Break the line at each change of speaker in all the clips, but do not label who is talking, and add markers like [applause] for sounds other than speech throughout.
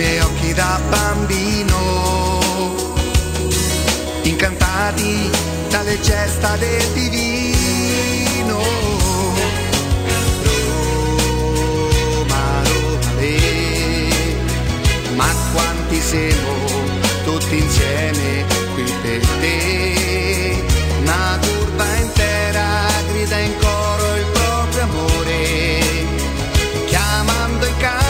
Miei occhi da bambino, incantati dalle gesta del divino. Roma, Roma, le, ma quanti siamo tutti insieme qui per te. Una curva intera grida in coro il proprio amore, chiamando in campo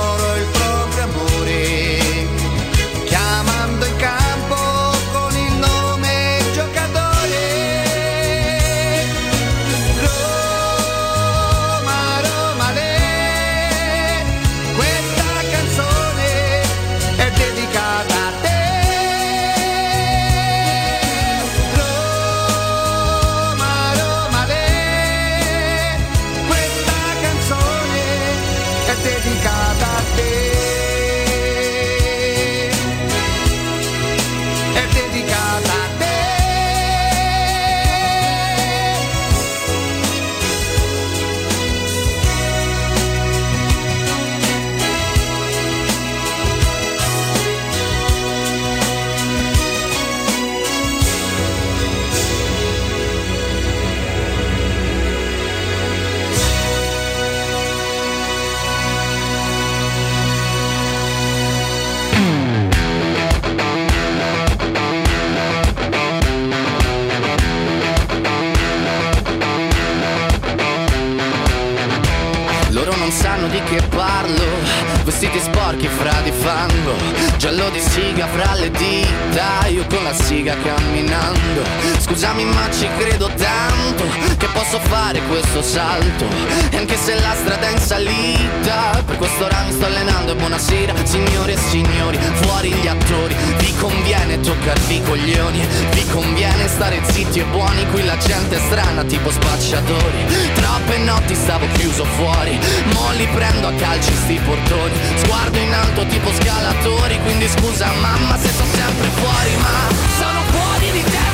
Vestiti sporchi fra di fango Giallo di siga fra le dita Io con la siga camminando. Scusami ma ci credo tanto Che posso fare questo salto. E anche se la strada è in salita Per questo ora mi sto allenando E buonasera signore e signori Fuori gli attori. Vi conviene toccarvi i coglioni Vi conviene stare zitti e buoni Qui la gente è strana tipo spacciatori. Troppe notti stavo chiuso fuori Mo li prendo a calci sti portoni. Sguardo in alto tipo scalatori Quindi scusa mamma se sto sempre fuori Ma sono fuori di testa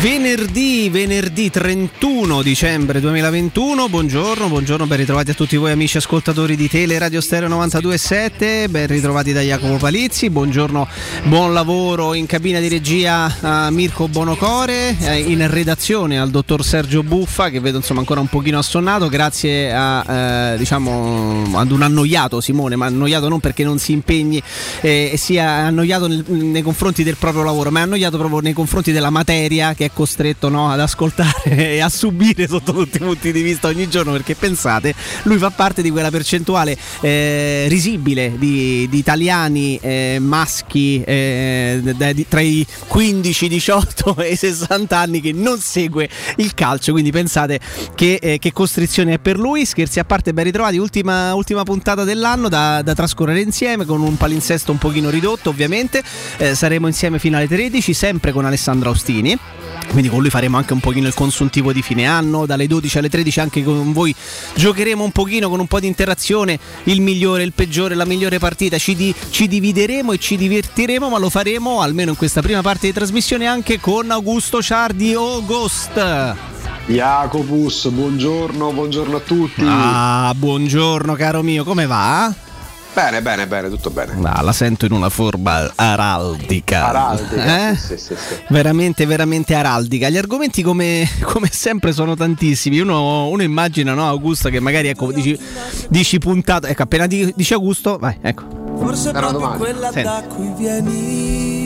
Venerdì venerdì 31 dicembre 2021. Buongiorno, buongiorno, ben ritrovati a tutti voi amici ascoltatori di Tele Radio Stereo 92.7, ben ritrovati da Jacopo Palizzi, buongiorno, buon lavoro in cabina di regia a Mirko Bonocore, eh, in redazione al dottor Sergio Buffa che vedo insomma ancora un pochino assonnato, grazie a eh, diciamo ad un annoiato Simone, ma annoiato non perché non si impegni eh, e sia annoiato nel, nei confronti del proprio lavoro, ma è annoiato proprio nei confronti della materia che è costretto no, ad ascoltare [laughs] e a subire sotto tutti i punti di vista ogni giorno perché pensate, lui fa parte di quella percentuale eh, risibile di, di italiani eh, maschi eh, di, tra i 15, 18 [laughs] e i 60 anni che non segue il calcio, quindi pensate che, eh, che costrizione è per lui, scherzi a parte ben ritrovati, ultima, ultima puntata dell'anno da, da, trascorrere insieme con un palinsesto un pochino ridotto ovviamente, eh, saremo insieme fino alle 13 sempre con Alessandro Austini quindi con lui faremo anche un pochino il consuntivo di fine anno dalle 12 alle 13 anche con voi giocheremo un pochino con un po' di interazione il migliore, il peggiore, la migliore partita ci, di, ci divideremo e ci divertiremo ma lo faremo almeno in questa prima parte di trasmissione anche con Augusto Ciardi Ghost
Jacopus, buongiorno, buongiorno a tutti.
Ah, buongiorno caro mio, come va?
Bene, bene, bene, tutto bene.
Ah, la sento in una forma araldica.
Araldica, eh? sì, sì, sì,
Veramente, veramente araldica. Gli argomenti, come, come sempre, sono tantissimi. Uno, uno, immagina, no, Augusto, che magari ecco, dici, dici puntata. Ecco, appena dici Augusto, vai, ecco.
Forse proprio quella Senti. da cui vieni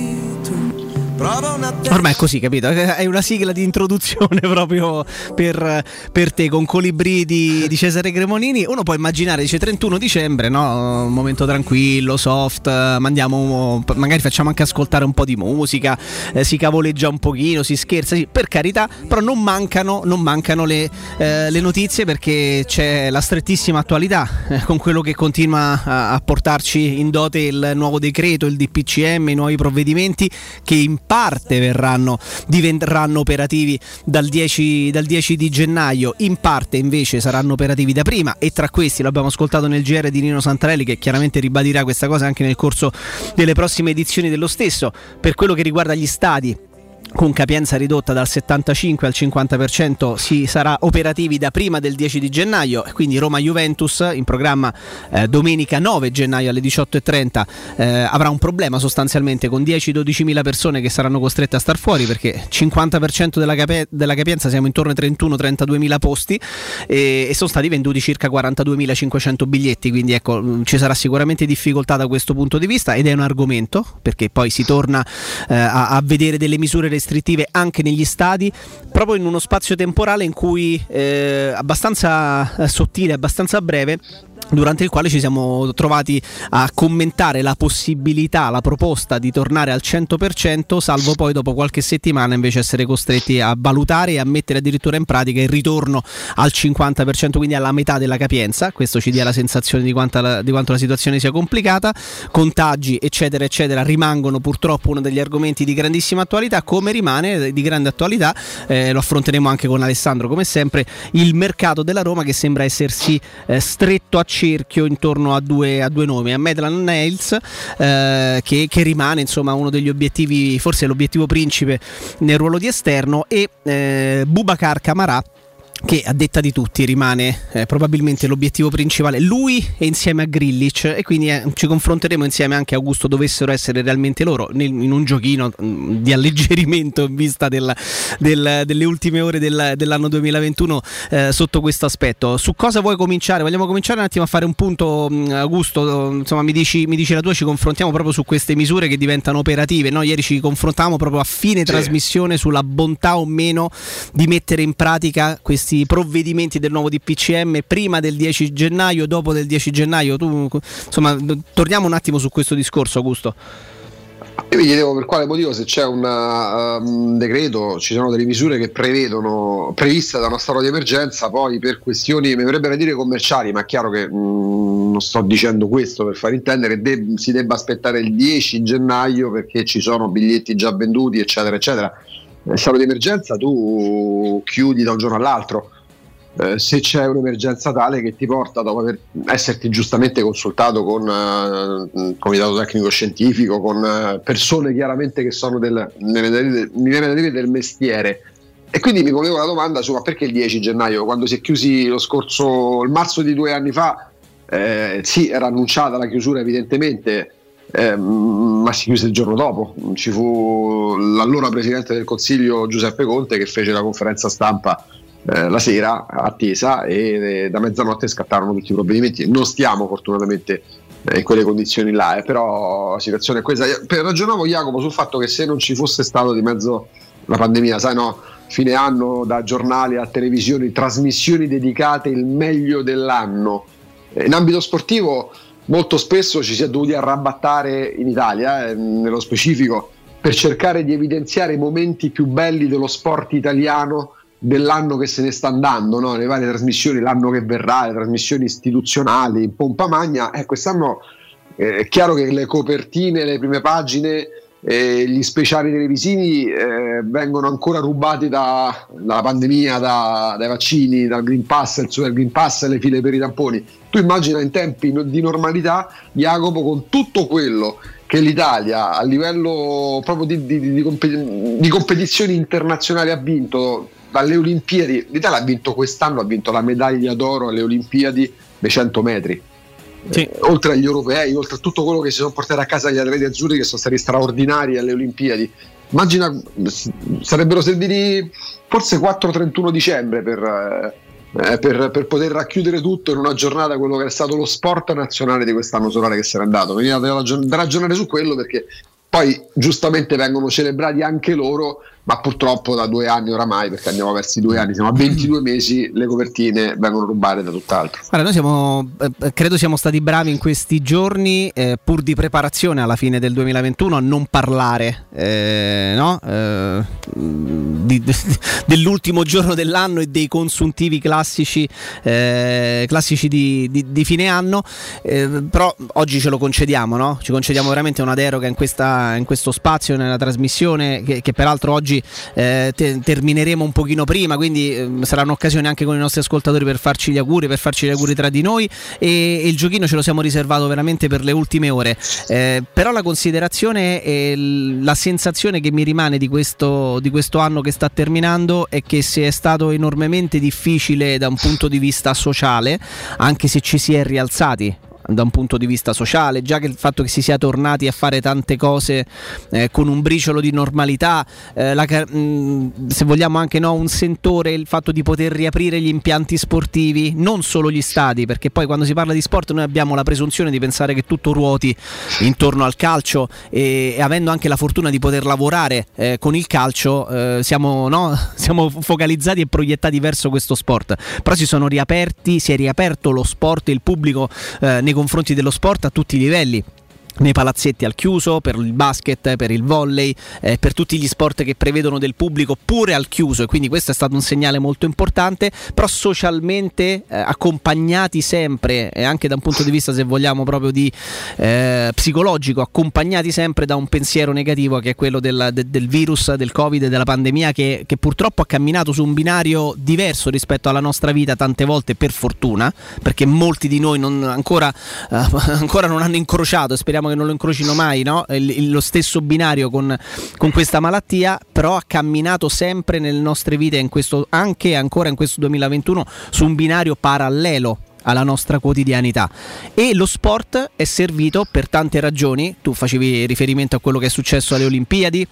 Ormai è così, capito? È una sigla di introduzione [laughs] proprio per, per te con Colibri di, di, Cesare Cremonini. Uno può immaginare, dice 31 dicembre, no? Un momento tranquillo, soft, mandiamo, magari facciamo anche ascoltare un po' di musica, eh, si cavoleggia un pochino, si scherza, sì, per carità, però non mancano, non mancano le, eh, le, notizie perché c'è la strettissima attualità eh, con quello che continua a, a portarci in dote il nuovo decreto, il DPCM, i nuovi provvedimenti che in parte verranno, diventeranno operativi dal 10, dal 10 di gennaio, in parte invece saranno operativi da prima e tra questi l'abbiamo ascoltato nel GR di Nino Santarelli che chiaramente ribadirà questa cosa anche nel corso delle prossime edizioni dello stesso. Per quello che riguarda gli stadi con capienza ridotta dal 75 al 50% si sarà operativi da prima del 10 di gennaio, quindi Roma-Juventus in programma eh, domenica 9 gennaio alle 18.30 eh, avrà un problema sostanzialmente con 10-12 mila persone che saranno costrette a star fuori perché 50% della, cape- della capienza siamo intorno ai 31-32 mila posti e-, e sono stati venduti circa 42.500 biglietti, quindi ecco mm, ci sarà sicuramente difficoltà da questo punto di vista ed è un argomento perché poi si torna eh, a-, a vedere delle misure restrittive anche negli stadi, proprio in uno spazio temporale in cui eh, abbastanza eh, sottile, abbastanza breve durante il quale ci siamo trovati a commentare la possibilità, la proposta di tornare al 100%, salvo poi dopo qualche settimana invece essere costretti a valutare e a mettere addirittura in pratica il ritorno al 50%, quindi alla metà della capienza. Questo ci dia la sensazione di, la, di quanto la situazione sia complicata. Contagi, eccetera, eccetera, rimangono purtroppo uno degli argomenti di grandissima attualità, come rimane di grande attualità, eh, lo affronteremo anche con Alessandro, come sempre, il mercato della Roma che sembra essersi eh, stretto a cerchio intorno a due, a due nomi, a Medland Nails eh, che, che, rimane insomma uno degli obiettivi, forse l'obiettivo principe nel ruolo di esterno e eh, Bubacar Camarà che a detta di tutti rimane eh, probabilmente l'obiettivo principale lui e insieme a Grillic e quindi eh, ci confronteremo insieme anche a Augusto dovessero essere realmente loro nel, in un giochino mh, mm, di alleggerimento in vista del, del, delle ultime ore del, dell'anno 2021 eh, sotto questo aspetto su cosa vuoi cominciare? vogliamo cominciare un attimo a fare un punto mh, mm, Augusto insomma mi dici, mi dici, la tua ci confrontiamo proprio su queste misure che diventano operative no? ieri ci confrontavamo proprio a fine sì. trasmissione sulla bontà o meno di mettere in pratica questi questi provvedimenti del nuovo DPCM prima del 10 gennaio, dopo del 10 gennaio? Tu, insomma, torniamo un attimo su questo discorso, Augusto.
Io vi chiedevo per quale motivo se c'è una, uh, un decreto, ci sono delle misure che prevedono, previste da uno stato di emergenza, poi per questioni, mi verrebbe da dire commerciali, ma è chiaro che mh, mm, non sto dicendo questo per far intendere, de- si debba aspettare il 10 gennaio perché ci sono biglietti già venduti, eccetera, eccetera nel stato di emergenza tu chiudi da un giorno all'altro. Eh, se c'è un'emergenza tale che ti porta dopo aver, esserti giustamente consultato con un comitato tecnico scientifico, con uh, persone chiaramente che sono del, da dire del mestiere, E quindi mi ponevo la domanda su ma perché il 10 gennaio, quando si è chiusi lo scorso, il marzo di due anni fa, eh, sì, era annunciata la chiusura evidentemente, eh, ma si chiuse il giorno dopo. Ci fu l'allora presidente del Consiglio Giuseppe Conte che fece la conferenza stampa eh, la sera attesa e eh, da mezzanotte scattarono tutti i provvedimenti. Non stiamo fortunatamente eh, in quelle condizioni là, eh, però la situazione è questa. Ragionavo Jacopo sul fatto che se non ci fosse stato di mezzo la pandemia, sai no, fine anno da giornali a televisioni, trasmissioni dedicate il meglio dell'anno. In ambito sportivo molto spesso ci si è dovuti arrabattare in Italia, eh, nello specifico, per cercare di evidenziare i momenti più belli dello sport italiano dell'anno che se ne sta andando, no? le varie trasmissioni, l'anno che verrà, le trasmissioni istituzionali in pompa magna. Eh, quest'anno eh, è chiaro che le copertine, le prime pagine e gli speciali televisivi eh, vengono ancora rubati da, dalla pandemia, da, dai vaccini, dal Green Pass, il Super Green Pass le file per i tamponi. Tu immagina in tempi di normalità Jacopo con tutto quello che l'Italia a livello proprio di, di, di, di competizioni internazionali ha vinto dalle Olimpiadi, l'Italia ha vinto quest'anno, ha vinto la medaglia d'oro alle Olimpiadi dei 100 metri sì. eh, oltre agli europei, oltre a tutto quello che si sono portati a casa gli atleti azzurri che sono stati straordinari alle Olimpiadi. Immagina, sarebbero serviti forse 4-31 dicembre per, eh, per, per, poter racchiudere tutto in una giornata quello che è stato lo sport nazionale di quest'anno solare che se n'è andato. Veniva da ragionare su quello perché poi giustamente vengono celebrati anche loro ma purtroppo da due anni oramai, perché andiamo verso i due anni, siamo a 22 mesi, le copertine vengono rubate da tutt'altro.
Allora, noi siamo, eh, credo siamo stati bravi in questi giorni, eh, pur di preparazione alla fine del 2021, a non parlare eh, no? Eh, di, di, [laughs] dell'ultimo giorno dell'anno e dei consuntivi classici, eh, classici di, di, fine anno, eh, però oggi ce lo concediamo, no? ci concediamo veramente una deroga in, questa, in questo spazio, nella trasmissione, che, che peraltro oggi oggi eh, te- termineremo un pochino prima, quindi eh, sarà un'occasione anche con i nostri ascoltatori per farci gli auguri, per farci gli auguri tra di noi e, e il giochino ce lo siamo riservato veramente per le ultime ore. Eh, però la considerazione e la sensazione che mi rimane di questo, di questo anno che sta terminando è che se è stato enormemente difficile da un punto di vista sociale, anche se ci si è rialzati da un punto di vista sociale, già che il fatto che si sia tornati a fare tante cose eh, con un briciolo di normalità, eh, la, mh, mm, se vogliamo anche no, un sentore, il fatto di poter riaprire gli impianti sportivi, non solo gli stadi, perché poi quando si parla di sport noi abbiamo la presunzione di pensare che tutto ruoti intorno al calcio e, e avendo anche la fortuna di poter lavorare eh, con il calcio eh, siamo, no, [laughs] siamo focalizzati e proiettati verso questo sport, però si sono riaperti, si è riaperto lo sport il pubblico eh, nei confronti dello sport a tutti i livelli nei palazzetti al chiuso, per il basket, per il volley, eh, per tutti gli sport che prevedono del pubblico pure al chiuso. E quindi questo è stato un segnale molto importante, però socialmente eh, accompagnati sempre e anche da un punto di vista se vogliamo proprio di eh, psicologico, accompagnati sempre da un pensiero negativo che è quello del, de, del virus, del covid, della pandemia che, che, purtroppo ha camminato su un binario diverso rispetto alla nostra vita tante volte per fortuna, perché molti di noi non, ancora, eh, [laughs] ancora non hanno incrociato e speriamo speriamo che non lo incrocino mai, no? il, lo stesso binario con, con, questa malattia, però ha camminato sempre nelle nostre vite, questo, anche ancora in questo 2021, su un binario parallelo alla nostra quotidianità e lo sport è servito per tante ragioni tu facevi riferimento a quello che è successo alle Olimpiadi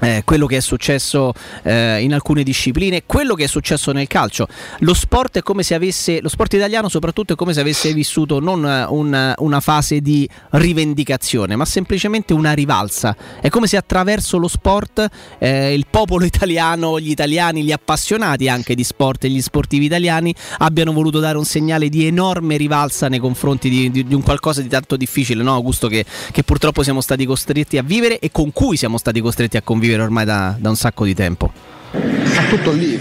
eh, quello che è successo eh, in alcune discipline, quello che è successo nel calcio. Lo sport è come se avesse, lo sport italiano soprattutto è come se avesse vissuto non un, una fase di rivendicazione, ma semplicemente una rivalsa. È come se attraverso lo sport eh, il popolo italiano, gli italiani, gli appassionati anche di sport e gli sportivi italiani abbiano voluto dare un segnale di enorme rivalsa nei confronti di, di, di un qualcosa di tanto difficile, no Augusto, che, che purtroppo siamo stati costretti a vivere e con cui siamo stati costretti a convivere vivere ormai da, da un sacco di tempo.
Sta tutto lì.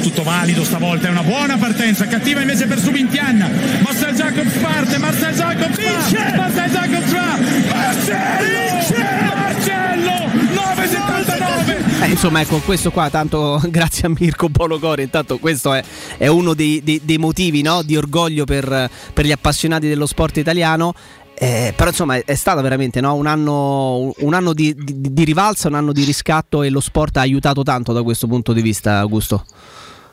Tutto valido stavolta, è una buona partenza, cattiva invece per Subintian. Marcel Jacobs parte, Marcel Jacobs va, Marcel Jacobs va, Marcello! Marcello! 9,79!
Eh, insomma, ecco, questo qua, tanto [laughs] grazie a Mirko Bologori, intanto questo è, è uno dei, dei, dei motivi no, di orgoglio per, per, gli appassionati dello sport italiano Eh, però insomma è, stato veramente no? un anno, un anno di, di, di, rivalsa, un anno di riscatto e lo sport ha aiutato tanto da questo punto di vista, Augusto.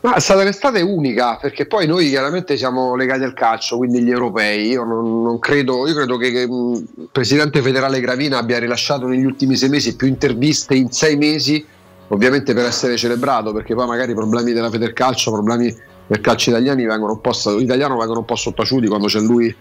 Ma è stata un'estate unica perché poi noi chiaramente siamo legati al calcio, quindi gli europei. Io non, non credo, io credo che, che il presidente federale Gravina abbia rilasciato negli ultimi sei mesi più interviste in sei mesi, ovviamente per essere celebrato, perché poi magari i problemi della Federcalcio, problemi del calcio italiano vengono un po' sottaciuti quando c'è lui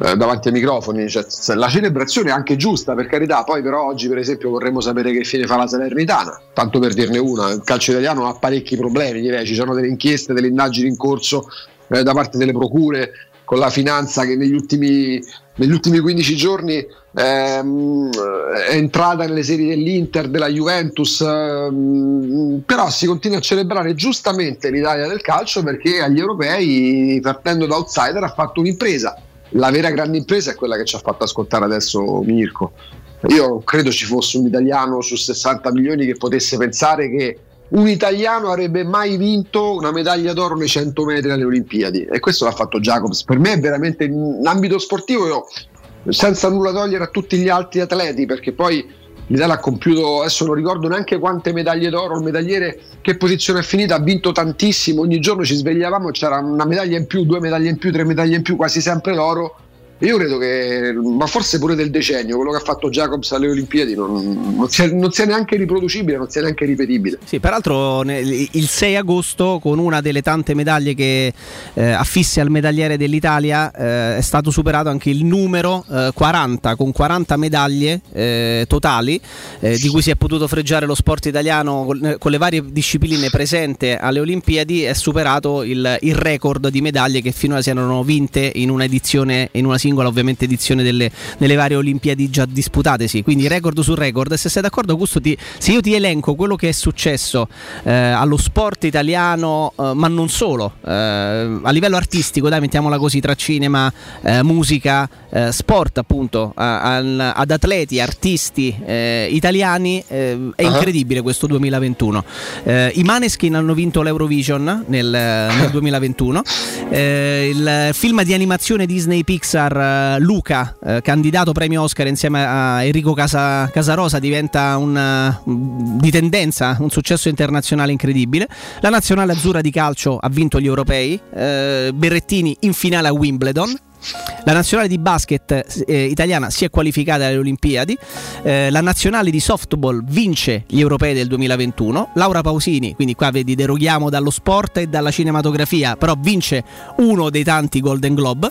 eh, davanti ai microfoni. Cioè, la celebrazione è anche giusta, per carità. Poi, però, oggi, per esempio, vorremmo sapere che fine fa la Salernitana. Tanto per dirne una, il calcio italiano ha parecchi problemi. Direi ci sono delle inchieste, delle indagini in corso eh, da parte delle procure con la finanza che negli ultimi, negli ultimi 15 giorni ehm, è entrata nelle serie dell'Inter, della Juventus, ehm, però si continua a celebrare giustamente l'Italia del calcio perché agli europei, partendo da outsider, ha fatto un'impresa la vera grande impresa è quella che ci ha fatto ascoltare adesso Mirko. Io credo ci fosse un italiano su 60 milioni che potesse pensare che un italiano avrebbe mai vinto una medaglia d'oro nei 100 metri alle Olimpiadi e questo l'ha fatto Jacobs. Per me è veramente in ambito sportivo, io, senza nulla togliere a tutti gli altri atleti, perché poi l'Italia ha compiuto, adesso non ricordo neanche quante medaglie d'oro, il medagliere che posizione è finita, ha vinto tantissimo, ogni giorno ci svegliavamo, c'era una medaglia in più, due medaglie in più, tre medaglie in più, quasi sempre l'oro io credo che, ma forse pure del decennio, quello che ha fatto Jacobs alle Olimpiadi non, non, sia, non sia, neanche riproducibile, non sia neanche ripetibile.
Sì, peraltro il 6 agosto, con una delle tante medaglie che eh, affisse al medagliere dell'Italia, eh, è stato superato anche il numero eh, 40, con 40 medaglie eh, totali, eh, di cui si è potuto freggiare lo sport italiano con, eh, con, le varie discipline presenti alle Olimpiadi, è superato il, il record di medaglie che finora si erano vinte in una edizione, in una singola ovviamente edizione delle, delle varie Olimpiadi già disputatesi, quindi record su record. Se sei d'accordo Augusto, ti, se io ti elenco quello che è successo eh, allo sport italiano, eh, ma non solo, eh, a livello artistico, dai, mettiamola così, tra cinema, eh, musica, eh, sport appunto, a, a, ad atleti, artisti eh, italiani, è uh-huh. incredibile questo 2021. I Maneskin hanno vinto l'Eurovision nel, nel [laughs] 2021, il film di animazione Disney Pixar eh, Luca, eh, candidato premio Oscar insieme a Enrico Casa, Casarosa, diventa un, uh, di tendenza un successo internazionale incredibile. La nazionale azzurra di calcio ha vinto gli europei, eh, Berrettini in finale a Wimbledon. La nazionale di basket eh, italiana si è qualificata alle Olimpiadi, eh, la nazionale di softball vince gli europei del 2021, Laura Pausini, quindi qua vedi deroghiamo dallo sport e dalla cinematografia, però vince uno dei tanti Golden Globe,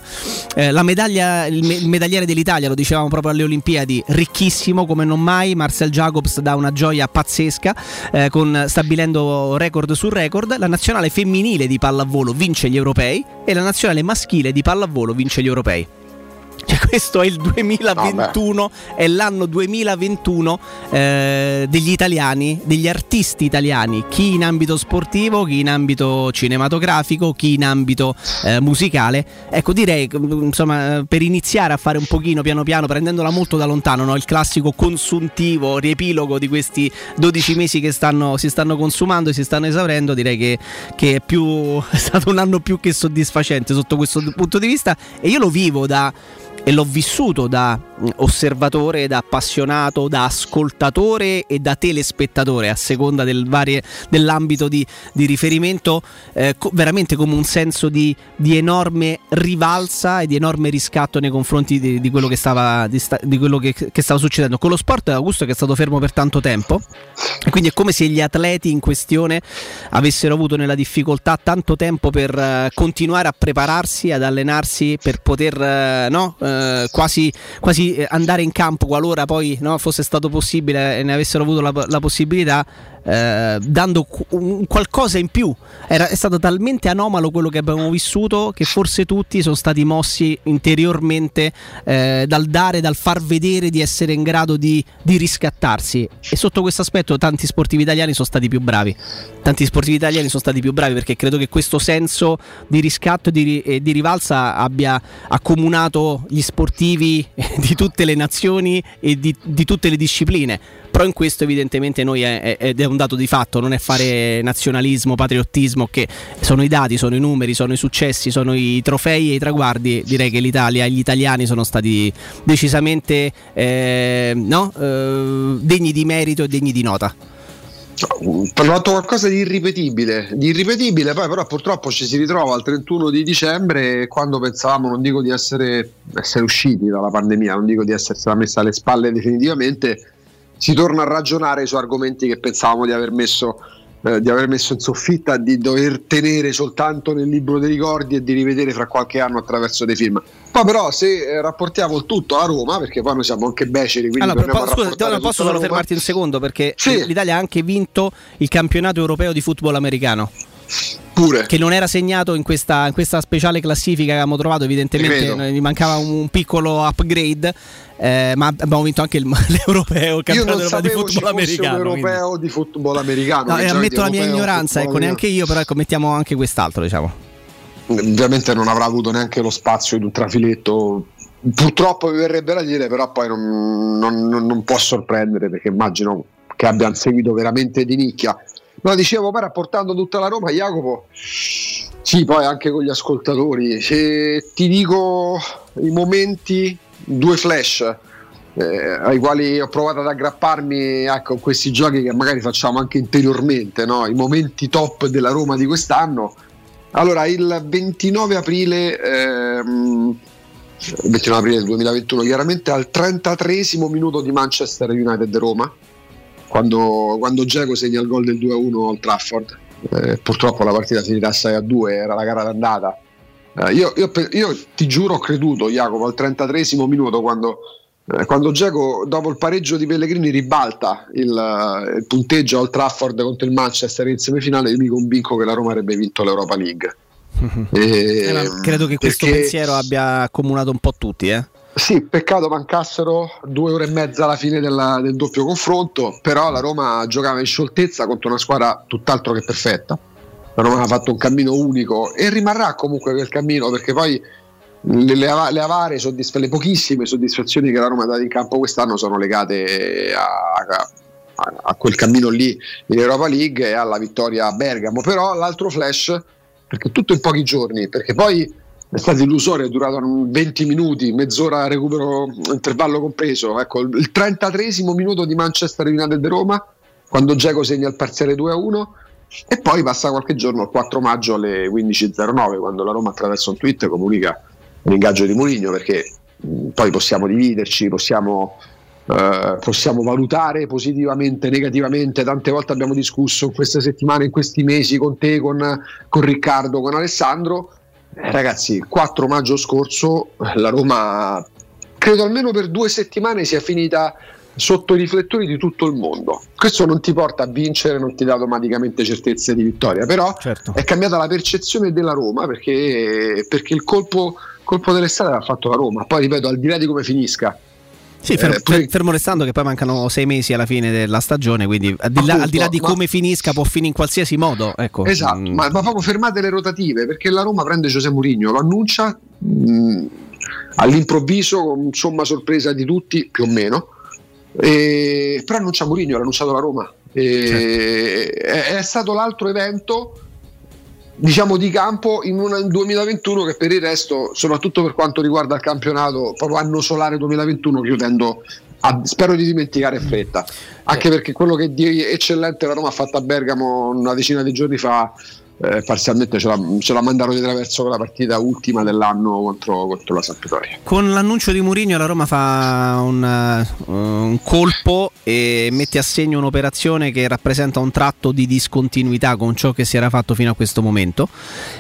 eh, medaglia, il, me- il, medagliere dell'Italia, lo dicevamo proprio alle Olimpiadi, ricchissimo come non mai, Marcel Jacobs dà una gioia pazzesca, eh, con, stabilendo record su record, la nazionale femminile di pallavolo vince gli europei e la nazionale maschile di pallavolo vince gli europei. Cioè, questo è il 2021, oh, è l'anno 2021 eh, degli italiani, degli artisti italiani, chi in ambito sportivo, chi in ambito cinematografico, chi in ambito eh, musicale. Ecco, direi, insomma, per iniziare a fare un pochino piano piano, prendendola molto da lontano, no? il classico consuntivo, riepilogo di questi 12 mesi che stanno, si stanno consumando e si stanno esaurendo, direi che, che è, più, [laughs] è stato un anno più che soddisfacente sotto questo punto di vista e io lo vivo da e l'ho vissuto da mm, osservatore, da appassionato, da ascoltatore e da telespettatore a seconda del varie, dell'ambito di, di riferimento, eh, co- veramente come un senso di, di, enorme rivalsa e di enorme riscatto nei confronti di, di quello, che stava, sta, quello che, che stava, succedendo. Con lo sport Augusto che è stato fermo per tanto tempo quindi è come se gli atleti in questione avessero avuto nella difficoltà tanto tempo per uh, continuare a prepararsi, ad allenarsi, per poter uh, no, uh, eh, quasi, quasi, eh, andare in campo qualora poi no, fosse stato possibile e ne avessero avuto la, la possibilità eh, dando un qualcosa in più. Era, è stato talmente anomalo quello che abbiamo vissuto che forse tutti sono stati mossi interiormente eh, dal dare, dal far vedere di essere in grado di, di riscattarsi. E sotto questo aspetto tanti sportivi italiani sono stati più bravi. Tanti sportivi italiani sono stati più bravi perché credo che questo senso di riscatto e di, e di rivalsa abbia accomunato gli sportivi [laughs] di tutte le nazioni e di, di tutte le discipline però in questo evidentemente noi è, è, è, un dato di fatto, non è fare nazionalismo, patriottismo, che sono i dati, sono i numeri, sono i successi, sono i trofei e i traguardi, direi che l'Italia e gli italiani sono stati decisamente eh, no? eh, degni di merito e degni di nota.
Ho fatto qualcosa di irripetibile, di irripetibile, poi però purtroppo ci si ritrova al 31 di dicembre quando pensavamo, non dico di essere, essere usciti dalla pandemia, non dico di essersela messa alle spalle definitivamente, si torna a ragionare su argomenti che pensavamo di aver messo eh, di aver messo in soffitta, di dover tenere soltanto nel libro dei ricordi e di rivedere fra qualche anno attraverso dei film. Poi però se eh, rapportiamo il tutto a Roma, perché poi noi siamo anche beceri, quindi
allora, po- scusa, posso solo fermarti un secondo perché sì. l'Italia ha anche vinto il campionato europeo di football americano.
Pure.
Che non era segnato in questa, in questa speciale classifica che avevamo trovato, evidentemente gli mancava un piccolo upgrade. Eh, ma abbiamo vinto anche il, [laughs] l'europeo, il campionato di football americano.
L'europeo quindi. di football americano.
No, ammetto la mia ignoranza, ecco, neanche io, però ecco, mettiamo anche quest'altro, diciamo.
Ovviamente non avrà avuto neanche lo spazio di un trafiletto. Purtroppo mi verrebbe da dire, però poi non, non, non può sorprendere perché immagino che abbia un seguito veramente di nicchia. No, dicevo, poi rapportando tutta la Roma, Jacopo, sì, poi anche con gli ascoltatori, se ti dico i momenti, due flash eh, ai quali ho provato ad aggrapparmi ecco, questi giochi che magari facciamo anche interiormente, no? i momenti top della Roma di quest'anno. Allora, il 29 aprile, ehm, 29 aprile 2021, chiaramente al 33 minuto di Manchester United Roma quando, quando Geco segna il gol del 2-1 al Trafford. Eh, purtroppo la partita finirà 6-2, era la gara d'andata. Eh, io, io, io, ti giuro, ho creduto, Jacopo, al 33 minuto quando, eh, quando Geco, dopo il pareggio di Pellegrini, ribalta il, il punteggio al Trafford contro il Manchester in semifinale. Io mi convinco che la Roma avrebbe vinto l'Europa League.
E, [laughs] eh, credo che questo perché... pensiero abbia accomunato un po' tutti, eh?
Sì, peccato mancassero due ore e mezza alla fine della, del doppio confronto, però la Roma giocava in scioltezza contro una squadra tutt'altro che perfetta. La Roma ha fatto un cammino unico e rimarrà comunque quel cammino perché poi le, le, le avare, soddisf- le pochissime soddisfazioni che la Roma ha dato in campo quest'anno sono legate a, a, a quel cammino lì in Europa League e alla vittoria a Bergamo. Però l'altro flash, perché tutto in pochi giorni, perché poi è stato illusorio, è durato 20 minuti, mezz'ora recupero intervallo compreso. Ecco, il 33 minuto di Manchester United di Roma, quando Geco segna il parziale 2-1 e poi passa qualche giorno, il 4 maggio alle 15.09, quando la Roma attraverso un tweet comunica l'ingaggio di Mourinho, perché poi possiamo dividerci, possiamo, eh, possiamo valutare positivamente, negativamente, tante volte abbiamo discusso in queste settimane, in questi mesi con te, con, con Riccardo, con Alessandro ragazzi, il 4 maggio scorso la Roma, credo almeno per due settimane, sia finita sotto i riflettori di tutto il mondo. Questo non ti porta a vincere, non ti dà automaticamente certezze di vittoria, però certo. è cambiata la percezione della Roma perché, perché il colpo, colpo dell'estate l'ha fatto la Roma. Poi ripeto, al di là di come finisca,
sì, fermo, eh, pure... fermo, restando che poi mancano sei mesi alla fine della stagione, quindi al di là, Appunto, al di, là di ma... come finisca può finire in qualsiasi modo. Ecco.
Esatto, mm. ma, ma, proprio fermate le rotative perché la Roma prende Giuseppe Mourinho, lo annuncia mh, mm, all'improvviso con somma sorpresa di tutti, più o meno, e... però annuncia Mourinho, l'ha annunciato la Roma. E... Certo. È, è stato l'altro evento diciamo di campo in un 2021 che per il resto, soprattutto per quanto riguarda il campionato, proprio anno solare 2021, chiudendo a, spero di dimenticare fretta, anche perché quello che di eccellente la Roma ha fatto a Bergamo una decina di giorni fa eh, parzialmente ce la, ce la mandarono di traverso con la partita ultima dell'anno contro, contro la Sampdoria.
Con l'annuncio di Mourinho la Roma fa un, uh, un, colpo e mette a segno un'operazione che rappresenta un tratto di discontinuità con ciò che si era fatto fino a questo momento,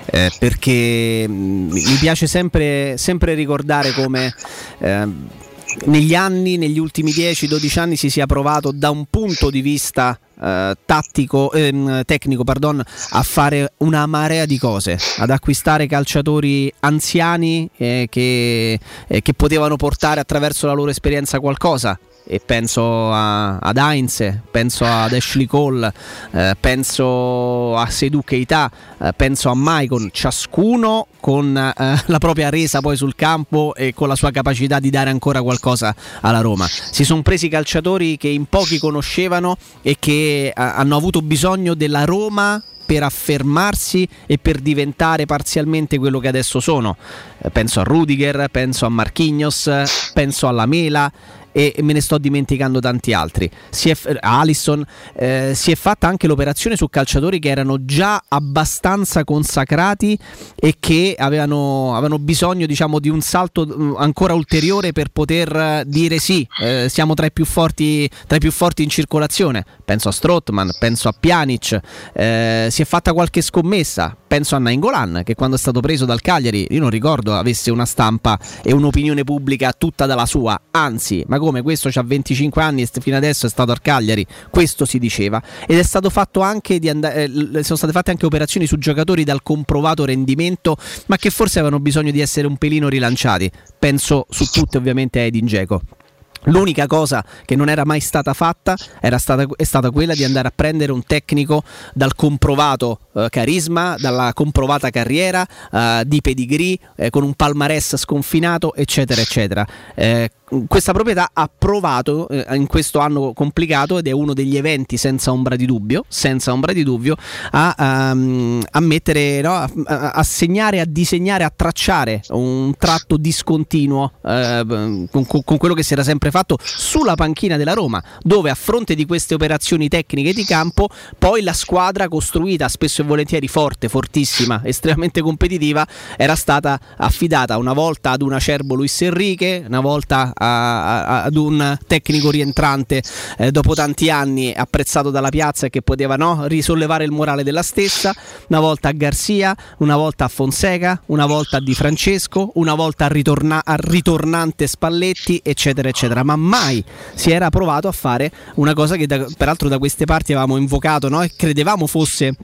eh, perché mm, mi piace sempre, sempre ricordare come... Eh, negli anni, negli ultimi 10-12 anni si sia provato da un punto di vista eh, tattico, ehm, tecnico pardon, a fare una marea di cose, ad acquistare calciatori anziani eh, che, eh, che potevano portare attraverso la loro esperienza qualcosa e penso a, ad Heinz, penso ad Ashley Cole, eh, penso a Sedu Keita, eh, penso a Maicon, ciascuno con eh, la propria resa poi sul campo e con la sua capacità di dare ancora qualcosa alla Roma. Si sono presi calciatori che in pochi conoscevano e che eh, hanno avuto bisogno della Roma per affermarsi e per diventare parzialmente quello che adesso sono. Eh, penso a Rudiger, penso a Marquinhos, penso alla Mela e me ne sto dimenticando tanti altri. Si è, Allison, eh, si è fatta anche l'operazione su calciatori che erano già abbastanza consacrati e che avevano, avevano bisogno diciamo, di un salto mm, ancora ulteriore per poter dire sì, eh, siamo tra i, più forti, tra i più forti in circolazione. Penso a Strottman, penso a Pjanic, eh, si è fatta qualche scommessa, penso a Nainggolan che quando è stato preso dal Cagliari, io non ricordo avesse una stampa e un'opinione pubblica tutta dalla sua, anzi, ma come questo ha 25 anni e fino adesso è stato al Cagliari, questo si diceva ed è stato fatto anche di and- eh, sono state fatte anche operazioni su giocatori dal comprovato rendimento, ma che forse avevano bisogno di essere un pelino rilanciati. Penso su tutte ovviamente a Edin Dzeko. L'unica cosa che non era mai stata fatta stata, è stata quella di andare a prendere un tecnico dal comprovato eh, carisma, dalla comprovata carriera, eh, di pedigree, eh, con un palmarès sconfinato, eccetera, eccetera. Questa proprietà ha provato eh, in questo anno complicato ed è uno degli eventi senza ombra di dubbio, senza ombra di dubbio a, um, a mettere, no, a, a, segnare, a disegnare, a tracciare un tratto discontinuo eh, con, con, quello che si era sempre fatto sulla panchina della Roma, dove a fronte di queste operazioni tecniche di campo, poi la squadra costruita spesso e volentieri forte, fortissima, [laughs] estremamente competitiva, era stata affidata una volta ad un acerbo Luis Enrique, una volta a, a, ad un tecnico rientrante eh, dopo tanti anni apprezzato dalla piazza e che poteva no, risollevare il morale della stessa, una volta a Garzia, una volta a Fonseca, una volta a Di Francesco, una volta a, ritorna- a ritornante Spalletti, eccetera, eccetera. Ma mai si era provato a fare una cosa che da, peraltro da queste parti avevamo invocato no? e credevamo fosse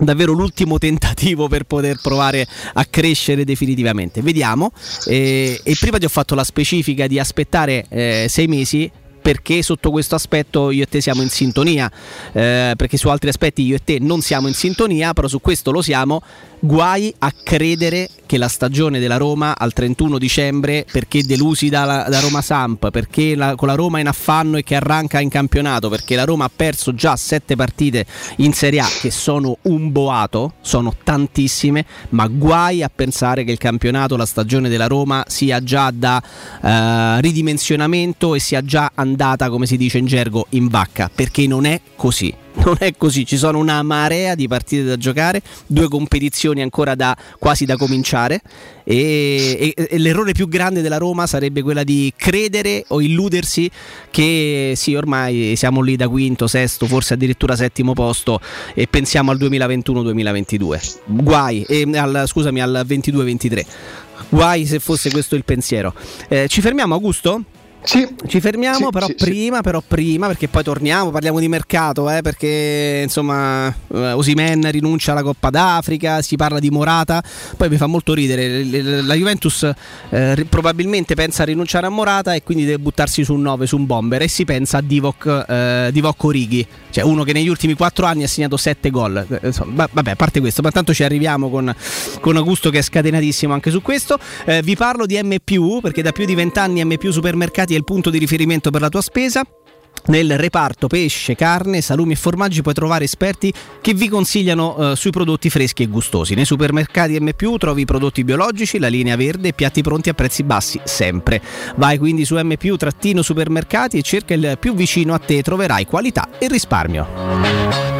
davvero l'ultimo tentativo per poter provare a crescere definitivamente. Vediamo. Eh, e prima ti ho fatto la specifica di aspettare eh, sei mesi perché sotto questo aspetto io e te siamo in sintonia, eh, perché su altri aspetti io e te non siamo in sintonia, però su questo lo siamo guai a credere che la stagione della Roma al 31 dicembre, perché delusi da, da Roma Samp, perché la, con la Roma in affanno e che arranca in campionato, perché la Roma ha perso già sette partite in Serie A che sono un boato, sono tantissime, ma guai a pensare che il campionato, la stagione della Roma sia già da uh, ridimensionamento e sia già andata, come si dice in gergo, in vacca, perché non è così non è così, ci sono una marea di partite da giocare, due competizioni ancora da, quasi da cominciare e, e, e, l'errore più grande della Roma sarebbe quella di credere o illudersi che sì, ormai siamo lì da quinto, sesto, forse addirittura settimo posto e pensiamo al 2021-2022. Guai, e, al, scusami, al 22-23. Guai se fosse questo il pensiero. Eh, ci fermiamo, Augusto?
Sì.
Ci fermiamo
sì,
però,
sì,
prima, però prima, perché poi torniamo, parliamo di mercato, eh, perché insomma uh, Osimen rinuncia alla Coppa d'Africa, si parla di Morata, poi mi fa molto ridere, la Juventus eh, probabilmente pensa a rinunciare a Morata e quindi deve buttarsi su un 9, su un bomber e si pensa a Divock, eh, Divock Orighi, cioè uno che negli ultimi 4 anni ha segnato 7 gol. Eh, insomma, vabbè, a parte questo, ma tanto ci arriviamo con, con Augusto che è scatenatissimo anche su questo. Eh, vi parlo di M, perché da più di 20 anni M Supermercati è il punto di riferimento per la tua spesa. Nel reparto pesce, carne, salumi e formaggi puoi trovare esperti che vi consigliano eh, sui prodotti freschi e gustosi. Nei supermercati M trovi prodotti biologici, la linea verde e piatti pronti a prezzi bassi sempre. Vai quindi su M supermercati e cerca il più vicino a te, troverai qualità e risparmio.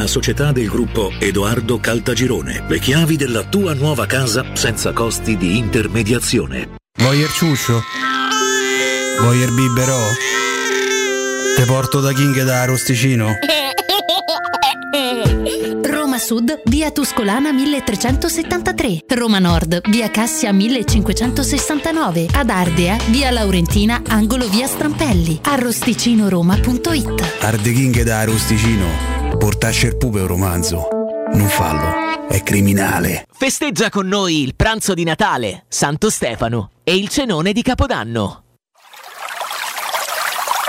una società del gruppo Edoardo Caltagirone. Le chiavi della tua nuova casa senza costi di intermediazione.
Voyer ciuscio? Voyer biberò? Te porto da King da Rosticino? [laughs]
Roma Sud, via Tuscolana 1373. Roma Nord, via Cassia 1569. Ad Ardea, via Laurentina, angolo via Strampelli. Arrosticinoroma.it
Arde King da Rosticino. Portasce il un romanzo. Non fallo, è criminale.
Festeggia con noi il pranzo di Natale, Santo Stefano e il cenone di Capodanno.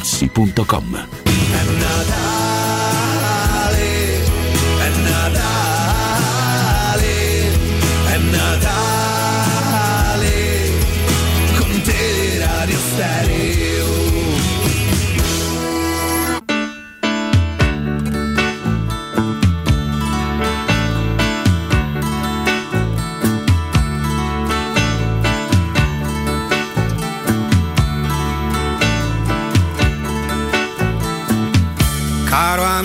materassi.com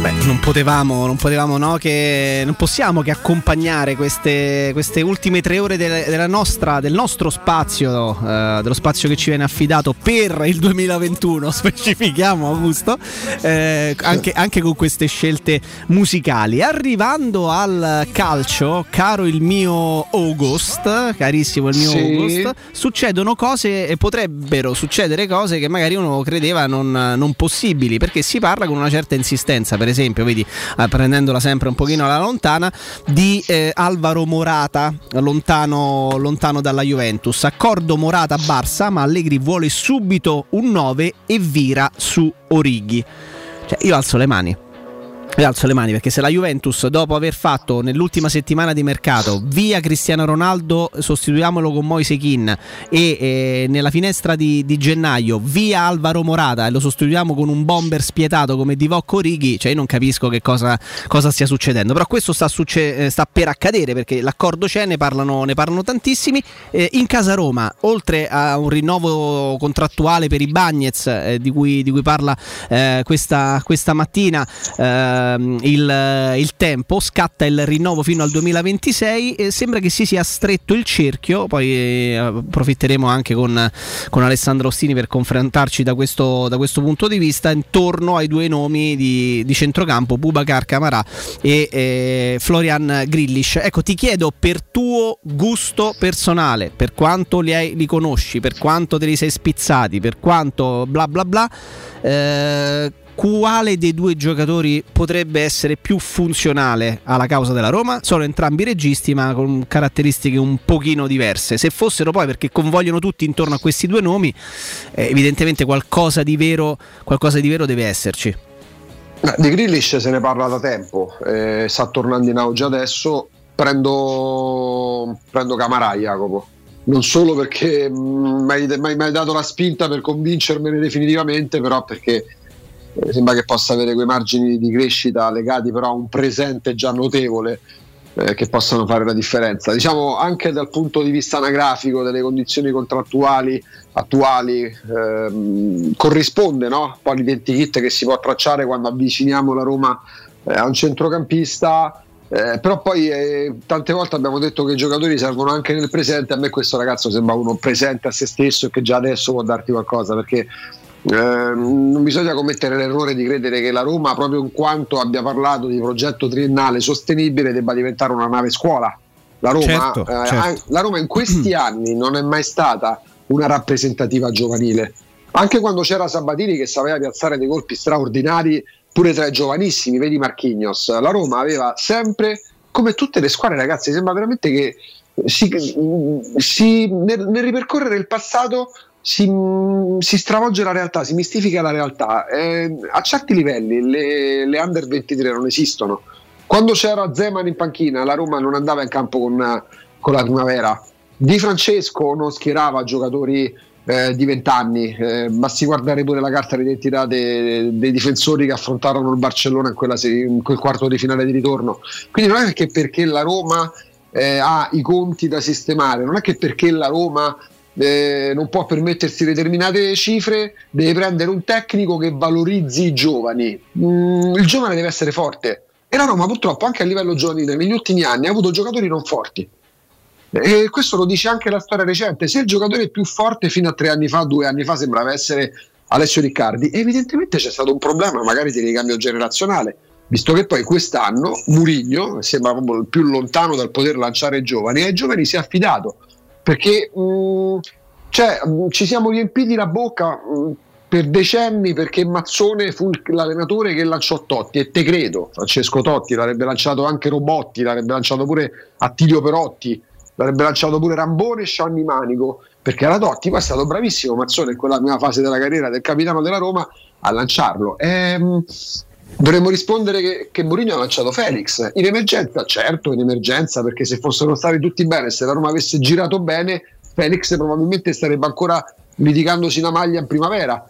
Beh, non potevamo, non potevamo, no, che non possiamo che accompagnare queste, queste ultime tre ore del, della nostra, del nostro spazio, eh, dello spazio che ci viene affidato per il 2021, [laughs] specifichiamo Augusto, eh, anche, anche con queste scelte musicali. Arrivando al calcio, caro il mio August, carissimo il mio
Sì.
August, succedono cose e potrebbero succedere cose che magari uno credeva non, non possibili, perché si parla con una certa insistenza, per esempio, vedi, eh, prendendola sempre un pochino alla lontana, di eh, Alvaro Morata, lontano, lontano dalla Juventus. Accordo Morata-Barça, ma Allegri vuole subito un 9 e vira su Orighi. Cioè, io alzo le mani. Io alzo le mani perché se la Juventus, dopo aver fatto nell'ultima settimana di mercato via Cristiano Ronaldo, sostituiamolo con Moise Kin e eh, nella finestra di, di, gennaio via Alvaro Morata e lo sostituiamo con un bomber spietato come Divock Orighi, cioè io non capisco che cosa, cosa stia succedendo. Però questo sta, succe- sta, per accadere perché l'accordo c'è, ne parlano, ne parlano tantissimi. Eh, in casa Roma, oltre a un rinnovo contrattuale per i Bagnets eh, di, cui, di, cui, parla eh, questa, questa mattina, eh, il, il, tempo, scatta il rinnovo fino al 2026 e sembra che si sia stretto il cerchio, poi eh, approfitteremo anche con, con, Alessandro Ostini per confrontarci da questo, da questo, punto di vista intorno ai due nomi di, di centrocampo, Bubacar Camarà e eh, Florian Grillish. Ecco, ti chiedo per tuo gusto personale, per quanto li, hai, li conosci, per quanto te li sei spizzati, per quanto bla bla bla, eh, quale dei due giocatori potrebbe essere più funzionale alla causa della Roma? Sono entrambi registi ma con caratteristiche un pochino diverse. Se fossero poi perché convogliono tutti intorno a questi due nomi, eh, evidentemente qualcosa di, vero, qualcosa di vero deve esserci.
Di Grillish se ne parla da tempo, eh, sta tornando in auge adesso. Prendo, prendo Camarà, Jacopo. Non solo perché mm, mi hai dato la spinta per convincermene definitivamente, però perché eh, sembra che possa avere quei margini di crescita legati però a un presente già notevole eh, che possano fare la differenza. Diciamo anche dal punto di vista anagrafico delle condizioni contrattuali attuali ehm, corrisponde no? poi l'identikit che si può tracciare quando avviciniamo la Roma eh, a un centrocampista. Eh, però poi eh, tante volte abbiamo detto che i giocatori servono anche nel presente. A me questo ragazzo sembra uno presente a se stesso e che già adesso può darti qualcosa perché eh, non bisogna commettere l'errore di credere che la Roma, proprio in quanto abbia parlato di progetto triennale sostenibile, debba diventare una nave scuola. La Roma, certo, eh, certo. la Roma in questi [clears throat] anni non è mai stata una rappresentativa giovanile. Anche quando c'era Sabatini che sapeva piazzare dei colpi straordinari pure tra i giovanissimi, vedi Marchignos, la Roma aveva sempre, come tutte le squadre ragazzi, sembra veramente che si, si, nel, nel ripercorrere il passato si, si, stravolge la realtà, si mistifica la realtà. Eh, a certi livelli le, le, under 23 non esistono. Quando c'era Zeman in panchina, la Roma non andava in campo con, con la primavera. Di Francesco non schierava giocatori eh, di 20 anni, eh, basti guardare pure la carta d'identità dei, dei difensori che affrontarono il Barcellona in, quella, in, quel quarto di finale di ritorno. Quindi non è che perché la Roma eh, ha i conti da sistemare, non è che perché la Roma eh, non può permettersi determinate cifre, deve prendere un tecnico che valorizzi i giovani. Mm, il giovane deve essere forte. E la Roma purtroppo anche a livello giovanile negli ultimi anni ha avuto giocatori non forti. E questo lo dice anche la storia recente. Se il giocatore più forte fino a tre anni fa, due anni fa, sembrava essere Alessio Riccardi, evidentemente c'è stato un problema magari di ricambio generazionale, visto che poi quest'anno Murigno sembra proprio il più lontano dal poter lanciare i giovani e ai giovani si è affidato perché mh, mm, cioè, mh, mm, ci siamo riempiti la bocca mh, mm, per decenni perché Mazzone fu l'allenatore che lanciò Totti e te credo, Francesco Totti l'avrebbe lanciato anche Robotti, l'avrebbe lanciato pure Attilio Perotti, l'avrebbe lanciato pure Rambone e Scianni Manico perché era Totti, poi è stato bravissimo Mazzone in quella prima fase della carriera del capitano della Roma a lanciarlo. Ehm, Dovremmo rispondere che, che Mourinho ha lanciato Felix in emergenza, certo in emergenza perché se fossero stati tutti bene, se la Roma avesse girato bene, Felix probabilmente starebbe ancora litigandosi la maglia in primavera.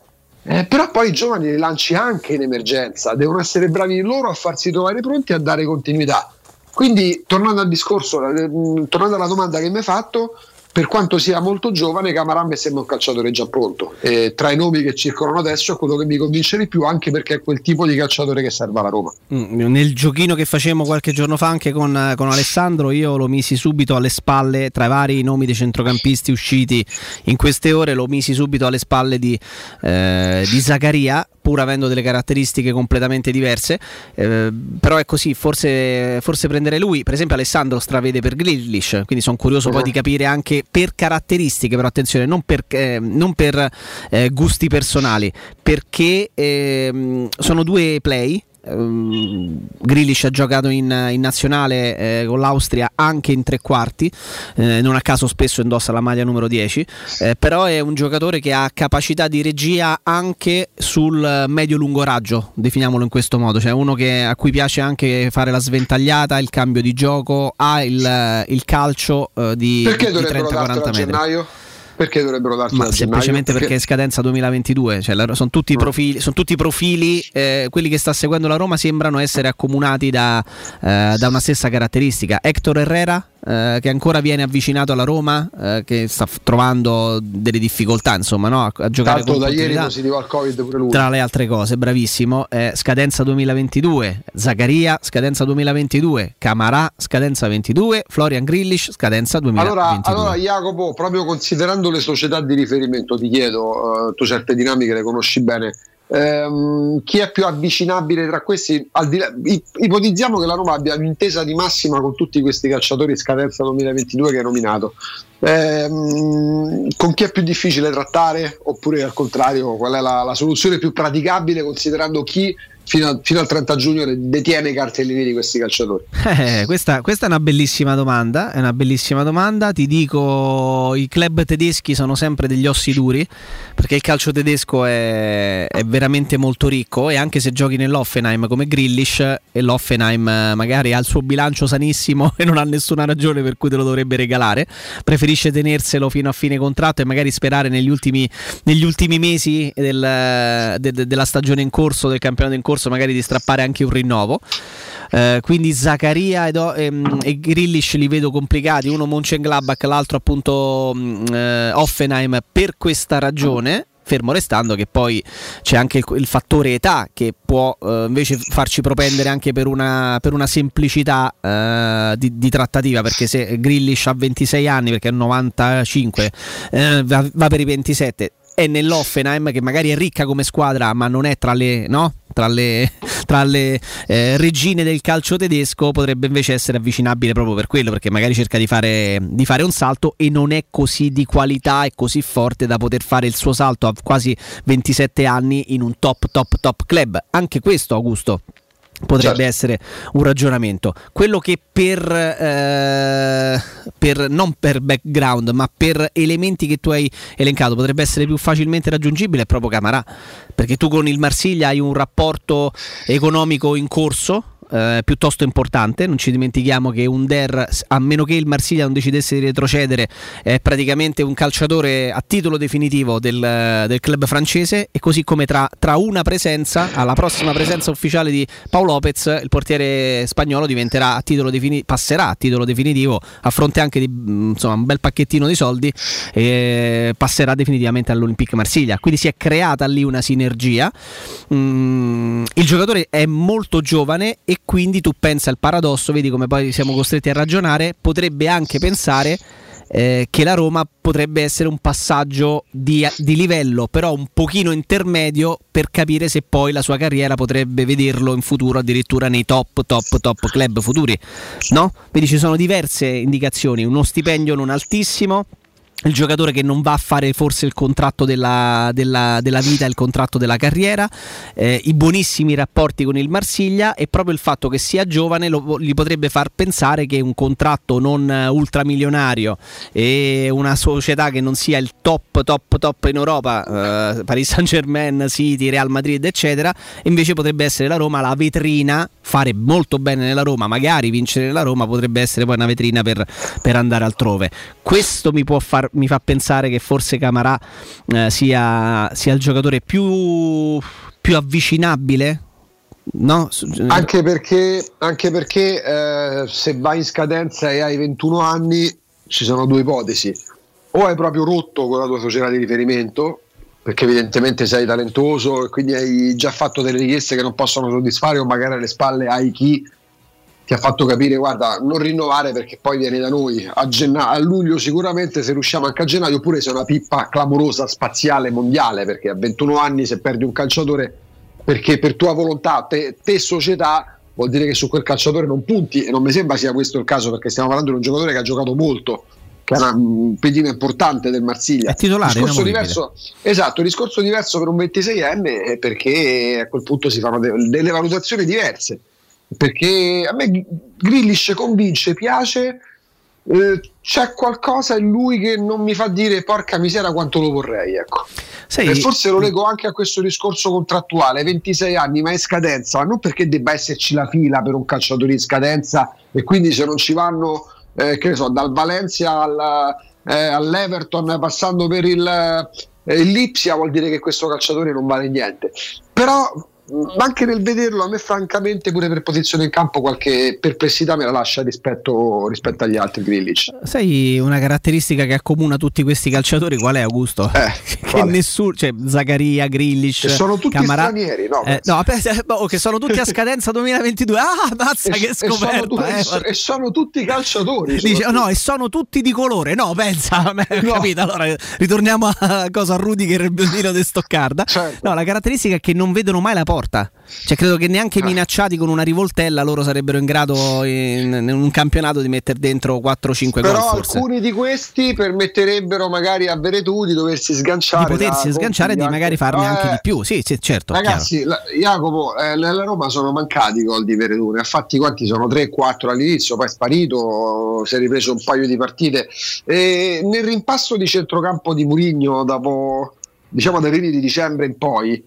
Eh, però poi i giovani li lanci anche in emergenza, devono essere bravi loro a farsi trovare pronti e a dare continuità. Quindi tornando al discorso, eh, tornando alla domanda che mi hai fatto, per quanto sia molto giovane, Camarà mi sembra un calciatore già pronto. E tra i nomi che circolano adesso è quello che mi convince di più, anche perché è quel tipo di calciatore che serve alla Roma.
Mm, nel giochino che facevamo qualche giorno fa anche con, con, Alessandro, io lo misi subito alle spalle, tra i vari nomi dei centrocampisti usciti in queste ore, lo misi subito alle spalle di, eh, di Zaccaria pur avendo delle caratteristiche completamente diverse. Eh, però è così, forse, forse prendere lui. Per esempio, Alessandro stravede per Grealish, quindi sono curioso poi di capire anche per caratteristiche, però attenzione, non per, eh, non per eh, gusti personali, perché ehm, sono due play. Um, Grealish ha giocato in, in nazionale eh, con l'Austria anche in tre quarti, eh, non a caso spesso indossa la maglia numero 10, eh, però è un giocatore che ha capacità di regia anche sul medio-lungo raggio, definiamolo in questo modo, cioè uno che, a cui piace anche fare la sventagliata, il cambio di gioco, ha il, il calcio eh, di,
Perché
di
dovrebbero
30-40
dartelo a
metri.
gennaio? Perché dovrebbero darti
Ma semplicemente
gennaio?
perché è scadenza 2022, cioè la- sono tutti i profili, sono tutti profili eh, quelli che sta seguendo la Roma sembrano essere accomunati da, eh, da una stessa caratteristica. Hector Herrera, eh, che ancora viene avvicinato alla Roma, eh, che sta f- trovando delle difficoltà insomma, no? a, a giocare
Tanto
con
da ieri positivo al Covid pure lui.
Tra le altre cose, bravissimo. Eh, scadenza 2022, Zaccaria, scadenza 2022, Camarà, scadenza 22, Florian Grillish, scadenza 2022.
Allora, allora Jacopo, proprio considerando le società di riferimento, ti chiedo, eh, tu certe dinamiche le conosci bene, ehm, chi è più avvicinabile tra questi? Là- ipotizziamo che la Roma abbia un'intesa di massima con tutti questi calciatori scadenza 2022 che hai nominato. Ehm, con chi è più difficile trattare? Oppure al contrario, qual è la, la soluzione più praticabile considerando chi fino, a- fino al 30 giugno detiene i cartellini di questi calciatori?
Eh, questa, questa è una bellissima domanda. È una bellissima domanda. Ti dico: i club tedeschi sono sempre degli ossi duri perché il calcio tedesco è, è veramente molto ricco. E anche se giochi nell'Offenheim come Grillish, e l'Offenheim eh, magari ha il suo bilancio sanissimo [laughs] e non ha nessuna ragione per cui te lo dovrebbe regalare, preferisce tenerselo fino a fine contratto e magari sperare negli ultimi, negli ultimi mesi del- de- de- della stagione in corso, del campionato in corso, magari di strappare anche un rinnovo. Eh, quindi Zaccaria O- ehm, e Grillish li vedo complicati, uno Mönchengladbach, l'altro appunto mh, eh, Offenheim per questa ragione. Fermo restando che poi c'è anche il, il fattore età che può eh, invece farci propendere anche per una, per una semplicità eh, di, di trattativa perché se Grillish ha 26 anni perché è 95 eh, va, va per i 27 è nell'Offenheim che magari è ricca come squadra ma non è tra le, no? tra le, tra le eh, regine del calcio tedesco potrebbe invece essere avvicinabile proprio per quello perché magari cerca di fare, di fare un salto e non è così di qualità e così forte da poter fare il suo salto a quasi 27 anni in un top top top club anche questo Augusto potrebbe essere un ragionamento. Quello che per, eh, per- non per background, ma per elementi che tu hai elencato potrebbe essere più facilmente raggiungibile è proprio Camarà, perché tu con il Marsiglia hai un rapporto economico in corso. Eh, piuttosto importante, non ci dimentichiamo che un Der, a meno che il Marsiglia non decidesse di retrocedere, è praticamente un calciatore a titolo definitivo del, del club francese e così come tra, tra una presenza, alla prossima presenza ufficiale di Paolo Lopez, il portiere spagnolo a defini- passerà a titolo definitivo a fronte anche di mm, insomma, un bel pacchettino di soldi e passerà definitivamente all'Olympique Marsiglia. Quindi si è creata lì una sinergia. Mm, il giocatore è molto giovane e quindi tu pensi al paradosso, vedi come poi siamo costretti a ragionare, potrebbe anche pensare eh, che la Roma potrebbe essere un passaggio di, di livello, però un pochino intermedio per capire se poi la sua carriera potrebbe vederlo in futuro addirittura nei top, top, top club futuri. No? Vedi, ci sono diverse indicazioni, uno stipendio non altissimo. Il giocatore che non va a fare forse il contratto della, della- della vita, il contratto della carriera, eh, i buonissimi rapporti con il Marsiglia e proprio il fatto che sia giovane lo- gli potrebbe far pensare che un contratto non ultramilionario e una società che non sia il top top top in Europa, eh, Paris Saint Germain, City, Real Madrid eccetera, invece potrebbe essere la Roma la vetrina, fare molto bene nella Roma, magari vincere nella Roma potrebbe essere poi una vetrina per, per andare altrove. Questo mi, può far, mi fa pensare che forse Camarà eh, sia, sia il giocatore più, più avvicinabile. No?
Anche perché, anche perché eh, se vai in scadenza e hai 21 anni ci sono due ipotesi. O hai proprio rotto con la tua società di riferimento, perché evidentemente sei talentuoso e quindi hai già fatto delle richieste che non possono soddisfare, o magari alle spalle hai chi ti ha fatto capire guarda non rinnovare perché poi vieni da noi. A, genna- a luglio sicuramente se riusciamo anche a gennaio oppure sei una pippa clamorosa spaziale mondiale perché a 21 anni se perdi un calciatore perché per tua volontà te, te società vuol dire che su quel calciatore non punti e non mi sembra sia questo il caso perché stiamo parlando di un giocatore che ha giocato molto che è una- un pedina importante del Marsiglia.
È titolare,
discorso diverso, esatto, il discorso diverso per un 26enne è perché a quel punto si fanno de- delle valutazioni diverse perché a me Grillish convince, piace, eh, c'è qualcosa in lui che non mi fa dire porca misera quanto lo vorrei, ecco.
Sei-
E forse lo leggo anche a questo discorso contrattuale, 26 anni ma è scadenza, ma non perché debba esserci la fila per un calciatore in scadenza e quindi se non ci vanno, eh, che ne so, dal Valencia al, eh, all'Everton passando per il, eh, il Lipsia vuol dire che questo calciatore non vale niente. Però mh, anche nel vederlo a me francamente pure per posizione in campo qualche perplessità me la lascia rispetto, rispetto agli altri Grillic.
Sai una caratteristica che accomuna tutti questi calciatori qual è Augusto? [laughs] che
quale?
nessuno, cioè Zaccaria, Grillish,
Che sono tutti
Camara-
stranieri, no?
Eh, no, aspetta, oh, che sono tutti a scadenza 2022. Ah, mazza
E-
che
e sono
scoperta!
tu-
eh,
e so- e sono tutti calciatori.
Dice,
soprattutto.
oh, no, e sono tutti di colore. No, pensa, [laughs] ho capito. Allora ritorniamo a cosa a Rudiger il biondino di Stoccarda.
Certo.
No, la caratteristica è che non vedono mai la porta. Cioè, credo che
Ah.
neanche minacciati con una rivoltella loro sarebbero in grado in, in un campionato di mettere dentro 4-5 gol.
Però alcuni di questi permetterebbero magari a Veretù di doversi sganciare.
Di potersi sganciare e di magari farne
Eh,
anche di più. Sì, sì, certo.
Ragazzi, la- Jacopo, eh, nella Roma sono mancati i gol di Veretù, ne ha fatti quanti sono? 3-4 all'inizio, poi è sparito, si è ripreso un paio di partite. E nel rimpasso di centrocampo di Murigno, dopo diciamo dai primi di dicembre in poi,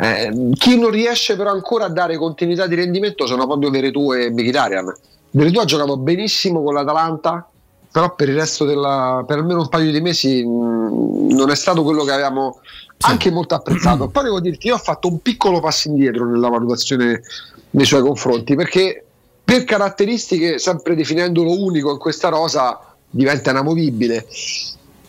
eh, chi non riesce però ancora a dare continuità di rendimento sono proprio Veretù e Mkhitaryan. Veretù ha giocato benissimo con l'Atalanta, però per il resto della per almeno un paio di mesi mh, non è stato quello che avevamo anche molto apprezzato. Poi devo dirti, io ho fatto un piccolo passo indietro nella valutazione nei suoi confronti, perché per caratteristiche, sempre definendolo unico in questa rosa, diventa inamovibile.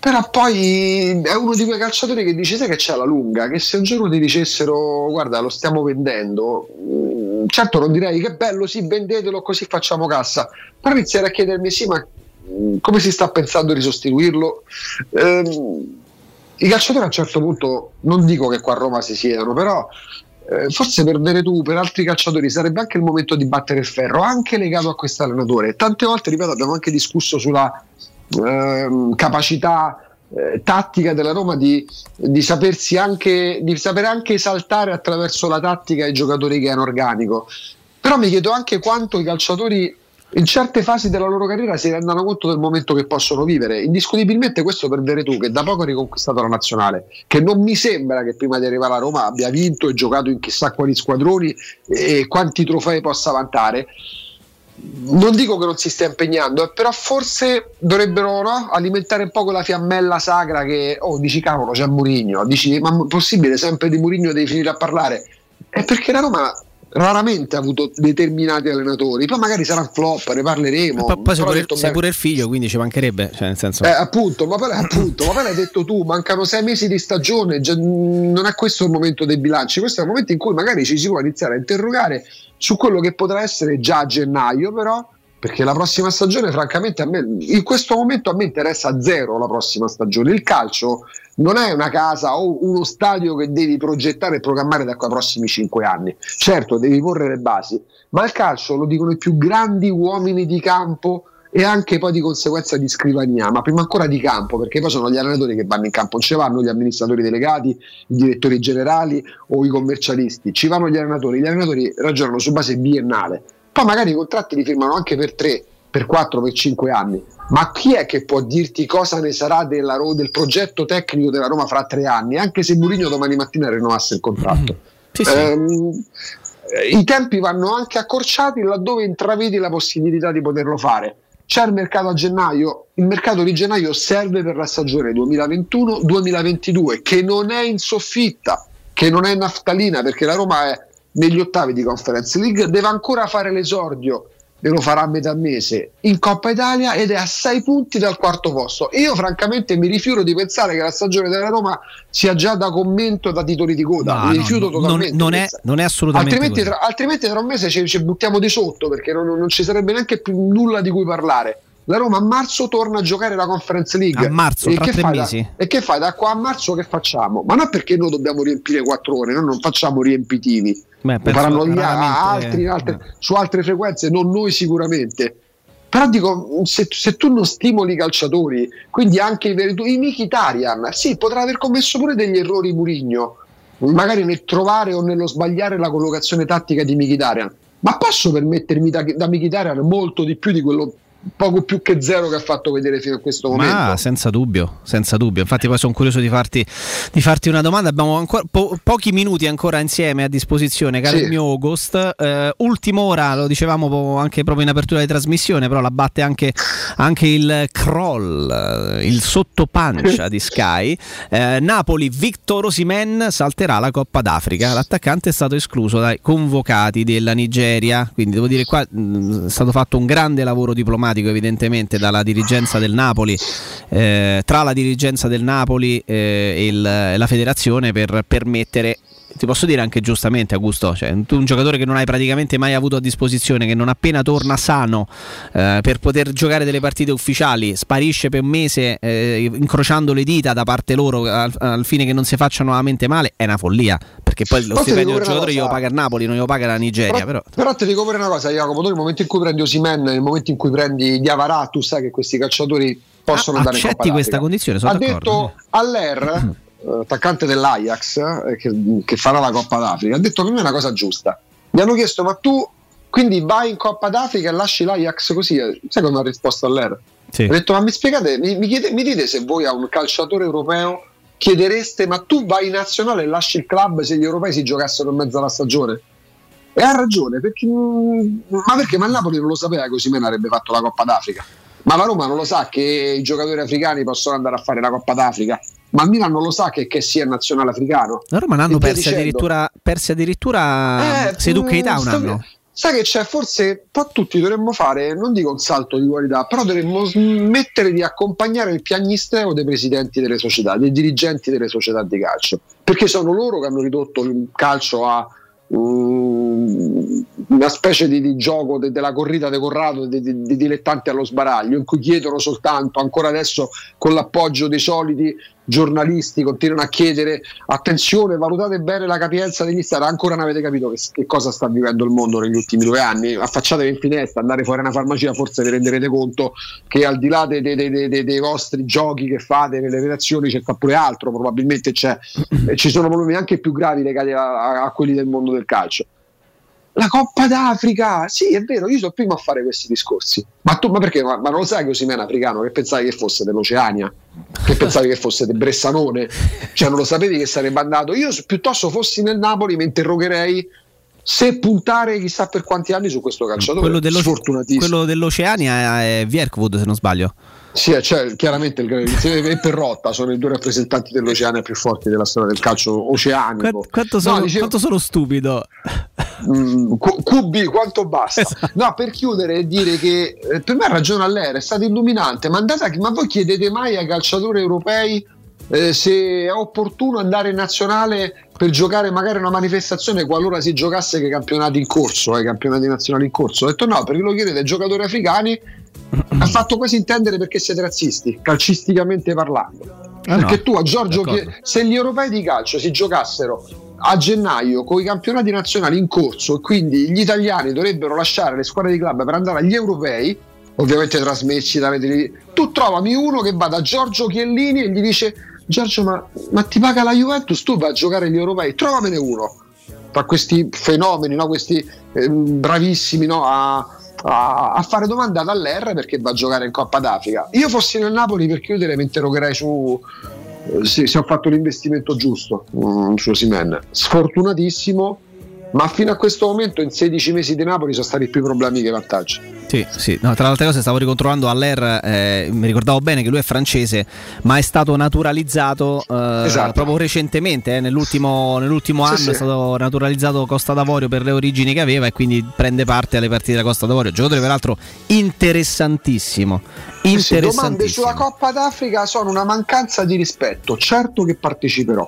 Però poi è uno di quei calciatori che dice: Sai che c'è alla lunga? Che se un giorno ti dicessero guarda, lo stiamo vendendo, mm, certo non direi che bello, sì, vendetelo così facciamo cassa. Però inizierei a chiedermi: sì, ma mm, come si sta pensando di sostituirlo? Ehm, I calciatori a un certo punto, non dico che qua a Roma si siedano, però eh, forse per Veretù, per altri calciatori sarebbe anche il momento di battere il ferro, anche legato a questo allenatore. Tante volte, ripeto, abbiamo anche discusso sulla ehm, capacità eh, tattica della Roma di, di sapersi anche di sapere anche esaltare attraverso la tattica i giocatori che hanno organico. Però mi chiedo anche quanto i calciatori in certe fasi della loro carriera si rendano conto del momento che possono vivere. Indiscutibilmente questo per Veretù, che da poco ha riconquistato la nazionale, che non mi sembra che prima di arrivare a Roma abbia vinto e giocato in chissà quali squadroni e quanti trofei possa vantare. Non dico che non si stia impegnando, eh, però forse dovrebbero no, alimentare un po' quella fiammella sacra che, oh, dici cavolo, c'è Murigno, dici ma è possibile sempre di Murigno devi finire a parlare? È perché la Roma raramente ha avuto determinati allenatori, poi magari sarà un flop, ne parleremo.
Poi, poi sei, pure,
detto
sei pure il figlio, quindi ci mancherebbe. Cioè, nel senso.
eh, appunto, ma poi, appunto, ma poi l'hai detto tu, mancano sei mesi di stagione, già- non è questo il momento dei bilanci, questo è il momento in cui magari ci si può iniziare a interrogare su quello che potrà essere già a gennaio, però, perché la prossima stagione, francamente, a me, in questo momento a me interessa zero la prossima stagione. Il calcio non è una casa o uno stadio che devi progettare e programmare da qua ai prossimi cinque anni. Certo, devi porre le basi, ma il calcio lo dicono i più grandi uomini di campo e anche poi di conseguenza di scrivania, ma prima ancora di campo, perché poi sono gli allenatori che vanno in campo, non ci vanno gli amministratori delegati, i direttori generali o i commercialisti, ci vanno gli allenatori, gli allenatori ragionano su base biennale, poi magari i contratti li firmano anche per 3, per 4, per 5 anni, ma chi è che può dirti cosa ne sarà della del progetto tecnico della Roma fra tre anni, anche se Mourinho domani mattina rinnovasse il contratto? Ehm, eh, I tempi vanno anche accorciati laddove intravedi la possibilità di poterlo fare. C'è il mercato a gennaio, il mercato di gennaio serve per la stagione 2021-2022 che non è in soffitta, che non è naftalina perché la Roma è negli ottavi di Conference League, deve ancora fare l'esordio e lo farà a metà mese in Coppa Italia ed è a 6 punti dal quarto posto. Io francamente mi rifiuto di pensare che la stagione della Roma sia già da commento da titoli di coda,
No,
mi
no,
rifiuto
non-
totalmente.
non è- non è assolutamente
altrimenti tra, altrimenti tra un mese ci, ci buttiamo di sotto perché non, non ci sarebbe neanche più nulla di cui parlare. La Roma a marzo torna a giocare la Conference League.
A marzo,
E che da- e che fai da qua a marzo? Che facciamo? Ma non perché noi dobbiamo riempire quattro ore, noi non facciamo riempitivi.
Beh,
Lo faranno gli altri in altre- su altre frequenze, non noi sicuramente. Però dico, se, se tu non stimoli i calciatori, quindi anche i Veretù, i Mkhitaryan, sì, potrà aver commesso pure degli errori Murigno, magari nel trovare o nello sbagliare la collocazione tattica di Mkhitaryan. ma posso permettermi da, da Mkhitaryan molto di più di quello poco più che zero che ha fatto vedere fino a questo momento.
Ma senza dubbio, senza dubbio. Infatti, poi sono curioso di farti, di farti una domanda. Abbiamo ancora po- pochi minuti ancora insieme a disposizione, caro
Sì.
il mio August. Eh, ultima ora, lo dicevamo anche proprio in apertura di trasmissione, però la batte anche, anche il crawl, il sottopancia di Sky. Eh, Napoli, Victor Osimen salterà la Coppa d'Africa. L'attaccante è stato escluso dai convocati della Nigeria. Quindi devo dire qua mh, è stato fatto un grande lavoro diplomatico evidentemente dalla dirigenza del Napoli, eh, tra la dirigenza del Napoli eh, e il- la federazione per permettere ti posso dire anche giustamente Augusto, cioè, tu un giocatore che non hai praticamente mai avuto a disposizione, che non appena torna sano eh, per poter giocare delle partite ufficiali, sparisce per un mese eh, incrociando le dita da parte loro al, al fine che non si facciano nuovamente male, è una follia, perché poi lo
Però ti
stipendio del giocatore glielo paga il Napoli, non glielo paga la Nigeria, però...
Però ti dico pure una cosa, Jacopo, tu nel momento in cui prendi Osimen, nel momento in cui prendi Diavarà, tu sai che questi calciatori possono
Ah,
andare in Coppa
accetti questa condizione, sono
ha
d'accordo.
detto all'Er, [clears throat] attaccante dell'Ajax, eh, che, che farà la Coppa d'Africa, ha detto che non è una cosa giusta. Gli hanno chiesto, ma tu quindi vai in Coppa d'Africa e lasci l'Ajax così? Sai come ha risposto all'Er?
Sì.
Ha detto, ma mi spiegate, mi, mi chiede- mi dite se voi a un calciatore europeo chiedereste, ma tu vai in nazionale e lasci il club se gli europei si giocassero in mezzo alla stagione? E ha ragione, perché, ma perché? Ma il Napoli non lo sapeva che Osimhen avrebbe fatto la Coppa d'Africa. Ma la Roma non lo sa che i giocatori africani possono andare a fare la Coppa d'Africa. Ma il Milan non lo sa che, che sia nazionale africano.
La Roma ne hanno
via
persi
dicendo.
addirittura, persi addirittura
Eh,
Sedu Keita un anno.
Sai che c'è? Forse un tutti dovremmo fare, non dico un salto di qualità, però dovremmo smettere di accompagnare il piagnisteo dei presidenti delle società, dei dirigenti delle società di calcio, perché sono loro che hanno ridotto il calcio a mm, una specie di, di gioco de- della corrida di Corrado di, di dilettanti allo sbaraglio, in cui chiedono soltanto, ancora adesso con l'appoggio dei soliti giornalisti, continuano a chiedere attenzione, valutate bene la capienza degli stati, ancora non avete capito che, che cosa sta vivendo il mondo negli ultimi due anni, affacciatevi in finestra, andare fuori a una farmacia, forse vi renderete conto che al di là dei, dei- dei- dei- dei vostri giochi che fate nelle redazioni c'è pure altro, probabilmente c'è, [clears throat] ci sono problemi anche più gravi legati a, a- a quelli del mondo del calcio. La Coppa d'Africa, sì, è vero, io sono primo a fare questi discorsi. Ma tu, ma perché? Ma, ma non lo sai che Osimena è africano? Che pensavi che fosse dell'Oceania? Che pensavi che fosse del Bressanone? Cioè, non lo sapevi che sarebbe andato? Io, piuttosto fossi nel Napoli, mi interrogherei se puntare chissà per quanti anni su questo calciatore.
Quello, dello-
Sfortunatissimo.
quello dell'Oceania è Vierkwood, se non sbaglio.
Sì, cioè, chiaramente il insieme e Perrotta sono i due rappresentanti dell'Oceania più forti della storia del calcio oceanico.
Quanto, quanto
No,
sono,
dicevo-
quanto sono stupido.
Mm, QB quanto basta
Esatto.
no per chiudere e dire che eh, per me ha ragione All'era è stato illuminante ma, andate ma voi chiedete mai ai calciatori europei eh, se è opportuno andare in nazionale per giocare magari una manifestazione qualora si giocasse che i campionati in corso ai campionati nazionali in corso. Ho detto no perché lo chiedete ai giocatori africani? Ha [clears throat] fatto quasi intendere perché siete razzisti calcisticamente parlando.
Ah,
perché
no,
tu a Giorgio,
d'accordo.
se gli europei di calcio si giocassero a gennaio con i campionati nazionali in corso e quindi gli italiani dovrebbero lasciare le squadre di club per andare agli europei, ovviamente trasmessi da vedere, tu trovami uno che va da Giorgio Chiellini e gli dice Giorgio ma, ma ti paga la Juventus, tu vai a giocare agli europei, trovamene uno tra questi fenomeni, no? questi ehm, bravissimi no? a, a- a fare domande ad Aller perché va a giocare in Coppa d'Africa. Io fossi nel Napoli per chiudere mi interrogherei su eh, sì, se ho fatto l'investimento giusto mm, su Simen. Sfortunatissimo, ma fino a questo momento in 16 mesi di Napoli sono stati più problemi che vantaggi.
Sì, sì. No, tra le altre cose stavo ricontrollando Aller, eh, mi ricordavo bene che lui è francese, ma è stato naturalizzato eh,
Esatto.
proprio recentemente, eh, nell'ultimo, nell'ultimo
Sì,
anno
sì.
è stato naturalizzato Costa d'Avorio per le origini che aveva e quindi prende parte alle partite della Costa d'Avorio. Giocatore peraltro interessantissimo.
Sì, domande
Interessantissimo.
sulla Coppa d'Africa sono una mancanza di rispetto. Certo che parteciperò.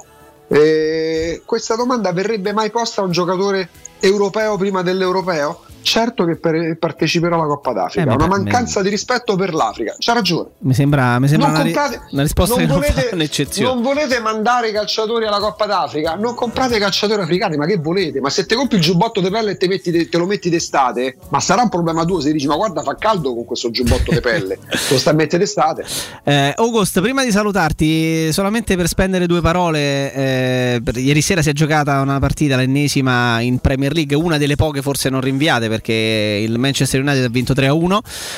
Eh, questa domanda verrebbe mai posta a un giocatore europeo prima dell'europeo? Certo che per- parteciperò alla Coppa d'Africa.
Eh,
una
ma-
mancanza di rispetto per l'Africa. C'ha ragione.
Mi sembra, mi sembra
Non
una, ri-
comprate-
una risposta
non
che non
volete-
un'eccezione.
Non volete mandare i calciatori alla Coppa d'Africa? Non comprate calciatori africani, ma che volete? Ma se te compri il giubbotto di pelle e te, metti te lo metti d'estate, ma sarà un problema tuo se dici ma guarda fa caldo con questo giubbotto di pelle, lo stai a mettere d'estate.
Eh, August, prima di salutarti, solamente per spendere due parole, eh, ieri sera si è giocata una partita, l'ennesima in Premier League, una delle poche forse non rinviate perché il Manchester United ha vinto 3-1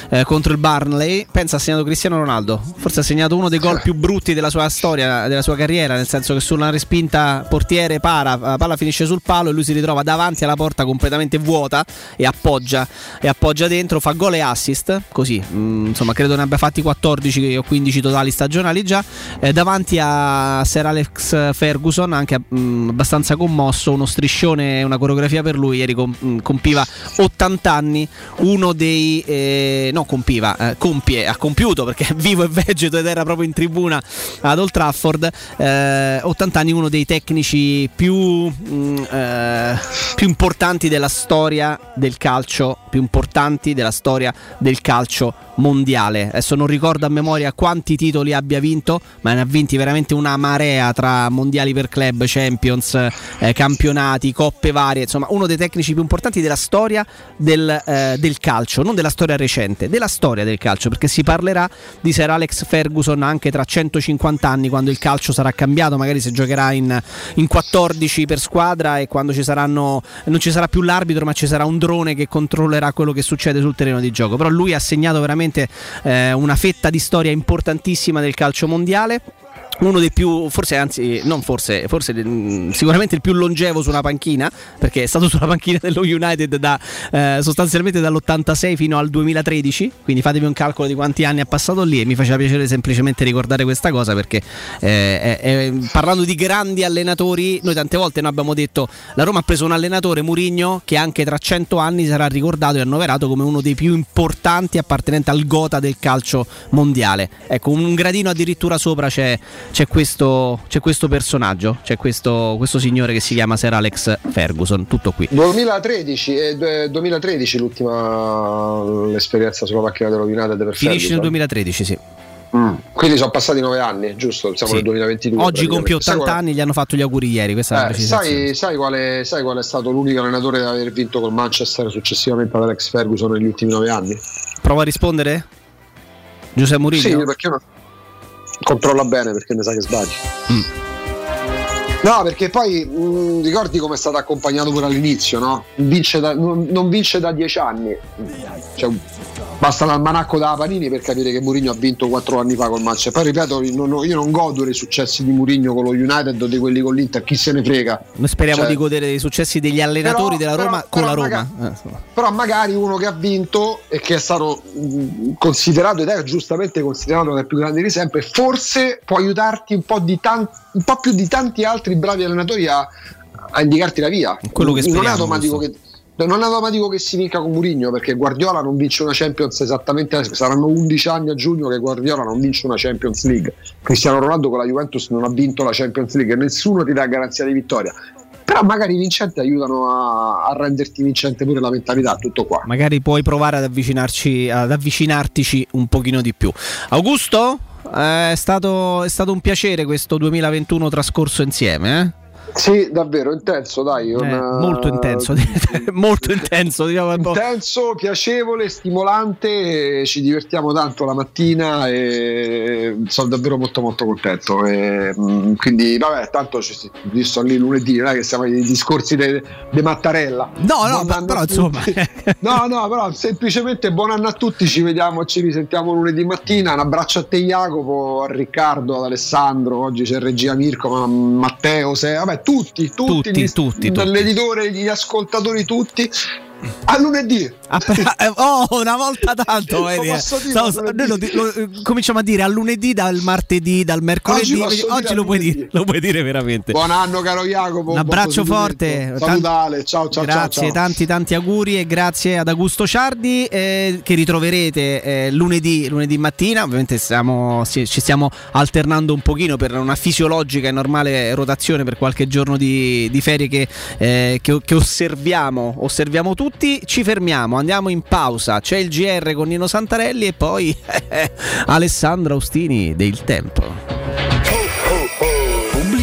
eh, contro il Barnley. Pensa ha segnato Cristiano Ronaldo, forse ha segnato uno dei gol più brutti della sua storia, della sua carriera, nel senso che sulla respinta portiere para, la palla finisce sul palo e lui si ritrova davanti alla porta completamente vuota e appoggia, e appoggia dentro, fa gol e assist, così, mm, insomma credo ne abbia fatti 14 o 15 totali stagionali già, eh, davanti a Sir Alex Ferguson, anche mm, abbastanza commosso, uno striscione, una coreografia per lui, ieri mm, compiva 80 anni, uno dei... eh, no, compiva, eh, compie, ha compiuto perché [laughs] vivo e vegeto ed era proprio in tribuna ad Old Trafford, eh, 80 anni, uno dei tecnici più, mm, eh, più importanti della storia del calcio, più importanti della storia del calcio mondiale. Adesso non ricordo a memoria quanti titoli abbia vinto, ma ne ha vinti veramente una marea tra mondiali per club, Champions, eh, campionati, coppe varie, insomma uno dei tecnici più importanti della storia del, eh, del calcio, non della storia recente, della storia del calcio, perché si parlerà di Sir Alex Ferguson anche tra 150 anni quando il calcio sarà cambiato, magari si giocherà in, in 14 per squadra e quando ci saranno non ci sarà più l'arbitro, ma ci sarà un drone che controllerà quello che succede sul terreno di gioco. Però lui ha segnato veramente eh, una fetta di storia importantissima del calcio mondiale. Uno dei più, forse anzi, non forse, forse mm, sicuramente il più longevo su una panchina, perché è stato [laughs] sulla panchina dello United da, eh, sostanzialmente dall'86 fino al 2013, quindi fatevi un calcolo di quanti anni ha passato lì e mi faceva piacere semplicemente ricordare questa cosa perché eh, è- parlando di grandi allenatori, noi tante volte noi abbiamo detto la Roma ha preso un allenatore, Murigno, che anche tra 100 anni sarà ricordato e annoverato come uno dei più importanti appartenenti al gota del calcio mondiale. Ecco, un gradino addirittura sopra c'è, c'è questo, c'è questo personaggio, c'è questo, questo signore che si chiama Sir Alex Ferguson, tutto qui.
2013, eh, 2013 l'ultima l'esperienza sulla macchina dello United per
Finisce nel
Ferguson.
2013, sì.
Mm. Quindi sono passati nove anni, giusto? Siamo
Sì.
nel 2022.
Oggi compie
praticamente. Sai
80
qual-
anni, gli hanno fatto gli auguri ieri, questa
Eh, sai, sai, qual è, sai qual è stato l'unico allenatore ad aver vinto col Manchester successivamente ad Alex Ferguson negli ultimi nove anni?
Prova a rispondere? Giuseppe Mourinho?
Sì, perché no? Controlla bene perché mi sa che sbagli.
Mm.
No, perché poi mh, ricordi come è stato accompagnato pure all'inizio, no? Vince da- non, non vince da dieci anni. Cioè, basta l'almanacco da Panini per capire che Mourinho ha vinto quattro anni fa col Manchester. Poi ripeto, io non godo dei successi di Mourinho con lo United o di quelli con l'Inter, chi se ne frega.
Noi speriamo
Cioè,
di godere dei successi degli allenatori
Però-
della Roma
però-
con
però
la Roma.
magari-
Eh,
però magari uno che ha vinto e che è stato mh, considerato ed è giustamente considerato i più grandi di sempre, forse può aiutarti un po', di tan- un po' più di tanti altri bravi allenatori a, a indicarti la via.
Quello che
non, è
speriamo,
automatico
giusto.
che, non automatico che si vinca con Mourinho perché Guardiola non vince una Champions esattamente saranno 11 anni a giugno che Guardiola non vince una Champions League Cristiano Ronaldo con la Juventus non ha vinto la Champions League e nessuno ti dà garanzia di vittoria però magari i vincenti aiutano a, a renderti vincente pure la mentalità tutto qua
Magari puoi provare ad avvicinarci, ad avvicinartici un pochino di più. Augusto, eh, è stato, è stato un piacere questo 2021 trascorso insieme. Eh?
Sì, davvero intenso, dai.
Eh,
un-
molto intenso, [laughs] molto intenso. Diciamo.
Intenso, piacevole, stimolante, ci divertiamo tanto la mattina e sono davvero molto molto contento. E, mm, quindi vabbè, tanto ci io sto lì lunedì, non è che siamo ai discorsi di Mattarella.
No, no,
Buon
però
a
insomma.
no, no, però semplicemente buon anno a tutti, ci vediamo, ci risentiamo lunedì mattina. Un abbraccio a te Jacopo, a Riccardo, ad Alessandro, oggi c'è regia Mirko, ma Matteo, se, vabbè, tutti, tutti,
Tutti,
gli-
tutti,
dall'editore, gli ascoltatori tutti. A lunedì.
Ah, [laughs] eh, oh, una volta tanto, vedi, eh. Stavo- noi lo, lo- eh, cominciamo a dire al lunedì, dal martedì, dal mercoledì.
Oggi
Oggi, lo, puoi dire, lo puoi dire veramente.
Buon anno caro Jacopo.
Un abbraccio forte.
Salutale, ciao ciao
grazie,
ciao.
tanti tanti auguri e grazie ad Augusto Ciardi eh, che ritroverete eh, lunedì, lunedì mattina. Ovviamente stiamo- ci stiamo alternando un pochino per una fisiologica e normale rotazione per qualche giorno di, di ferie che, eh, che- che osserviamo, osserviamo tutti. Tutti ci fermiamo, andiamo in pausa. C'è il GR con Nino Santarelli e poi [laughs] Alessandro Austini del Tempo.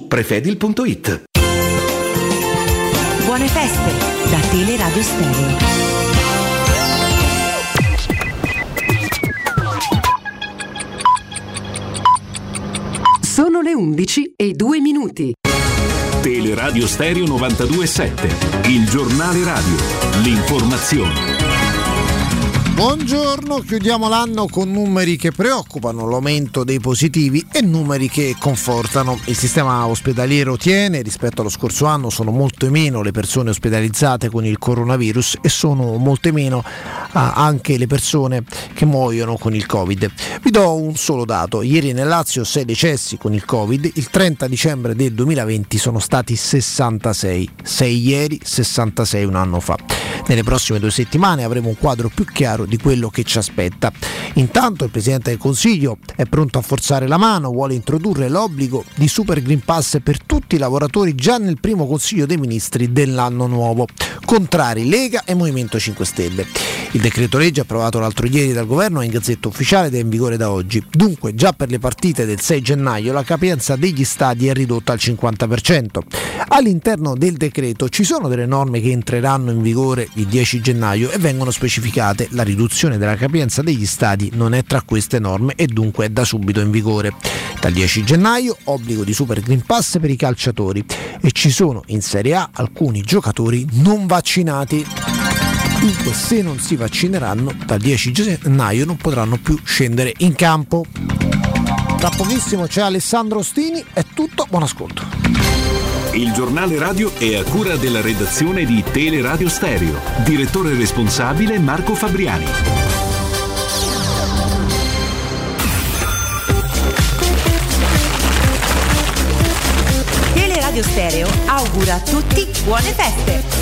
prefedil.it.
Buone feste da Teleradio Stereo.
Sono le 11 e 2 minuti.
Teleradio Stereo 92.7, il giornale radio, l'informazione.
Buongiorno, chiudiamo l'anno con numeri che preoccupano, l'aumento dei positivi e numeri che confortano. Il sistema ospedaliero tiene, rispetto allo scorso anno sono molte meno le persone ospedalizzate con il coronavirus e sono molte meno ah, anche le persone che muoiono con il Covid. Vi do un solo dato, ieri nel Lazio 6 decessi con il Covid, il 30 dicembre del 2020 sono stati 66, 6 ieri, 66 un anno fa. Nelle prossime due settimane avremo un quadro più chiaro di quello che ci aspetta. Intanto il Presidente del Consiglio è pronto a forzare la mano, vuole introdurre l'obbligo di Super Green Pass per tutti i lavoratori già nel primo Consiglio dei Ministri dell'anno nuovo. Contrari Lega e Movimento 5 Stelle. Il decreto legge approvato l'altro ieri dal governo è in gazzetta ufficiale ed è in vigore da oggi. Dunque già per le partite del 6 gennaio la capienza degli stadi è ridotta al 50%. All'interno del decreto ci sono delle norme che entreranno in vigore il 10 gennaio e vengono specificate. La riduzione della capienza degli stadi non è tra queste norme e dunque è da subito in vigore. Dal 10 gennaio obbligo di Super Green Pass per i calciatori e ci sono in Serie A alcuni giocatori non vaccinati. Dunque se non si vaccineranno dal 10 gennaio non potranno più scendere in campo. Tra pochissimo c'è Alessandro Ostini, è tutto, buon ascolto.
Il giornale radio è a cura della redazione di Teleradio Stereo. Direttore responsabile Marco Fabriani.
Teleradio Stereo augura a tutti buone feste.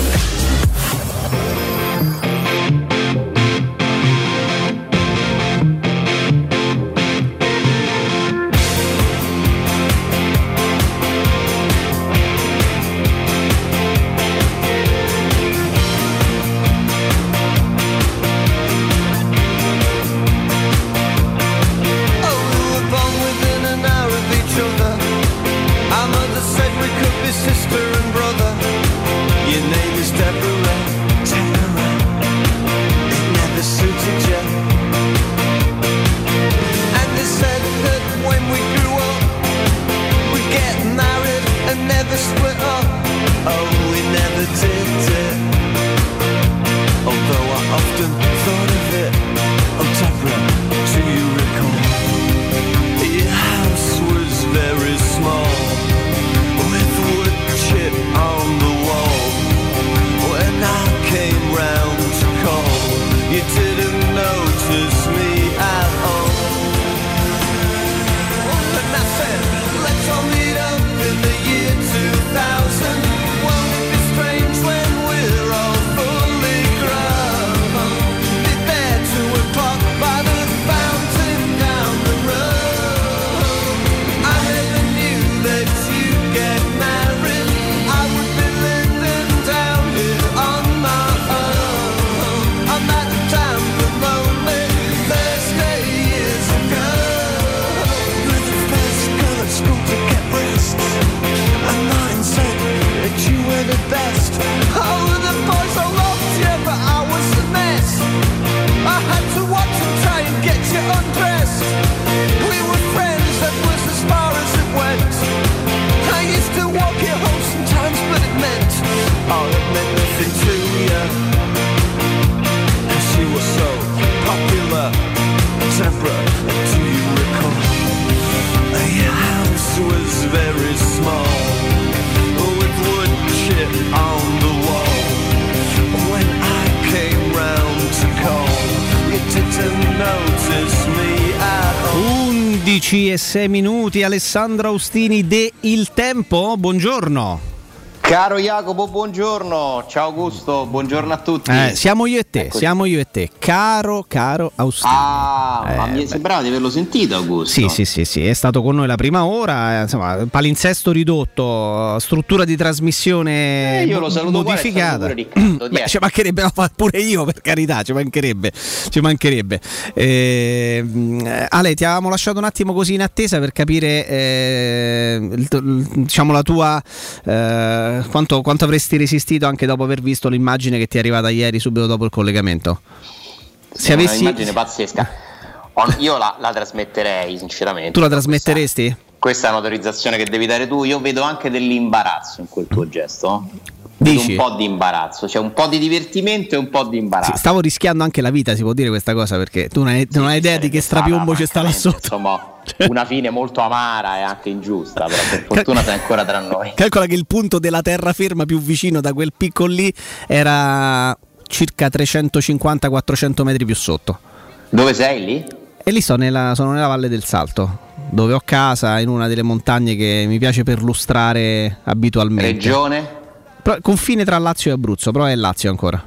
11 e 6 minuti, Alessandro Austini de Il Tempo, buongiorno.
Caro Jacopo, buongiorno. Ciao Augusto, buongiorno a tutti.
Eh, siamo io e te,
Eccoci.
siamo io e te, caro, caro Austini.
Ah, ma
Eh,
mi
beh.
sembrava di averlo sentito Augusto.
Sì, sì, sì, sì, è stato con noi la prima ora, eh, insomma, palinsesto ridotto, struttura di trasmissione
Eh, io lo saluto
modificata.
pure Riccardo,
Beh, ci mancherebbe ma fa pure io, per carità, ci mancherebbe. Ci mancherebbe. Eh, Ale, ti avevamo lasciato un attimo così in attesa per capire eh, il- il- diciamo la tua eh, quanto, quanto avresti resistito anche dopo aver visto l'immagine che ti è arrivata ieri subito dopo il collegamento. Se
È
avessi
un'immagine pazzesca. Io la, la trasmetterei, sinceramente.
tu la trasmetteresti?
Questa è un'autorizzazione che devi dare tu. Io vedo anche dell'imbarazzo in quel tuo gesto.
Dici?
un po' di imbarazzo, c'è un po' di divertimento e un po' di imbarazzo.
Sì, stavo rischiando anche la vita, si può dire questa cosa, perché tu non hai, non hai idea di che strapiombo c'è sta là sotto.
Insomma, una fine molto amara e anche ingiusta, però per fortuna sei ancora tra noi.
Calcola che il punto della terraferma più vicino da quel picco lì era circa 350-400 metri più sotto.
Dove sei lì?
E lì sto nella, sono nella Valle del Salto, dove ho casa in una delle montagne che mi piace perlustrare abitualmente.
Regione?
Però- confine tra Lazio e Abruzzo, però è Lazio ancora.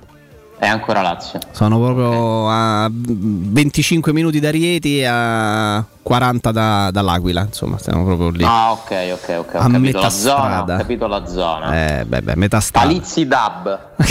È ancora Lazio.
Sono proprio a 25 minuti da Rieti e a 40 da- dall'Aquila, insomma, stiamo proprio lì.
Ah, ok, ok, ok. Ho
A
capito
metà
la zona.
strada.
Ho capito la zona.
Eh, beh, beh, metà strada.
Palizzi Dab. [laughs]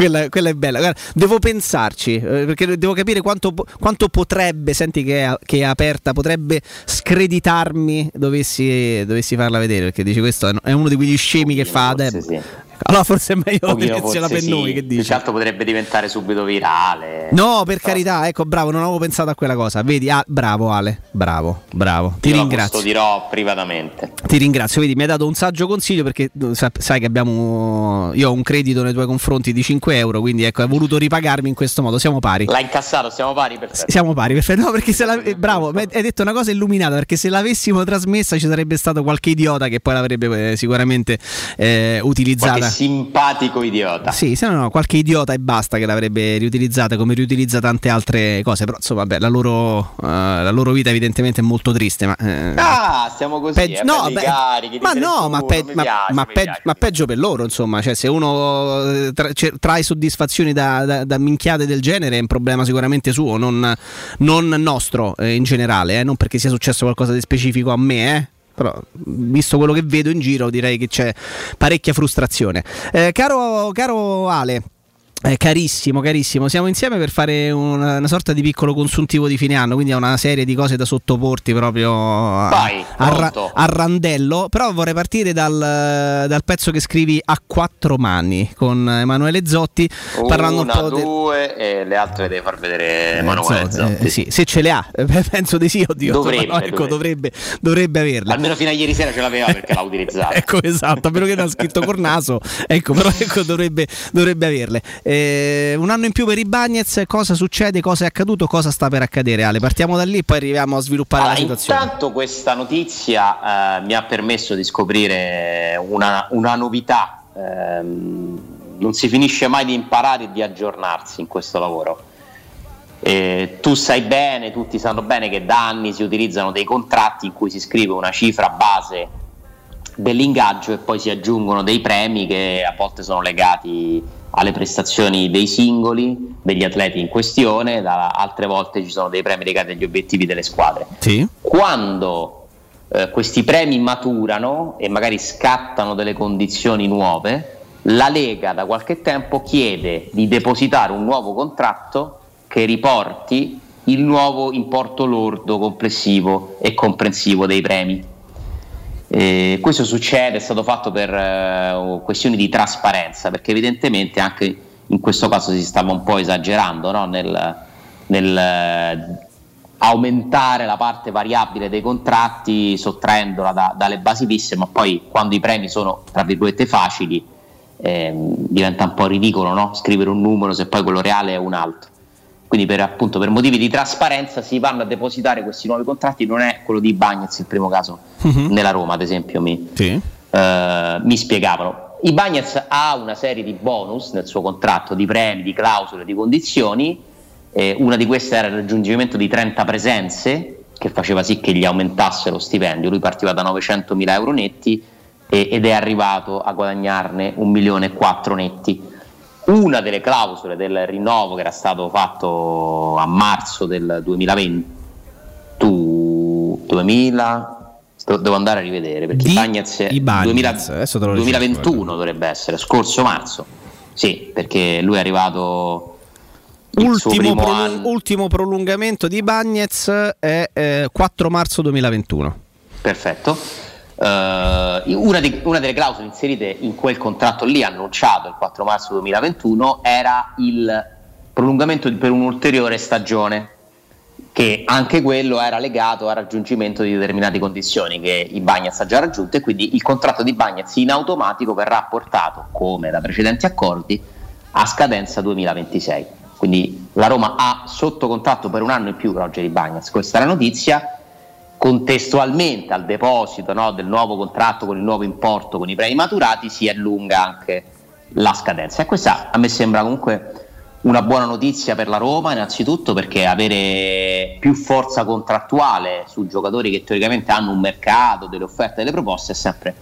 quella, quella è bella. Guarda, devo pensarci eh, perché devo capire quanto, quanto potrebbe, senti che è, che è aperta, potrebbe screditarmi dovessi, dovessi farla vedere. Perché dici questo è, uno di quegli scemi che fa Deb. Allora forse è meglio
forse
per
sì.
noi. Che
Più
dici?
che altro potrebbe diventare subito virale.
No, per carità, ecco, bravo, non avevo pensato a quella cosa. Vedi, ah, bravo Ale, bravo, bravo. Ti
Io lo
ringrazio.
custodirò privatamente.
Ti ringrazio, vedi, mi hai dato un saggio consiglio perché eh, sa- sai che abbiamo. Io ho un credito nei tuoi confronti di 5 euro, quindi ecco, hai voluto ripagarmi in questo modo. Siamo pari.
L'ha incassato, siamo pari perfetto.
Siamo pari, perfetto. No, perché se la, bravo, hai detto una cosa illuminata. Perché se l'avessimo trasmessa ci sarebbe stato qualche idiota che poi l'avrebbe eh, sicuramente eh, utilizzata.
Simpatico idiota.
Sì, se no, no, qualche idiota e basta che l'avrebbe riutilizzata come riutilizza tante altre cose. Però insomma, vabbè, la loro, eh, la loro vita evidentemente è molto triste. Ma, eh,
Ah, stiamo così,
Peggio-
eh,
no, beh,
carichi,
ma no, ma,
31,
pe- ma-
piace,
ma pe- ma peggio per loro, insomma, cioè se uno eh, tra- ce- trae soddisfazioni da, da- da minchiate del genere è un problema sicuramente suo, non, non nostro eh, in generale, eh, non perché sia successo qualcosa di specifico a me, eh. Però, visto quello che vedo in giro, direi che c'è parecchia frustrazione. Eh, caro, caro Ale. Eh, carissimo, carissimo, siamo insieme per fare una, una sorta di piccolo consuntivo di fine anno, quindi è una serie di cose da sottoporti proprio a,
Vai,
a ra- a randello, però vorrei partire dal, dal pezzo che scrivi a quattro mani con Emanuele Zotti, parlando
Una,
un po' del...
due e le altre devi far vedere Emanuele
Zotti,
Zotti.
eh, sì, se ce le ha, eh, [laughs] penso di sì, oddio.
Dovrebbe,
no, ecco, dovrebbe, dovrebbe averle.
Almeno fino a ieri sera ce l'aveva perché l'ha utilizzata. [laughs]
Ecco esatto, a meno che non ha scritto Cornaso, ecco, però ecco, dovrebbe, dovrebbe averle. Eh, un anno in più per i Bagnets, cosa succede, cosa è accaduto, cosa sta per accadere Ale? Partiamo da lì, poi arriviamo a sviluppare
Allora,
la situazione.
intanto questa notizia eh, mi ha permesso di scoprire una, una novità. Ehm, non si finisce mai di imparare e di aggiornarsi in questo lavoro. Eh, tu sai bene, tutti sanno bene che da anni si utilizzano dei contratti in cui si scrive una cifra base dell'ingaggio e poi si aggiungono dei premi che a volte sono legati alle prestazioni dei singoli, degli atleti in questione, da altre volte ci sono dei premi legati agli obiettivi delle squadre.
Sì.
Quando eh, questi premi maturano e magari scattano delle condizioni nuove, la Lega da qualche tempo chiede di depositare un nuovo contratto che riporti il nuovo importo lordo complessivo e comprensivo dei premi. Eh, questo succede, è stato fatto per eh, questioni di trasparenza, perché evidentemente anche in questo caso si stava un po' esagerando no? nel, nel, eh, aumentare la parte variabile dei contratti sottraendola da- dalle basi fisse, ma poi quando i premi sono tra virgolette facili ehm, diventa un po' ridicolo no? scrivere un numero se poi quello reale è un altro. Quindi per, appunto, per motivi di trasparenza si vanno a depositare questi nuovi contratti, non è quello di Bagnez il primo caso
Mhm.
nella Roma ad esempio mi,
Sì.
eh, mi spiegavano. I Bagnets ha una serie di bonus nel suo contratto, di premi, di clausole, di condizioni. Eh, una di queste era il raggiungimento di 30 presenze, che faceva sì che gli aumentasse lo stipendio. Lui partiva da 900.000 euro netti e- ed è arrivato a guadagnarne 1 milione e 4 netti. Una delle clausole del rinnovo che era stato fatto a marzo del 2020, 2000, sto- devo andare a rivedere perché Bagnets,
Bagnets,
2000
ricerco,
2021 dovrebbe essere, scorso marzo. Sì, perché lui è arrivato
Ultimo, prolung-
anno.
ultimo prolungamento di Bagnez è eh, 4 marzo 2021.
Perfetto. Eh, una, di- una delle clausole inserite in quel contratto lì, annunciato il 4 marzo 2021, era il prolungamento per un'ulteriore stagione, che anche quello era legato al raggiungimento di determinate condizioni che i Bagnets ha già raggiunto e quindi il contratto di Bagnets in automatico verrà portato, come da precedenti accordi, a scadenza 2026. Quindi la Roma ha sotto contratto per un anno in più Roger Bagnets, questa è la notizia contestualmente al deposito no, del nuovo contratto con il nuovo importo con i premi maturati si allunga anche la scadenza. E questa a me sembra comunque una buona notizia per la Roma innanzitutto perché avere più forza contrattuale su giocatori che teoricamente hanno un mercato, delle offerte, delle proposte è sempre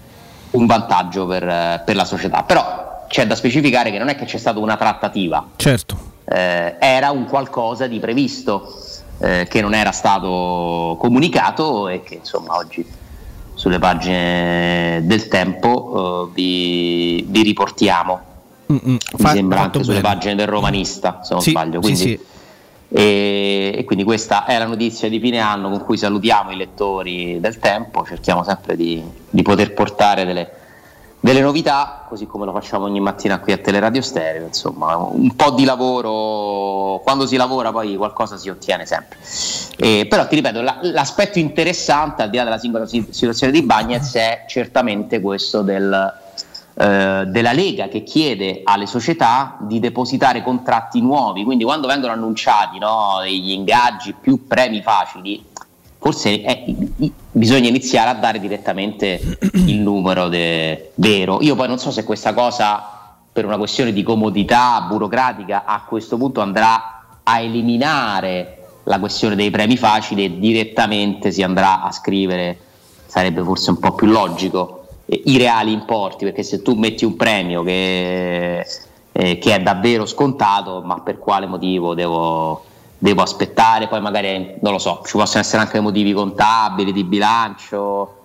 un vantaggio per, eh, per la società. Però c'è da specificare che non è che c'è stata una trattativa.
Certo.
eh, era un qualcosa di previsto eh, che non era stato comunicato e che insomma oggi sulle pagine del tempo eh, vi, vi riportiamo. Mi
Fa-
sembra anche sulle
bene.
pagine del romanista, se non
Sì,
sbaglio.
sì,
Quindi,
sì.
E, e quindi questa è la notizia di fine anno con cui salutiamo i lettori del tempo, cerchiamo sempre di, di poter portare delle, delle novità, così come lo facciamo ogni mattina qui a Teleradio Stereo, insomma un po' di lavoro, quando si lavora poi qualcosa si ottiene sempre. Eh, però ti ripeto, la- l'aspetto interessante al di là della singola si- situazione di Bagnez è certamente questo del, eh, della Lega che chiede alle società di depositare contratti nuovi, quindi quando vengono annunciati no, degli ingaggi più premi facili, forse è- bisogna iniziare a dare direttamente il [clears throat] numero de- vero. Io poi non so se questa cosa, per una questione di comodità burocratica, a questo punto andrà a eliminare la questione dei premi facili e direttamente si andrà a scrivere, sarebbe forse un po' più logico, eh, i reali importi, perché se tu metti un premio che, eh, che è davvero scontato, ma per quale motivo devo, devo aspettare? Poi magari, non lo so, ci possono essere anche motivi contabili, di bilancio,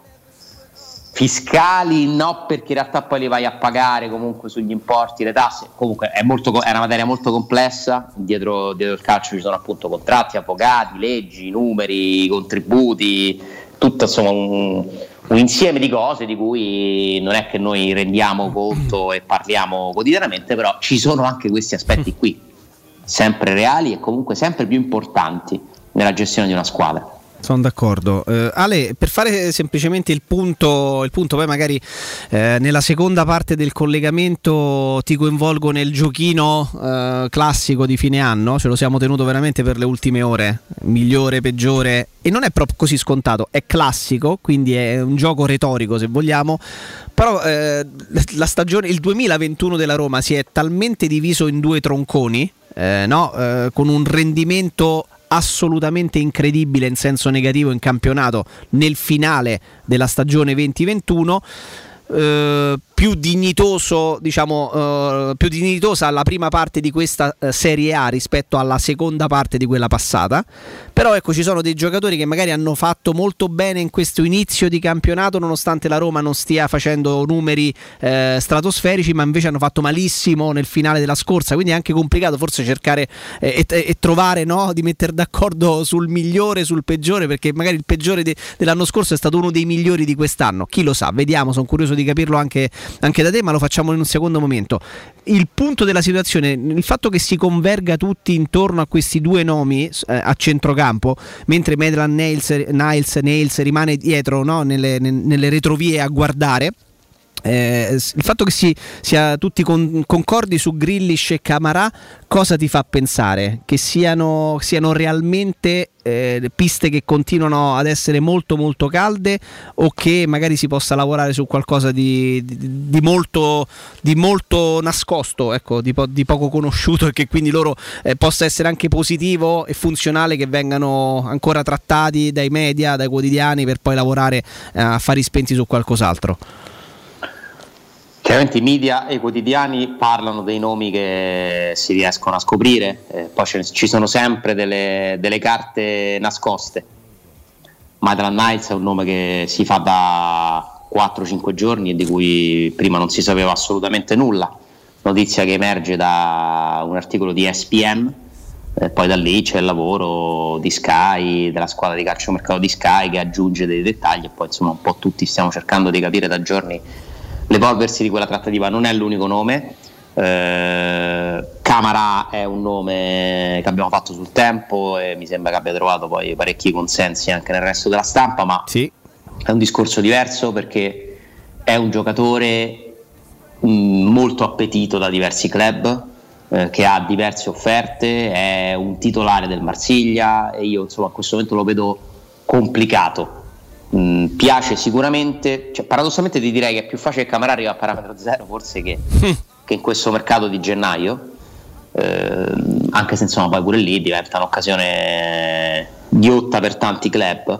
fiscali no perché in realtà poi li vai a pagare comunque sugli importi, le tasse, comunque è, molto, è una materia molto complessa, dietro, dietro il calcio ci sono appunto contratti, avvocati, leggi, numeri, contributi, tutto insomma un, un insieme di cose di cui non è che noi rendiamo conto e parliamo quotidianamente, però ci sono anche questi aspetti [laughs] qui, sempre reali e comunque sempre più importanti nella gestione di una squadra.
Sono d'accordo. Eh, Ale, per fare semplicemente il punto, il punto poi magari eh, nella seconda parte del collegamento ti coinvolgo nel giochino eh, classico di fine anno, ce lo siamo tenuto veramente per le ultime ore, migliore, peggiore, e non è proprio così scontato, è classico, quindi è un gioco retorico se vogliamo, però eh, la stagione, il 2021 della Roma si è talmente diviso in due tronconi, eh, no? Eh, con un rendimento assolutamente incredibile in senso negativo in campionato nel finale della stagione 2021 eh, più dignitoso, diciamo, eh, più dignitosa la prima parte di questa eh, Serie A rispetto alla seconda parte di quella passata. Però ecco, ci sono dei giocatori che magari hanno fatto molto bene in questo inizio di campionato, nonostante la Roma non stia facendo numeri eh, stratosferici, ma invece hanno fatto malissimo nel finale della scorsa. Quindi è anche complicato forse cercare eh, e, e trovare no, di mettere d'accordo sul migliore, sul peggiore, perché magari il peggiore de- dell'anno scorso è stato uno dei migliori di quest'anno. Chi lo sa, vediamo, sono curioso di capirlo anche, anche da te, ma lo facciamo in un secondo momento. Il punto della situazione, il fatto che si converga tutti intorno a questi due nomi eh, a centrocampo, mentre Medlan Nails, Niles, Nails rimane dietro no, nelle, nelle retrovie a guardare. Eh, il fatto che si sia tutti con- concordi su Grillish e Camarà cosa ti fa pensare? Che siano, siano realmente eh, piste che continuano ad essere molto molto calde o che magari si possa lavorare su qualcosa di, di- di molto, di molto nascosto, ecco, di, po- di poco conosciuto e che quindi loro eh, possa essere anche positivo e funzionale che vengano ancora trattati dai media, dai quotidiani per poi lavorare a fari spenti su qualcos'altro.
Chiaramente i media e i quotidiani parlano dei nomi che si riescono a scoprire, eh, poi ci sono sempre delle, delle carte nascoste. Maitland Niles è un nome che si fa da 4-5 giorni e di cui prima non si sapeva assolutamente nulla. Notizia che emerge da un articolo di ESPN, eh, poi da lì c'è il lavoro di Sky, della squadra di calciomercato di Sky che aggiunge dei dettagli e poi insomma un po' tutti stiamo cercando di capire da giorni l'evolversi di quella trattativa non è l'unico nome. Eh, Camara è un nome che abbiamo fatto sul tempo e mi sembra che abbia trovato poi parecchi consensi anche nel resto della stampa, ma è un discorso diverso perché è un giocatore mh, molto appetito da diversi club, eh, che ha diverse offerte, è un titolare del Marsiglia e io insomma a questo momento lo vedo complicato. Mm, piace sicuramente, cioè, paradossalmente ti direi che è più facile che Camara arriva a parametro zero forse che, che in questo mercato di gennaio, Ehm, anche se insomma poi pure lì diventa un'occasione ghiotta per tanti club.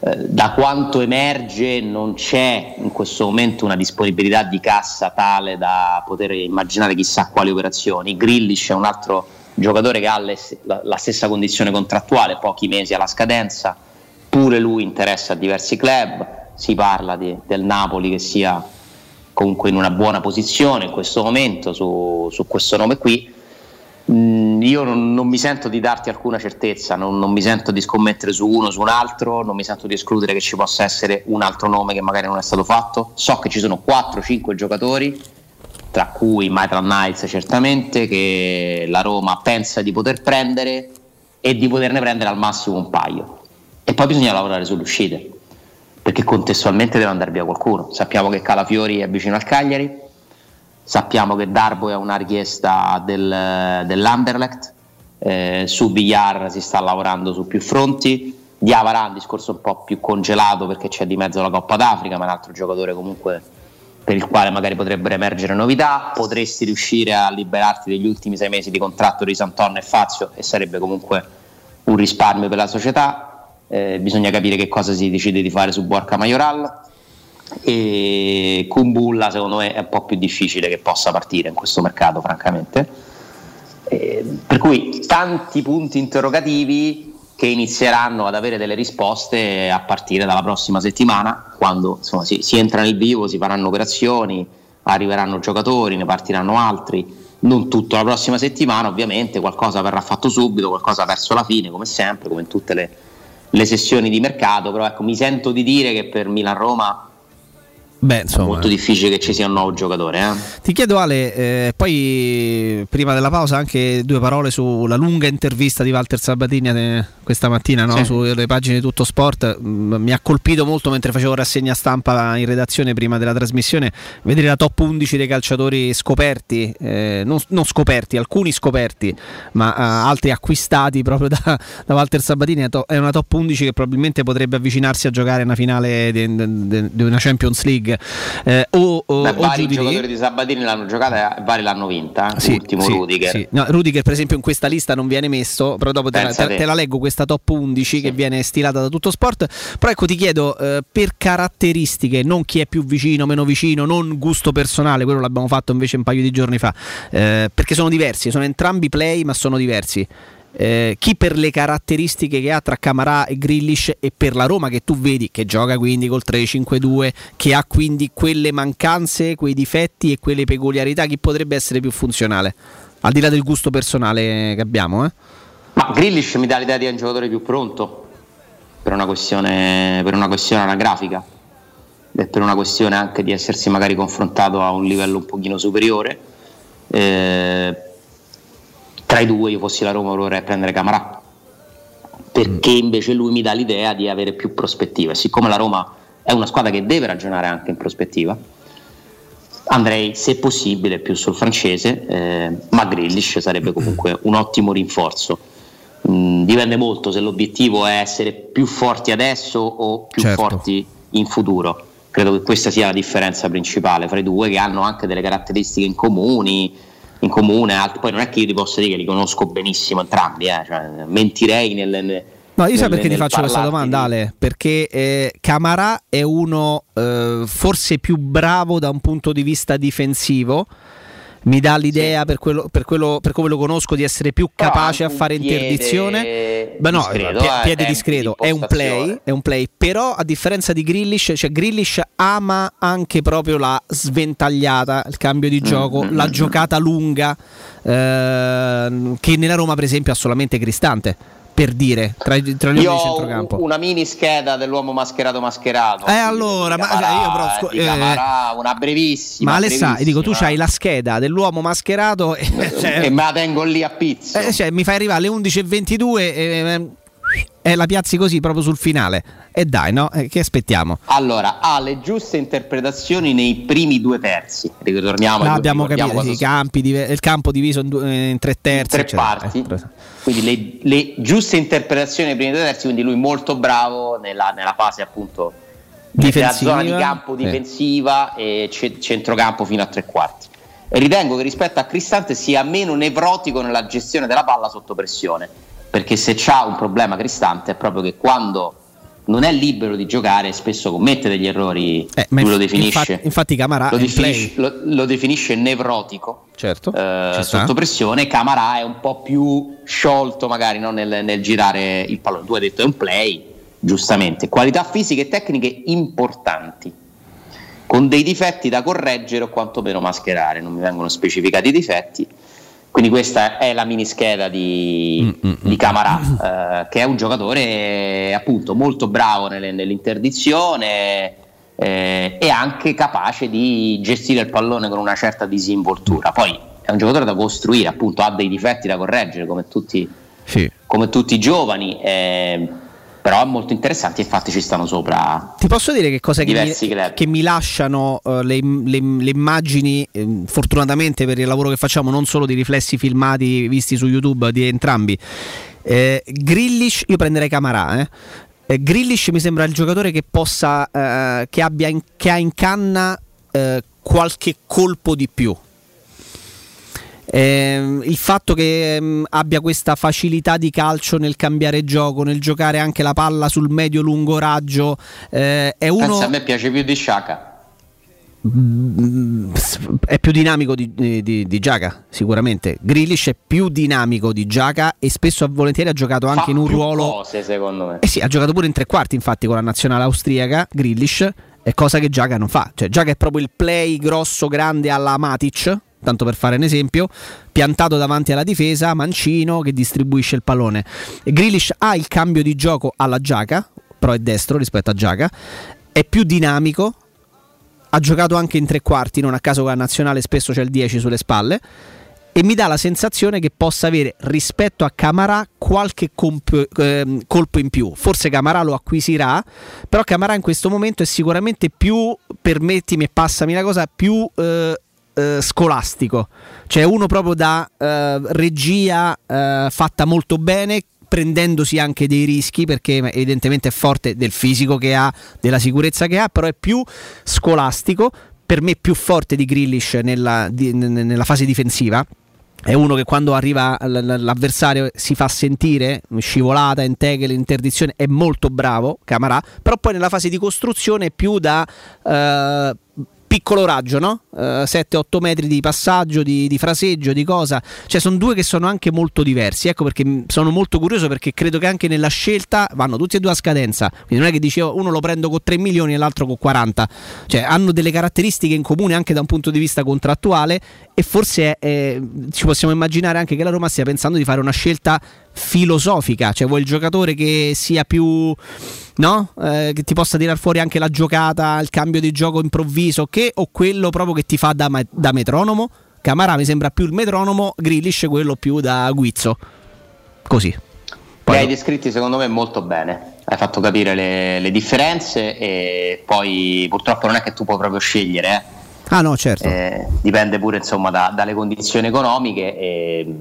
Eh, da quanto emerge non c'è in questo momento una disponibilità di cassa tale da poter immaginare chissà quali operazioni. Grillish è un altro giocatore che ha le- la, la stessa condizione contrattuale, pochi mesi alla scadenza, pure lui interessa a diversi club, si parla di- del Napoli che sia comunque in una buona posizione in questo momento su, su questo nome qui. Mm, io non, non mi sento di darti alcuna certezza, non, non mi sento di scommettere su uno, su un altro, non mi sento di escludere che ci possa essere un altro nome che magari non è stato fatto. So che ci sono 4-5 giocatori, tra cui Maitland Niles certamente, che la Roma pensa di poter prendere e di poterne prendere al massimo un paio. E poi bisogna lavorare sulle uscite, perché contestualmente deve andare via qualcuno. Sappiamo che Calafiori è vicino al Cagliari, sappiamo che Darbo è una richiesta del, dell'Anderlecht, eh, su Villar si sta lavorando su più fronti, Di Avarà un discorso un po' più congelato perché c'è di mezzo la Coppa d'Africa, ma è un altro giocatore comunque per il quale magari potrebbero emergere novità. Potresti riuscire a liberarti degli ultimi sei mesi di contratto di Santonno e Fazio e sarebbe comunque un risparmio per la società. Eh, bisogna capire che cosa si decide di fare su Borca Majoral e Kumbulla secondo me è un po' più difficile che possa partire in questo mercato francamente. Eh, per cui tanti punti interrogativi che inizieranno ad avere delle risposte a partire dalla prossima settimana quando insomma, si, si entra nel vivo, si faranno operazioni arriveranno giocatori, ne partiranno altri. Non tutto la prossima settimana ovviamente qualcosa verrà fatto subito qualcosa verso la fine come sempre come in tutte le, le sessioni di mercato però ecco mi sento di dire che per Milan-Roma
Beh,
è
insomma,
molto difficile che ci sia un nuovo giocatore. Eh?
Ti chiedo Ale, eh, poi prima della pausa anche due parole sulla lunga intervista di Walter Sabatini eh, questa mattina no?
Sì.
sulle pagine di Tutto Sport. Mm, mi ha colpito molto mentre facevo rassegna stampa in redazione prima della trasmissione vedere la top 11 dei calciatori scoperti, eh, non, non scoperti, alcuni scoperti, ma eh, altri acquistati proprio da, da Walter Sabatini. È una top 11 che probabilmente potrebbe avvicinarsi a giocare una finale di una Champions League. Eh, o, o-
Beh,
o
vari
lì.
giocatori di Sabatini l'hanno giocata e vari l'hanno vinta. eh.
Sì,
L'ultimo
sì,
Rudiger.
sì. No, Rudiger, per esempio, in questa lista non viene messo, però dopo te te-
te.
la leggo questa top 11 che viene stilata da tutto sport. Però ecco, ti chiedo eh, per caratteristiche, non chi è più vicino, meno vicino, non gusto personale, quello l'abbiamo fatto invece un paio di giorni fa, eh, perché sono diversi, sono entrambi play, ma sono diversi. Eh, chi per le caratteristiche che ha tra Camarà e Grillish e per la Roma che tu vedi che gioca quindi col 3-5-2 che ha quindi quelle mancanze, quei difetti e quelle peculiarità chi potrebbe essere più funzionale al di là del gusto personale che abbiamo eh?
Ma Grillish mi dà l'idea di un giocatore più pronto per una questione, per una questione anagrafica e per una questione anche di essersi magari confrontato a un livello un pochino superiore. Eh, tra i due io fossi la Roma vorrei prendere Camarà perché invece lui mi dà l'idea di avere più prospettive. Siccome la Roma è una squadra che deve ragionare anche in prospettiva, andrei se possibile più sul francese, eh, ma Grealish sarebbe comunque un ottimo rinforzo. Mm, dipende molto se l'obiettivo è essere più forti adesso o più
Certo.
forti in futuro. Credo che questa sia la differenza principale fra i due, che hanno anche delle caratteristiche in comuni. In comune, poi non è che io ti posso dire che li conosco benissimo entrambi, eh, cioè, mentirei nel, nel-
No, io sai perché ti faccio questa domanda, Ale? Perché eh, Camarà è uno eh, forse più bravo da un punto di vista difensivo. Mi dà l'idea, per, quello, per, quello, per come lo conosco, di essere più
Però
capace a fare
piede
interdizione. Beh, no,
discreto,
pie-
eh,
piede
tempi
discreto,
di
è un play, è un play. Però, a differenza di Grillish, cioè Grealish ama anche proprio la sventagliata, il cambio di gioco,
mm,
la
mm,
giocata lunga, ehm, che nella Roma, per esempio, ha solamente Cristante. Per dire, tra, tra gli
Io
uomini di centrocampo.
una mini scheda dell'uomo mascherato mascherato.
Eh, allora, ma-
Camarà,
io però, scu- eh,
Camarà, una brevissima.
Ma Alessà, io dico, tu c'hai la scheda dell'uomo mascherato e, cioè, [laughs]
e me la tengo lì a pizzo.
eh, cioè, mi fai arrivare alle 11.22 e, e, e la piazzi così proprio sul finale. E dai, no? Eh, che aspettiamo?
Allora, ha le giuste interpretazioni nei primi due terzi. Ritorniamo ai-
abbiamo capito, sì, campi il campo diviso in, due- in tre terzi.
tre
eccetera.
parti.
Eh,
Quindi le, le giuste interpretazioni nei primi due terzi, quindi lui molto bravo nella, nella fase appunto della
Difensiva.
zona di campo difensiva e ce- centrocampo fino a tre quarti. E ritengo che rispetto a Cristante sia meno nevrotico nella gestione della palla sotto pressione, perché se c'ha un problema Cristante è proprio che quando non è libero di giocare spesso commette degli errori,
Eh,
lui lo definisce,
infatti, infatti Camarà
lo definisce, lo- lo definisce nevrotico
Certo.
eh, sotto pressione. Camarà è un po' più sciolto, magari no, nel, nel girare il pallone. Tu hai detto è un play, giustamente. Qualità fisiche e tecniche importanti, con dei difetti da correggere o quantomeno mascherare. Non mi vengono specificati i difetti. Quindi questa è la mini scheda di,
Mm,
di Camarà, eh, che è un giocatore appunto molto bravo nelle- nell'interdizione eh, e anche capace di gestire il pallone con una certa disinvoltura. Poi è un giocatore da costruire, appunto ha dei difetti da correggere come tutti,
Sì.
come tutti i giovani, eh, però è molto interessante, infatti ci stanno sopra
Ti posso dire che cosa che mi, che mi lasciano eh, le, le- le immagini, ehm, fortunatamente per il lavoro che facciamo, non solo di riflessi filmati visti su YouTube di entrambi. Eh, Grillish, io prenderei Camarà, eh. Eh, Grealish mi sembra il giocatore che possa, eh, che, abbia in, che ha in canna eh, qualche colpo di più. Ehm, il fatto che ehm, abbia questa facilità di calcio nel cambiare gioco, nel giocare anche la palla sul medio-lungo raggio, eh, è uno.
Pensa, a me piace più di Sciacca.
Mm, è più dinamico di, di, di, di Giaca, sicuramente. Grealish è più dinamico di Giaca e spesso e volentieri ha giocato anche
Fa
in un ruolo.
cose, secondo me.
Eh sì, ha giocato pure in tre quarti, infatti, con la nazionale austriaca. Grealish è cosa che Giaca non fa. Cioè, Giaca è proprio il play grosso, grande alla Matic. Tanto per fare un esempio, piantato davanti alla difesa, mancino che distribuisce il pallone. Grealish ha il cambio di gioco alla Giaca, però è destro rispetto a Giaca, è più dinamico, ha giocato anche in tre quarti, non a caso con la nazionale spesso c'è il 10 sulle spalle e mi dà la sensazione che possa avere rispetto a Camarà qualche comp- ehm, colpo in più. Forse Camarà lo acquisirà, però Camarà in questo momento è sicuramente più, permettimi e passami la cosa, più eh, eh, scolastico. Cioè uno proprio da eh, regia eh, fatta molto bene prendendosi anche dei rischi perché evidentemente è forte del fisico che ha, della sicurezza che ha, però è più scolastico, per me più forte di Grealish nella, di- nella fase difensiva. È uno che quando arriva l'avversario si fa sentire, scivolata, in tackle, interdizione, è molto bravo, Camarà, però poi nella fase di costruzione è più da eh, piccolo raggio, no? Eh, 7-8 metri di passaggio, di, di fraseggio, di cosa. Cioè sono due che sono anche molto diversi. Ecco perché sono molto curioso perché credo che anche nella scelta vanno tutti e due a scadenza. Quindi non è che dicevo uno lo prendo con 3 milioni e l'altro con 40. Cioè hanno delle caratteristiche in comune anche da un punto di vista contrattuale e forse eh, ci possiamo immaginare anche che la Roma stia pensando di fare una scelta filosofica, cioè vuoi il giocatore che sia più no? Eh, che ti possa tirar fuori anche la giocata, il cambio di gioco improvviso, che o quello proprio che ti fa da, ma- da metronomo. Camarà mi sembra più il metronomo, Grealish quello più da guizzo. Così.
Li hai descritti secondo me molto bene. Hai fatto capire le, le differenze e poi purtroppo non è che tu puoi proprio scegliere. eh.
Ah no, certo.
Eh, dipende pure insomma da- dalle condizioni economiche. E...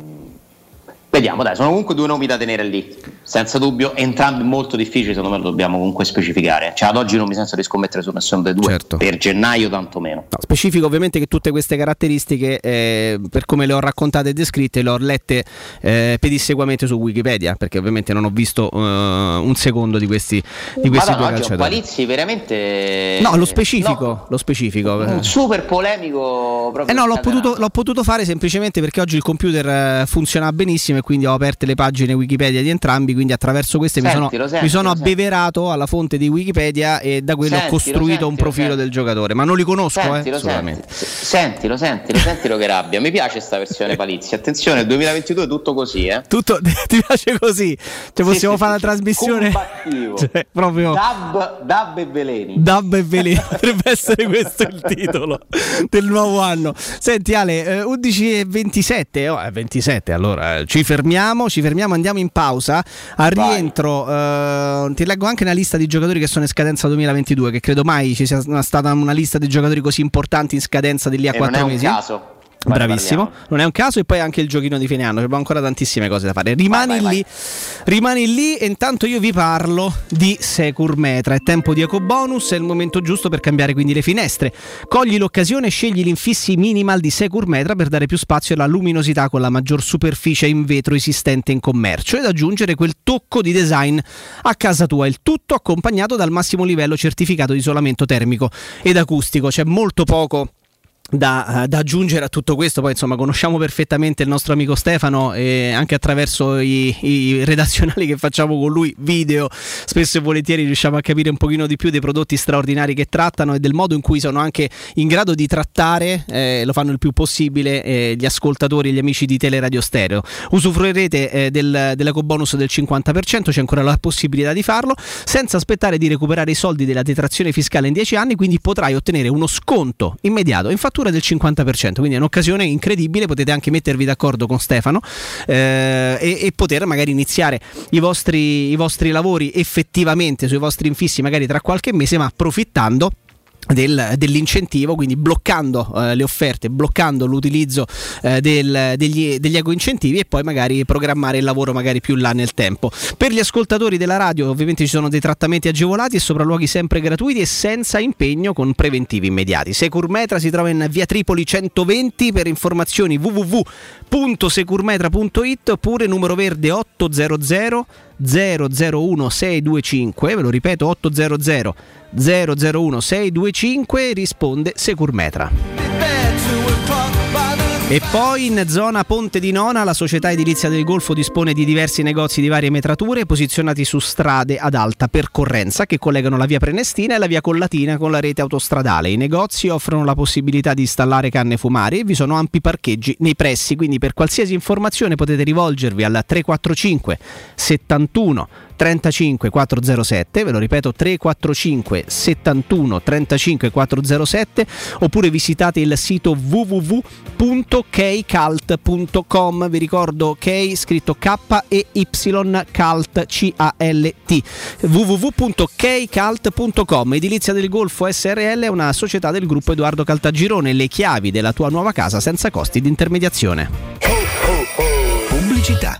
Vediamo, dai, sono comunque due nomi da tenere lì, senza dubbio, entrambi molto difficili, secondo me lo dobbiamo comunque specificare. Cioè, ad oggi non mi sento di scommettere su nessuno dei due,
Certo.
per gennaio tantomeno.
No, specifico ovviamente che tutte queste caratteristiche, eh, per come le ho raccontate e descritte, le ho lette eh, pedissequamente su Wikipedia, perché ovviamente non ho visto eh, un secondo di questi, di questi
Madonna,
due calciatori.
Palizzi veramente...
No, lo specifico, lo specifico.
Un super polemico proprio.
Eh no, l'ho potuto, l'ho potuto fare semplicemente perché oggi il computer eh, funziona benissimo e quindi ho aperte le pagine Wikipedia di entrambi, quindi attraverso queste mi sono,
Sentilo,
mi
sentilo,
sono
sentilo.
abbeverato alla fonte di Wikipedia e da quello ho
Sentilo,
costruito un
sentilo,
profilo del giocatore, ma non li conosco, eh,
Sentilo,
assolutamente.
senti- sentilo, sentilo, sentilo che rabbia. Mi piace sta versione Palizzi. Attenzione, 2022 è tutto così, eh.
Tutto [laughs] ti piace così? Cioè possiamo
sì,
fare
sì,
una trasmissione. [laughs] Cioè, proprio
Dab, Dab e Veleni.
Dab e veleno [laughs] potrebbe essere questo il titolo del nuovo anno. Senti Ale, eh, 11 e 27, oh, è 27 allora eh, ci fermiamo, ci fermiamo, andiamo in pausa. Al rientro eh, ti leggo anche una lista di giocatori che sono in scadenza 2022, che credo mai ci sia stata una lista di giocatori così importanti in scadenza di lì a
E non
4
è un
mesi.
caso. Vai,
Bravissimo,
parliamo.
non è un caso e poi anche il giochino di fine anno, abbiamo ancora tantissime cose da fare. Rimani lì, rimani lì e intanto io vi parlo di Secur Metra. È tempo di eco bonus, è il momento giusto per cambiare quindi le finestre. Cogli l'occasione e scegli gli infissi minimal di Secur Metra per dare più spazio alla luminosità con la maggior superficie in vetro esistente in commercio ed aggiungere quel tocco di design a casa tua. Il tutto accompagnato dal massimo livello certificato di isolamento termico ed acustico. C'è molto poco da, da aggiungere a tutto questo, poi insomma conosciamo perfettamente il nostro amico Stefano e anche attraverso i, i redazionali che facciamo con lui, video, spesso e volentieri riusciamo a capire un pochino di più dei prodotti straordinari che trattano e del modo in cui sono anche in grado di trattare, eh, lo fanno il più possibile, eh, gli ascoltatori e gli amici di Teleradio Stereo. Usufruirete eh, del, dell'eco bonus del 50%, c'è ancora la possibilità di farlo, senza aspettare di recuperare i soldi della detrazione fiscale in 10 anni, quindi potrai ottenere uno sconto immediato in fattura del 50%, quindi è un'occasione incredibile, potete anche mettervi d'accordo con Stefano eh, e, e poter magari iniziare i vostri, i vostri lavori effettivamente sui vostri infissi magari tra qualche mese, ma approfittando del- dell'incentivo, quindi bloccando eh, le offerte, bloccando l'utilizzo eh, del- degli, degli ecoincentivi e poi magari programmare il lavoro magari più là nel tempo. Per gli ascoltatori della radio ovviamente ci sono dei trattamenti agevolati e sopralluoghi sempre gratuiti e senza impegno con preventivi immediati. Securmetra si trova in via Tripoli 120 per informazioni www.securmetra.it oppure numero verde 800 001 625, ve lo ripeto 800 001 625 risponde Securmetra. E poi in zona Ponte di Nona la società edilizia del Golfo dispone di diversi negozi di varie metrature posizionati su strade ad alta percorrenza che collegano la via Prenestina e la via Collatina con la rete autostradale. I negozi offrono la possibilità di installare canne fumari e vi sono ampi parcheggi nei pressi, quindi per qualsiasi informazione potete rivolgervi al 345 71 35 407, ve lo ripeto 345 71 35 407 oppure visitate il sito www.kcalt.com, vi ricordo K scritto K e Y Calt C A L T www.kcalt.com Edilizia del Golfo SRL è una società del gruppo Edoardo Caltagirone, le chiavi della tua nuova casa senza costi di intermediazione.
Pubblicità.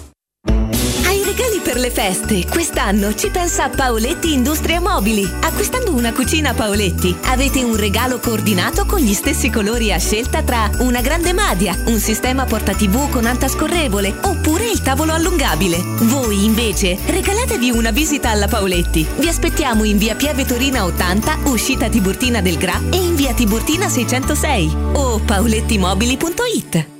Hai regali per le feste? Quest'anno ci pensa Paoletti Industria Mobili. Acquistando una cucina Paoletti avete un regalo coordinato con gli stessi colori a scelta tra una grande madia, un sistema porta TV con anta scorrevole oppure il tavolo allungabile. Voi invece regalatevi una visita alla Paoletti. Vi aspettiamo in via Piave Torina 80, uscita Tiburtina del Gra e in via Tiburtina 606 o paolettimobili.it.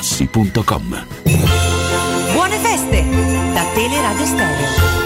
artigianamaterassi.com.
Buone feste da Teleradio Stereo.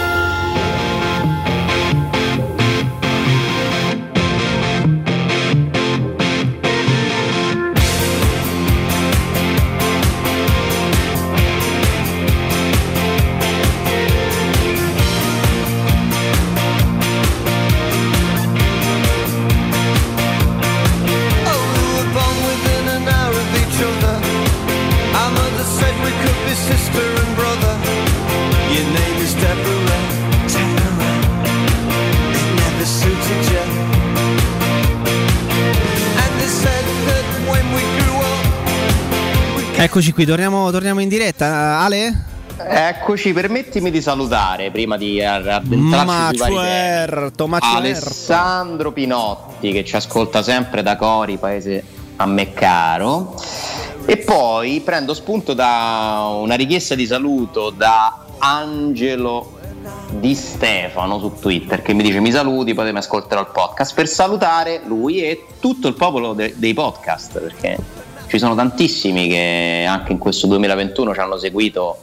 Eccoci qui, torniamo, torniamo in diretta. Ale?
Eccoci, permettimi di salutare prima di addentrarci sui.
Macerto, ma certo.
Alessandro Pinotti che ci ascolta sempre da Cori, paese a me caro. E poi prendo spunto da una richiesta di saluto da Angelo Di Stefano su Twitter che mi dice mi saluti, poi mi ascolterò il podcast per salutare lui e tutto il popolo de- dei podcast perché ci sono tantissimi che anche in questo 2021 ci hanno seguito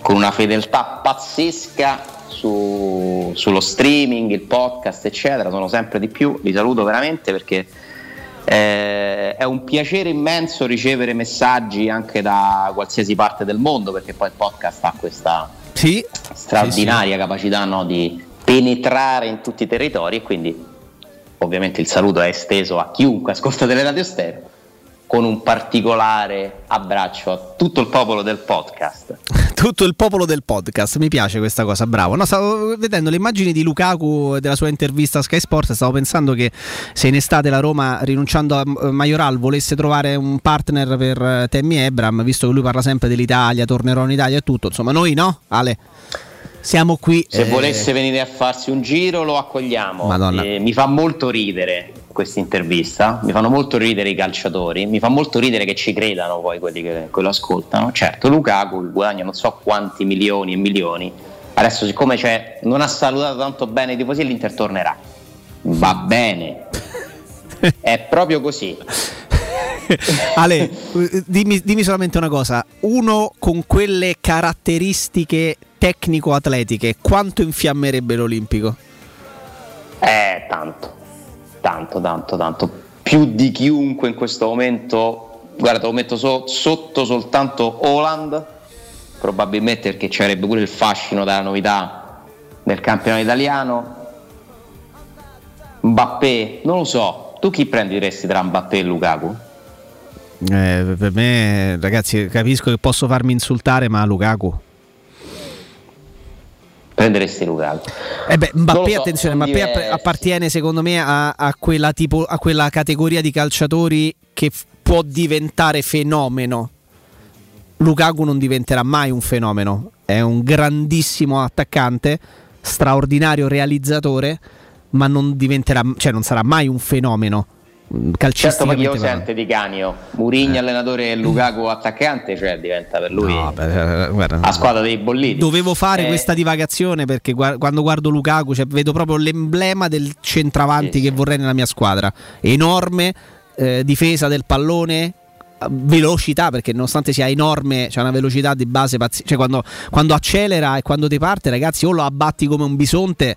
con una fedeltà pazzesca su- sullo streaming, il podcast, eccetera. Sono sempre di più. Li saluto veramente perché eh, è un piacere immenso ricevere messaggi anche da qualsiasi parte del mondo, perché poi il podcast ha questa
Sì.
straordinaria capacità no, di penetrare in tutti i territori e quindi ovviamente il saluto è esteso a chiunque ascolta delle radio stereo con un particolare abbraccio a tutto il popolo del podcast. [laughs]
Tutto il popolo del podcast, mi piace questa cosa, bravo. No, stavo vedendo le immagini di Lukaku della sua intervista a Sky Sport, stavo pensando che se in estate la Roma, rinunciando a eh, Majoral, volesse trovare un partner per eh, Tammy Ebram, visto che lui parla sempre dell'Italia, tornerò in Italia e tutto, insomma noi no, Ale? Siamo qui.
Se
eh,
volesse venire a farsi un giro lo accogliamo.
Madonna.
Eh, mi fa molto ridere questa intervista, mi fanno molto ridere i calciatori, mi fa molto ridere che ci credano poi quelli che, che lo ascoltano. Certo, Lukaku guadagna non so quanti milioni e milioni. Adesso siccome c'è, non ha salutato tanto bene i tifosi l'Inter tornerà. Va bene. È proprio così. [laughs]
Ale, dimmi, dimmi solamente una cosa, uno con quelle caratteristiche tecnico-atletiche, quanto infiammerebbe l'Olimpico?
Eh, tanto, tanto, tanto, tanto. Più di chiunque in questo momento, guarda, lo metto so- sotto soltanto Holland, probabilmente perché ci avrebbe pure il fascino della novità del campionato italiano. Mbappé, non lo so, tu chi prenderesti tra Mbappé e Lukaku?
Eh, per me, ragazzi, capisco che posso farmi insultare, ma Lukaku.
Prenderesti Lukaku.
Eh beh, Mbappé,
so,
attenzione, Mbappé app-
diversi.
appartiene secondo me a, a quella tipo, a quella categoria di calciatori che f- può diventare fenomeno. Lukaku non diventerà mai un fenomeno, è un grandissimo attaccante, straordinario realizzatore, ma non diventerà, cioè non sarà mai un fenomeno.
Certo, ma chi lo sente di Canio? Murigno allenatore e Lukaku attaccante, cioè diventa per lui
No, beh, eh, guarda,
la squadra dei bolliti.
Dovevo fare
Eh,
questa divagazione perché gua- quando guardo Lukaku cioè, vedo proprio l'emblema del centravanti che vorrei nella mia squadra. Enorme eh, difesa del pallone, eh, velocità perché nonostante sia enorme c'è una velocità di base pazzesca. Cioè quando, quando accelera e quando ti parte ragazzi o lo abbatti come un bisonte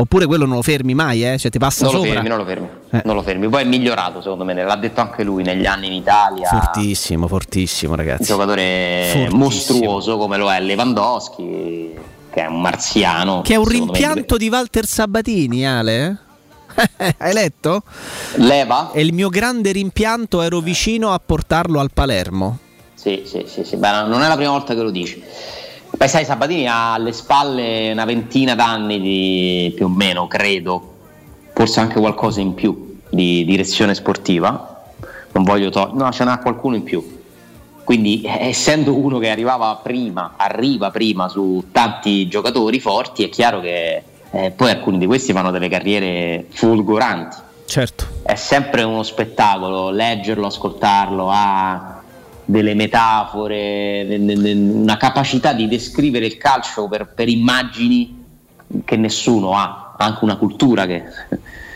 oppure quello non lo fermi mai, eh? cioè ti passa
non lo
sopra.
fermi, non lo fermi,
Eh.
non lo fermi. Poi è migliorato secondo me, l'ha detto anche lui negli anni in Italia.
Fortissimo, fortissimo
Un
ragazzi.
giocatore
Fortissimo.
mostruoso come lo è Lewandowski, che è un marziano.
Che è un
secondo me,
rimpianto di Walter Sabatini, Ale? [laughs] Hai letto?
Leva?
E il mio grande rimpianto ero vicino a portarlo al Palermo.
Sì, sì, sì, sì. Beh, non è la prima volta che lo dici. Beh, sai, Sabatini ha alle spalle una ventina d'anni di più o meno, credo, forse anche qualcosa in più di direzione sportiva. Non voglio togliere, no, ce n'ha qualcuno in più. Quindi, eh, essendo uno che arrivava prima, arriva prima su tanti giocatori forti, è chiaro che eh, poi alcuni di questi fanno delle carriere folgoranti.
Certo.
È sempre uno spettacolo leggerlo, ascoltarlo, ha delle metafore, una capacità di descrivere il calcio per, per immagini che nessuno ha, anche una cultura che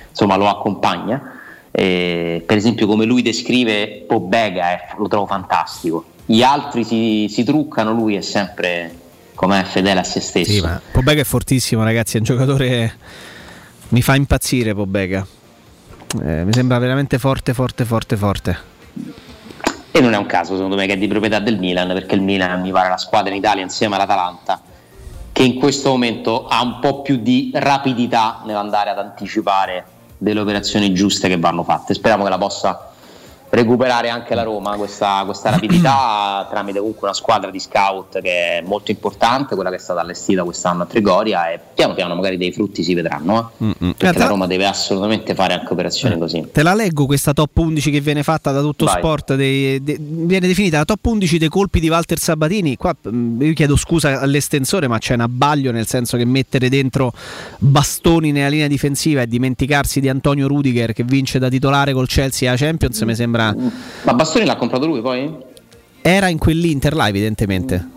insomma lo accompagna. Eh, per esempio come lui descrive Pobega, eh, lo trovo fantastico. Gli altri si, si truccano, lui è sempre come fedele a se stesso.
Sì, ma Pobega è fortissimo, ragazzi. È un giocatore. Mi fa impazzire Pobega. Eh, mi sembra veramente forte, forte, forte, forte.
E non è un caso, secondo me, che è di proprietà del Milan, perché il Milan mi pare la squadra in Italia insieme all'Atalanta che in questo momento ha un po' più di rapidità nell'andare ad anticipare delle operazioni giuste che vanno fatte. Speriamo che la possa recuperare anche la Roma questa, questa rapidità [clears throat] tramite comunque una squadra di scout che è molto importante, quella che è stata allestita quest'anno a Trigoria e piano piano magari dei frutti si vedranno. eh.
Mm-mm.
Perché
Eh,
la Roma deve assolutamente fare anche operazioni così.
Te la leggo questa top 11 che viene fatta da tutto
Vai.
sport, dei- de- viene definita la top 11 dei colpi di Walter Sabatini. Qua mm, io chiedo scusa all'estensore, ma c'è un abbaglio nel senso che mettere dentro bastoni nella linea difensiva e dimenticarsi di Antonio Rudiger che vince da titolare col Chelsea a Champions mi sembra
Ma Bastoni l'ha comprato lui poi?
era in quell'Inter là evidentemente.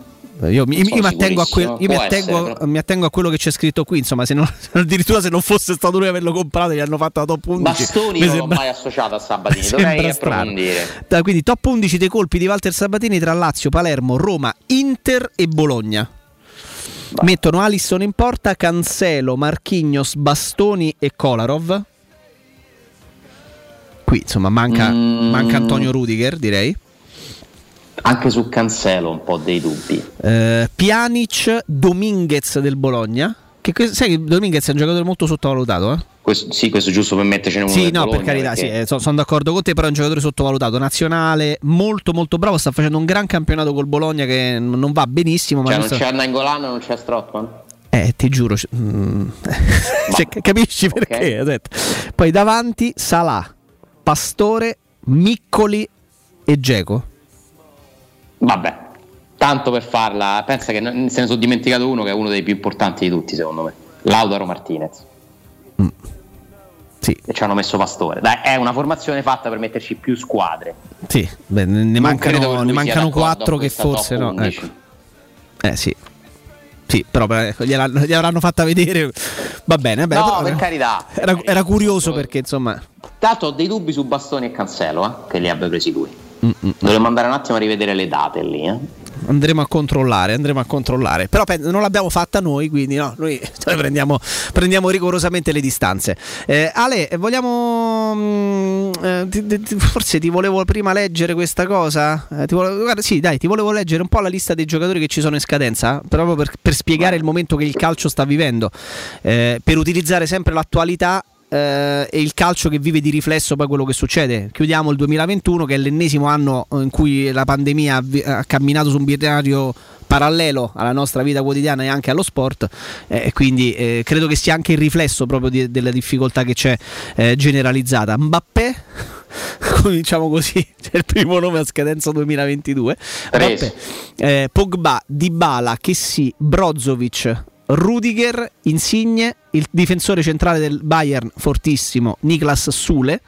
Io, mi, io mi attengo a
sicurissimo,
io mi attengo-
essere,
mi attengo a quello che c'è scritto qui. Insomma, se non, [laughs] addirittura se non fosse stato lui a averlo comprato, gli hanno fatto la top 11.
Bastoni
mi
non l'ho
sembra-
mai associato a Sabatini, [laughs] dovrei approfondire.
Da- quindi top 11 dei colpi di Walter Sabatini tra Lazio, Palermo, Roma, Inter e Bologna. Mettono Alisson in porta, Cancelo, Marchignos, Bastoni e Kolarov. Qui insomma manca,
Mm.
manca Antonio Rudiger direi.
Anche su Cancelo un po' dei dubbi.
Eh, Pjanic, Dominguez del Bologna. Che, sai che Dominguez è un giocatore molto sottovalutato, eh?
Questo, sì, questo giusto per mettercene uno
Sì, no,
Bologna,
per carità,
perché-
sì, eh, so- sono d'accordo con te, però è un giocatore sottovalutato, nazionale, molto molto bravo, sta facendo un gran campionato col Bologna che non va benissimo, ma
Cioè non
questo-
c'è Nangolan, non c'è Strottman?
Eh, ti giuro, mm, [laughs] cioè, capisci perché? aspetta. Poi davanti Salah, Pastore, Miccoli e Geco.
Vabbè, tanto per farla, pensa che se ne sono dimenticato uno che è uno dei più importanti di tutti secondo me, Lautaro Martinez.
Sì.
E ci hanno messo Pastore. Dai, è una formazione fatta per metterci più squadre.
Sì, beh, ne, mancano, ne mancano
d'accordo
quattro
con
che
questa top
forse no.
11.
ecco. Eh sì. Sì, però gliela- gliel'avranno fatta vedere. Va bene, vabbè,
no,
però-
per carità.
era, era curioso perché insomma...
Tanto ho dei dubbi su Bastoni e Cancelo, eh, che li abbia presi lui.
mm, mm,
Dovremmo andare un attimo a rivedere le date lì. Eh.
Andremo a controllare, andremo a controllare. Però non l'abbiamo fatta noi, quindi no, noi [laughs] noi prendiamo, prendiamo rigorosamente le distanze. Eh, Ale, vogliamo... mm, eh, ti- ti- ti- forse ti volevo prima leggere questa cosa. Eh, ti volevo- guarda, sì, dai, ti volevo leggere un po' la lista dei giocatori che ci sono in scadenza, proprio per, per spiegare il momento che il calcio sta vivendo, eh, per utilizzare sempre l'attualità eh, e il calcio che vive di riflesso poi quello che succede. Chiudiamo il 2021 che è l'ennesimo anno in cui la pandemia ha, camminato su un binario parallelo alla nostra vita quotidiana e anche allo sport eh, e quindi eh, credo che sia anche il riflesso proprio di- della difficoltà che c'è eh, generalizzata. Mbappé [laughs] cominciamo così, c'è il primo nome a scadenza 2022.
Preso.
Mbappé, eh, Pogba, Dybala, Chessy, Brozovic, Rudiger, Insigne, il difensore centrale del Bayern fortissimo Niklas Sule,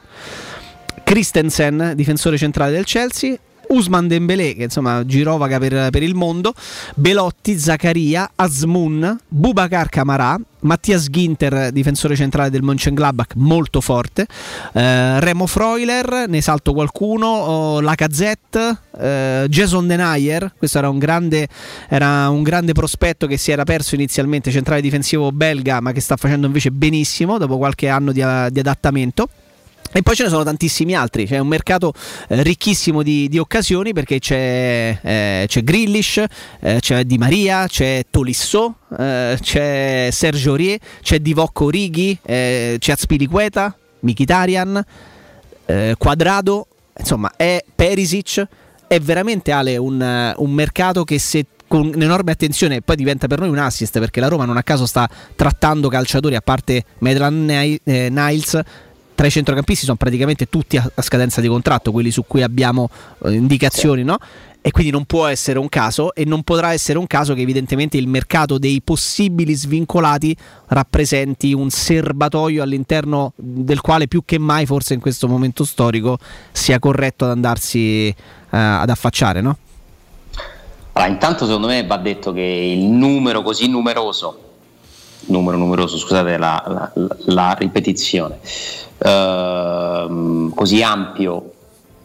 Christensen, difensore centrale del Chelsea, Usman Dembélé che insomma girovaga per, per il mondo, Belotti, Zaccaria, Azmoun, Bubakar Kamara, Mattias Ginter, difensore centrale del Mönchengladbach, molto forte, eh, Remo Freuler, ne salto qualcuno, oh, Lacazette, eh, Jason Denayer, questo era un, grande, era un grande prospetto che si era perso inizialmente, centrale difensivo belga, ma che sta facendo invece benissimo dopo qualche anno di, di adattamento. E poi ce ne sono tantissimi altri, c'è un mercato eh, ricchissimo di, di occasioni perché c'è, eh, c'è Grillish, eh, c'è Di Maria, c'è Tolisso, eh, c'è Sergio Aurier, c'è Divock Orighi, eh, c'è Azpilicueta, Mkhitaryan, eh, Quadrado, insomma è Perisic, è veramente Ale un, un mercato che se con enorme attenzione poi diventa per noi un assist perché la Roma non a caso sta trattando calciatori a parte Medran eh, Niles tra i centrocampisti sono praticamente tutti a, a scadenza di contratto, quelli su cui abbiamo eh, indicazioni, no? E quindi non può essere un caso e non potrà essere un caso che evidentemente il mercato dei possibili svincolati rappresenti un serbatoio all'interno del quale più che mai forse in questo momento storico sia corretto ad andarsi eh, ad affacciare, no?
Allora, intanto secondo me va detto che il numero così numeroso, numero numeroso, scusate la, la- la- ripetizione, ehm, così ampio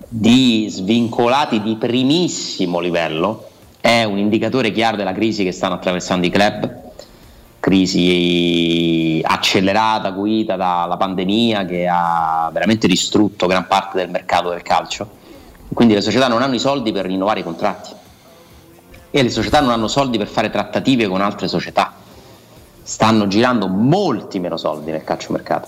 di svincolati di primissimo livello è un indicatore chiaro della crisi che stanno attraversando i club, crisi accelerata, guida dalla pandemia che ha veramente distrutto gran parte del mercato del calcio. Quindi le società non hanno i soldi per rinnovare i contratti e le società non hanno soldi per fare trattative con altre società. Stanno girando molti meno soldi nel calciomercato.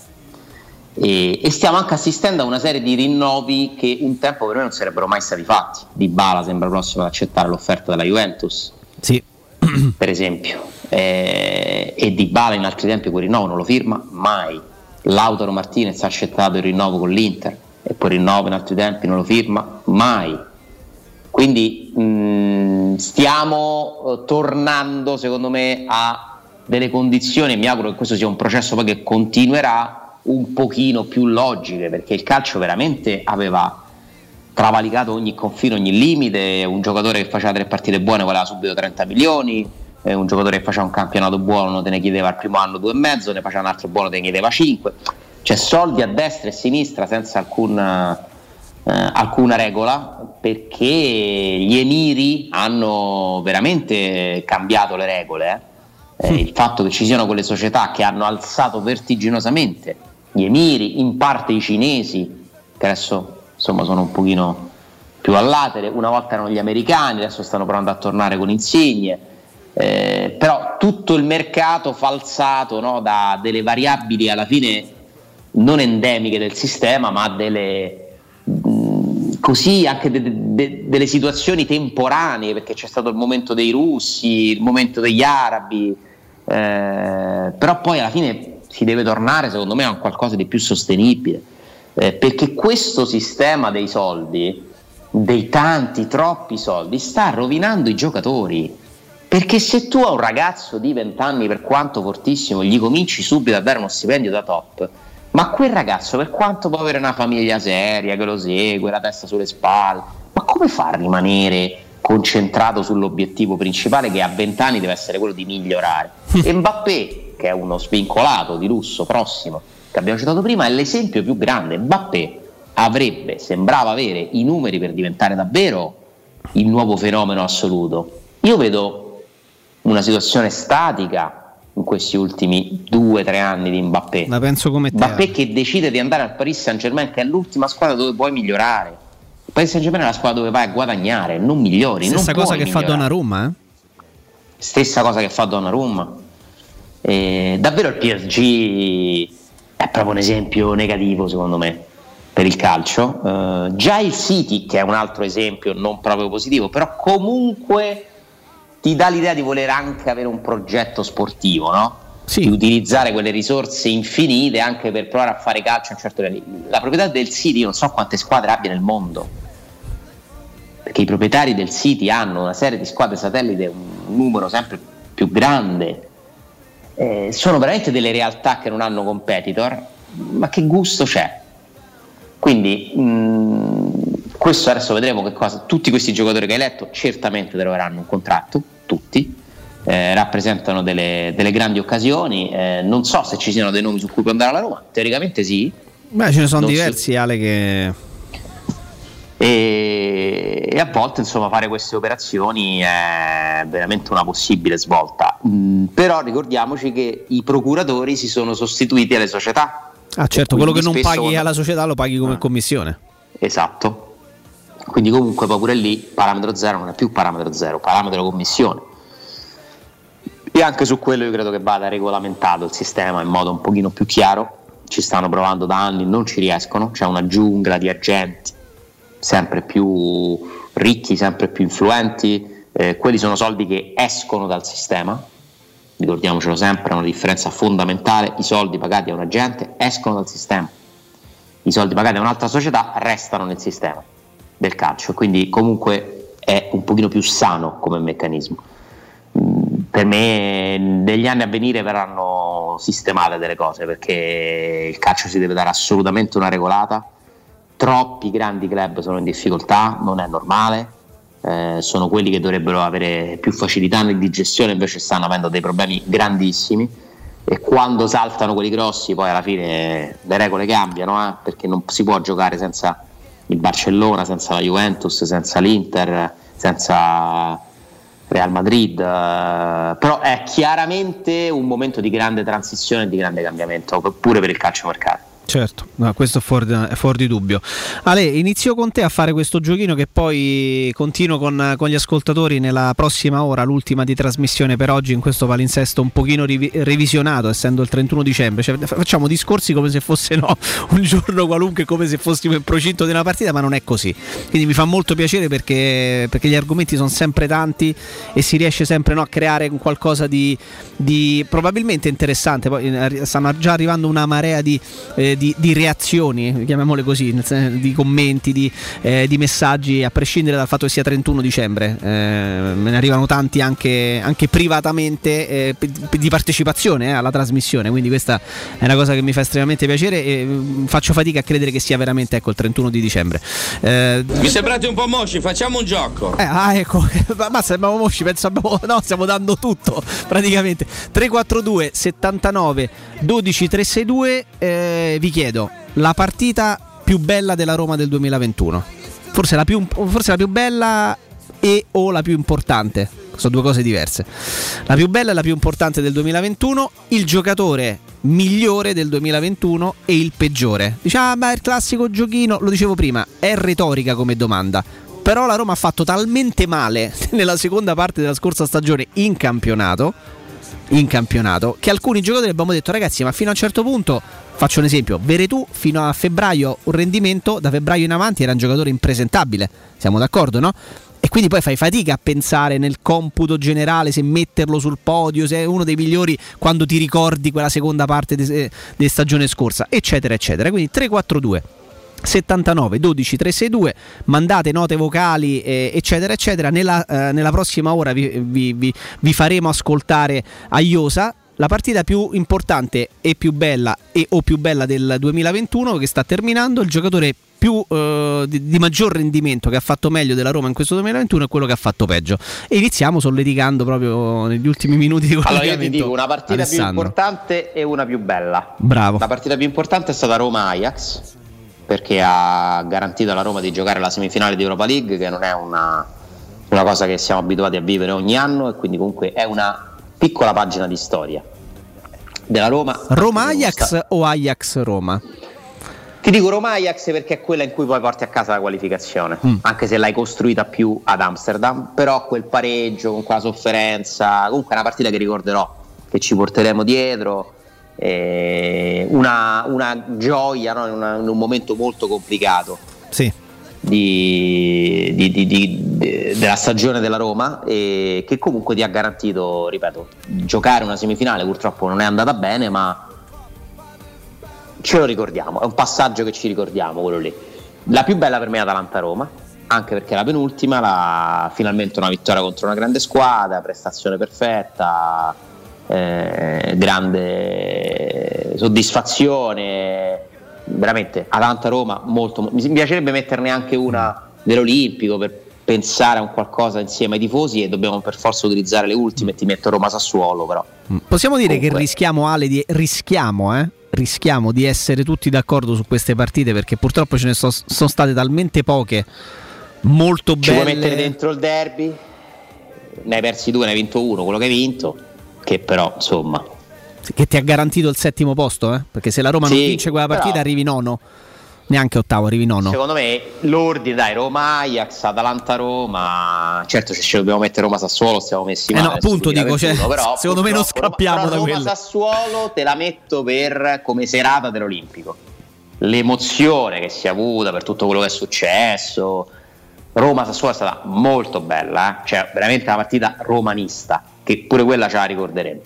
E, e stiamo anche assistendo a una serie di rinnovi che un tempo per me non sarebbero mai stati fatti. Di Bala sembra prossimo ad accettare l'offerta della Juventus,
Sì. [clears throat]
per esempio, Eh, e Di Bala in altri tempi quel rinnovo non lo firma mai. Lautaro Martinez ha accettato il rinnovo con l'Inter e poi rinnovo in altri tempi non lo firma mai. Quindi mh, stiamo eh, tornando, secondo me, a delle condizioni, mi auguro che questo sia un processo poi che continuerà un pochino più logiche, perché il calcio veramente aveva travalicato ogni confine, ogni limite, un giocatore che faceva tre partite buone voleva subito 30 milioni, eh, un giocatore che faceva un campionato buono te ne chiedeva al primo anno due e mezzo, ne faceva un altro buono te ne chiedeva 5, cioè soldi a destra e a sinistra senza alcun, eh, alcuna regola, perché gli emiri hanno veramente cambiato le regole. eh. Eh, il fatto che ci siano quelle società che hanno alzato vertiginosamente gli emiri, in parte i cinesi, che adesso insomma sono un pochino più all'atere, una volta erano gli americani, adesso stanno provando a tornare con insigne, eh, però tutto il mercato falsato no, da delle variabili alla fine non endemiche del sistema, ma delle così anche de- de- delle situazioni temporanee, perché c'è stato il momento dei russi, il momento degli arabi, eh, però poi alla fine si deve tornare secondo me a qualcosa di più sostenibile, eh, perché questo sistema dei soldi, dei tanti, troppi soldi, sta rovinando i giocatori. Perché se tu a un ragazzo di 20 anni, per quanto fortissimo, gli cominci subito a dare uno stipendio da top, ma quel ragazzo, per quanto può avere una famiglia seria che lo segue, la testa sulle spalle, ma come fa a rimanere concentrato sull'obiettivo principale che a 20 anni deve essere quello di migliorare? [laughs] E Mbappé, che è uno svincolato di lusso prossimo, che abbiamo citato prima, è l'esempio più grande. Mbappé avrebbe, sembrava avere i numeri per diventare davvero il nuovo fenomeno assoluto. Io vedo una situazione statica in questi ultimi due o tre anni di Mbappé.
La penso come te.
Mbappé che decide di andare al Paris Saint Germain, che è l'ultima squadra dove puoi migliorare. Paris Saint Germain è la squadra dove vai a guadagnare, non migliori.
Stessa
non
cosa che fa
migliorare.
Donnarumma, eh?
Stessa cosa che fa Donnarumma. Eh, davvero il PSG è proprio un esempio negativo secondo me per il calcio. Eh, già il City, che è un altro esempio non proprio positivo, però comunque ti dà l'idea di voler anche avere un progetto sportivo, no? Di utilizzare quelle risorse infinite anche per provare a fare calcio a un certo livello. La proprietà del City, io non so quante squadre abbia nel mondo, perché i proprietari del City hanno una serie di squadre satellite, un numero sempre più grande. Eh, sono veramente delle realtà che non hanno competitor, ma che gusto c'è? Quindi mh, questo adesso vedremo che cosa. Tutti questi giocatori che hai letto certamente troveranno un contratto, tutti. eh, rappresentano delle, delle grandi occasioni. eh, non so se ci siano dei nomi su cui può andare la Roma. Teoricamente sì.
Beh, ce ne sono
Non si-
diversi, Ale, che...
E, e a volte insomma fare queste operazioni è veramente una possibile svolta. Mm, però ricordiamoci che i procuratori si sono sostituiti alle società.
Ah, certo, quello che non paghi
quando-
alla società lo paghi come commissione.
Esatto. Quindi comunque poi pure lì parametro zero non è più parametro zero, parametro commissione. E anche su quello io credo che vada regolamentato il sistema in modo un pochino più chiaro. Ci stanno provando da anni, non ci riescono, c'è una giungla di agenti sempre più ricchi, sempre più influenti. Eh, quelli sono soldi che escono dal sistema, ricordiamocelo sempre, è una differenza fondamentale. I soldi pagati a un agente escono dal sistema, i soldi pagati a un'altra società restano nel sistema del calcio, quindi comunque è un pochino più sano come meccanismo. Mm, Per me negli anni a venire verranno sistemate delle cose perché il calcio si deve dare assolutamente una regolata. Troppi grandi club sono in difficoltà, non è normale. eh, sono quelli che dovrebbero avere più facilità di gestione, invece stanno avendo dei problemi grandissimi. E quando saltano quelli grossi, poi alla fine le regole cambiano, eh, perché non si può giocare senza il Barcellona, senza la Juventus, senza l'Inter, senza Real Madrid. eh, però è chiaramente un momento di grande transizione e di grande cambiamento, pure per il calciomercato.
Certo, no, questo è fuori, è fuori di dubbio. Ale, inizio con te a fare questo giochino che poi continuo con, con gli ascoltatori nella prossima ora, l'ultima di trasmissione per oggi in questo palinsesto un pochino rivi- revisionato, essendo il 31 dicembre. Cioè, fa- facciamo discorsi come se fosse no, [laughs] un giorno qualunque, come se fossimo in procinto di una partita, ma non è così. Quindi mi fa molto piacere perché, perché gli argomenti sono sempre tanti e si riesce sempre no, a creare qualcosa di, di probabilmente interessante. Poi eh, stanno già arrivando una marea di... eh, di, di reazioni, chiamiamole così, di commenti, di, eh, di messaggi, a prescindere dal fatto che sia 31 dicembre. Eh, me ne arrivano tanti anche, anche privatamente eh, di partecipazione eh, alla trasmissione, quindi questa è una cosa che mi fa estremamente piacere e mm, faccio fatica a credere che sia veramente ecco, il 31 di dicembre. Eh,
Mi sembrate un po' mosci, facciamo un gioco.
eh, ah, ecco, [laughs] ma ma sembriamo mosci, penso abbiamo, [laughs] no, stiamo dando tutto praticamente. 342 79 12 362, eh, vi chiedo la partita più bella della Roma del 2021. Forse la più, forse la più bella e o la più importante. Sono due cose diverse. La più bella e la più importante del 2021, il giocatore migliore del 2021 e il peggiore. Diciamo, ah, ma è il classico giochino, lo dicevo prima, è retorica come domanda. Però la Roma ha fatto talmente male [laughs] nella seconda parte della scorsa stagione in campionato, in campionato, che alcuni giocatori abbiamo detto ragazzi, ma fino a un certo punto, faccio un esempio, Veretù fino a febbraio un rendimento, da febbraio in avanti era un giocatore impresentabile, siamo d'accordo, no? E quindi poi fai fatica a pensare nel computo generale se metterlo sul podio, se è uno dei migliori quando ti ricordi quella seconda parte di de stagione scorsa, eccetera, eccetera. Quindi 3-4-2. 79 12 362 mandate note vocali eh, eccetera eccetera nella, eh, nella prossima ora vi, vi- vi- vi faremo ascoltare a Iosa la partita più importante e più bella e o più bella del 2021 che sta terminando il giocatore più eh, di, di maggior rendimento che ha fatto meglio della Roma in questo 2021 è quello che ha fatto peggio e iniziamo solleticando proprio negli ultimi minuti di
Allora io ti dico una partita più
Alessandro.
importante e una più bella.
bravo
La partita più importante è stata Roma-Ajax perché ha garantito alla Roma di giocare la semifinale di Europa League che non è una, una cosa che siamo abituati a vivere ogni anno e quindi comunque è una piccola pagina di storia della Roma.
Roma-Ajax o Ajax-Roma?
Ti dico Roma-Ajax perché è quella in cui poi porti a casa la qualificazione,
Mm.
anche se l'hai costruita più ad Amsterdam, però quel pareggio con quella sofferenza, comunque è una partita che ricorderò, che ci porteremo dietro, eh, una, una gioia no? in, una- in un momento molto complicato
Sì.
Di- di- di- di- de- della stagione della Roma e che comunque ti ha garantito, ripeto, giocare una semifinale purtroppo non è andata bene, ma ce lo ricordiamo, è un passaggio che ci ricordiamo quello lì. La più bella per me è Atalanta-Roma, anche perché la penultima, la- finalmente una vittoria contro una grande squadra, prestazione perfetta, eh, grande soddisfazione, veramente Atalanta-Roma molto, mi piacerebbe metterne anche una dell'Olimpico per pensare a un qualcosa insieme ai tifosi e dobbiamo per forza utilizzare le ultime, ti metto Roma-Sassuolo però.
Mm. Possiamo dire che
Comunque-
rischiamo Ale di rischiamo, eh? Rischiamo di essere tutti d'accordo su queste partite perché purtroppo ce ne so- sono state talmente poche molto
Ci
belle.
mettere dentro il derby? Ne hai persi due, ne hai vinto uno, quello che hai vinto, che però insomma
che ti ha garantito il settimo posto, eh? Perché se la Roma non
Sì,
vince quella partita
però-
arrivi nono. Neanche ottavo, arrivi nono.
Secondo me l'ordine, dai, Roma-Ajax, Atalanta-Roma, certo se ci dobbiamo mettere Roma-Sassuolo stiamo messi
Eh
male.
no, appunto, dico, cioè,
2021, però [laughs]
secondo me non scappiamo
Roma-
da quello.
Roma-Sassuolo te la metto per come serata dell'Olimpico. L'emozione che si è avuta per tutto quello che è successo. Roma-Sassuolo è stata molto bella, eh? cioè veramente una partita romanista, che pure quella ce la ricorderemo.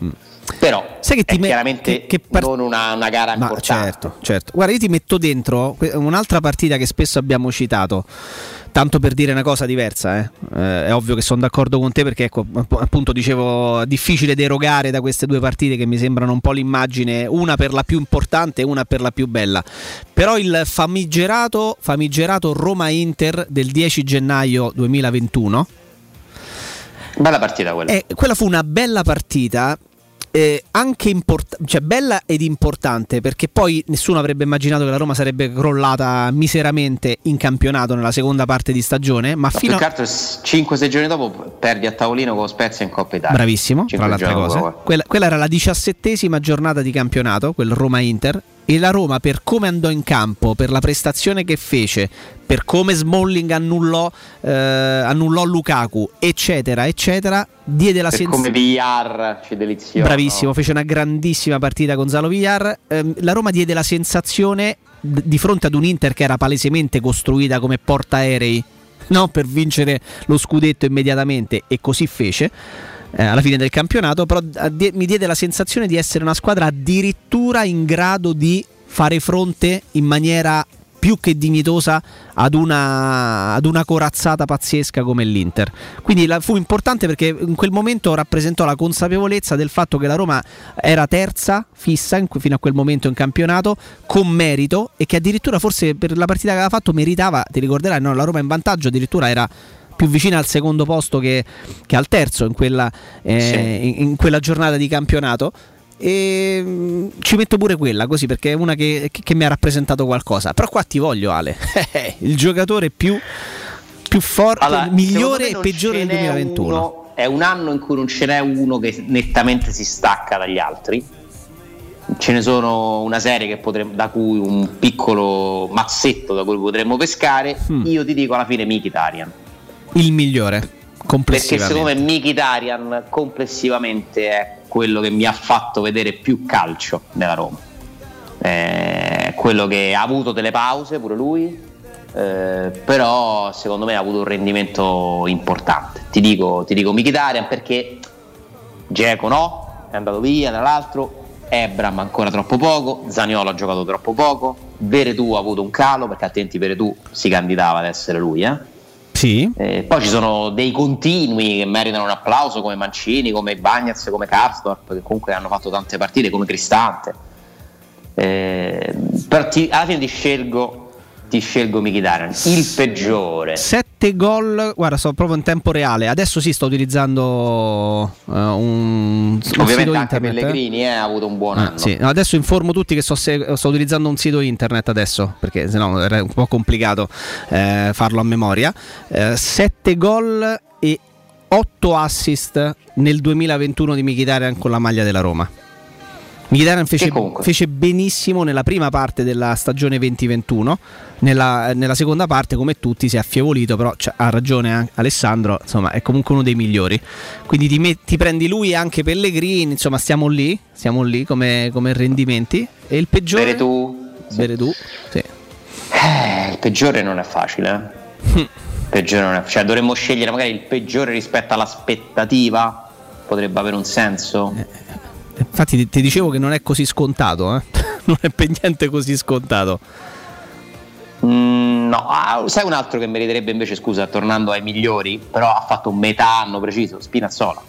Però
Sai che ti
è
me-
chiaramente non una, una gara
Ma
importante.
certo, certo. Guarda, io ti metto dentro un'altra partita che spesso abbiamo citato. Tanto per dire una cosa diversa, eh. Eh, è ovvio che sono d'accordo con te perché ecco, app- appunto dicevo, difficile derogare da queste due partite che mi sembrano un po' l'immagine, una per la più importante e una per la più bella. Però il famigerato, famigerato Roma-Inter del 10 gennaio 2021
Bella partita quella.
eh, quella fu una bella partita. Eh, anche import- cioè bella ed importante perché poi nessuno avrebbe immaginato che la Roma sarebbe crollata miseramente in campionato nella seconda parte di stagione ma
Ma
fino a
che altro 5-6 giorni dopo perdi a tavolino con Spezia in Coppa Italia.
Bravissimo, tra le altre cose. Quella, quella era la diciassettesima giornata di campionato, quel Roma-Inter. E la Roma per come andò in campo, per la prestazione che fece, per come Smalling annullò, eh, annullò Lukaku, eccetera, eccetera, diede la sensazione...
come VR ci deliziò.
Bravissimo, fece una grandissima partita Gonzalo Villar. Ehm, la Roma diede la sensazione d- di fronte ad un Inter che era palesemente costruita come portaerei no? per vincere lo scudetto immediatamente e così fece. Eh, alla fine del campionato, però eh, die- mi diede la sensazione di essere una squadra addirittura in grado di fare fronte in maniera più che dignitosa ad una, ad una corazzata pazzesca come l'Inter. Quindi la- fu importante perché in quel momento rappresentò la consapevolezza del fatto che la Roma era terza fissa in fino a quel momento in campionato con merito e che addirittura forse per la partita che aveva fatto meritava, ti ricorderai, no? la Roma in vantaggio addirittura era più vicina al secondo posto che, che al terzo in quella, eh, in, in quella giornata di campionato. E mm, ci metto pure quella così perché è una che, che- mi ha rappresentato qualcosa. Però qua ti voglio, Ale. [laughs] Il giocatore più, più forte,
Allora,
migliore e peggiore del
n'è
2021.
uno- è un anno in cui non ce n'è uno che nettamente si stacca dagli altri. Ce ne sono una serie che potremmo- da cui un piccolo mazzetto da cui potremmo pescare.
Hmm.
Io ti dico alla fine Mkhitaryan.
Il migliore
Perché
complessivamente.
secondo me Mkhitaryan complessivamente è quello che mi ha fatto vedere più calcio nella Roma. È quello che ha avuto delle pause pure lui, eh, però secondo me ha avuto un rendimento importante. Ti dico, ti dico Mkhitaryan perché Geco no, è andato via dall'altro, Ebram ancora troppo poco, Zaniolo ha giocato troppo poco, Veretù ha avuto un calo perché altrimenti Veretù si candidava ad essere lui. Eh?
Sì.
Eh, poi ci sono dei continui che meritano un applauso come Mancini, come Bagnaz, come Karsdorp che comunque hanno fatto tante partite, come Cristante. Eh, però ti- alla fine ti scelgo, ti scelgo Mkhitaryan, il peggiore.
7 gol, guarda, sto proprio in tempo reale. Adesso sì, sto utilizzando eh, un, un sito
Ovviamente anche
internet. eh.
Pellegrini eh, ha avuto un buon
Ah,
anno.
sì. No, adesso informo tutti che sto, se- sto utilizzando un sito internet adesso perché sennò era un po' complicato eh, farlo a memoria. 7 gol e 8 assist nel 2021 di Mkhitaryan con la maglia della Roma. Mkhitaryan fece, fece benissimo nella prima parte della stagione 2021, nella, nella seconda parte come tutti si è affievolito, però ha ragione Alessandro, insomma è comunque uno dei migliori. Quindi ti, met- ti prendi lui e anche Pellegrini, insomma stiamo lì, siamo lì come, come rendimenti. E il peggiore?
Veretù.
Veretù, sì.
Eh, il peggiore non è facile. eh. Il peggiore non è- cioè, dovremmo scegliere magari il peggiore rispetto all'aspettativa. Potrebbe avere un senso.
Infatti ti, ti dicevo che non è così scontato, eh? [laughs] non è per niente così scontato.
Mm, no, ah, sai un altro che meriterebbe invece scusa, tornando ai migliori, però ha fatto un metà anno preciso, Spinazzola.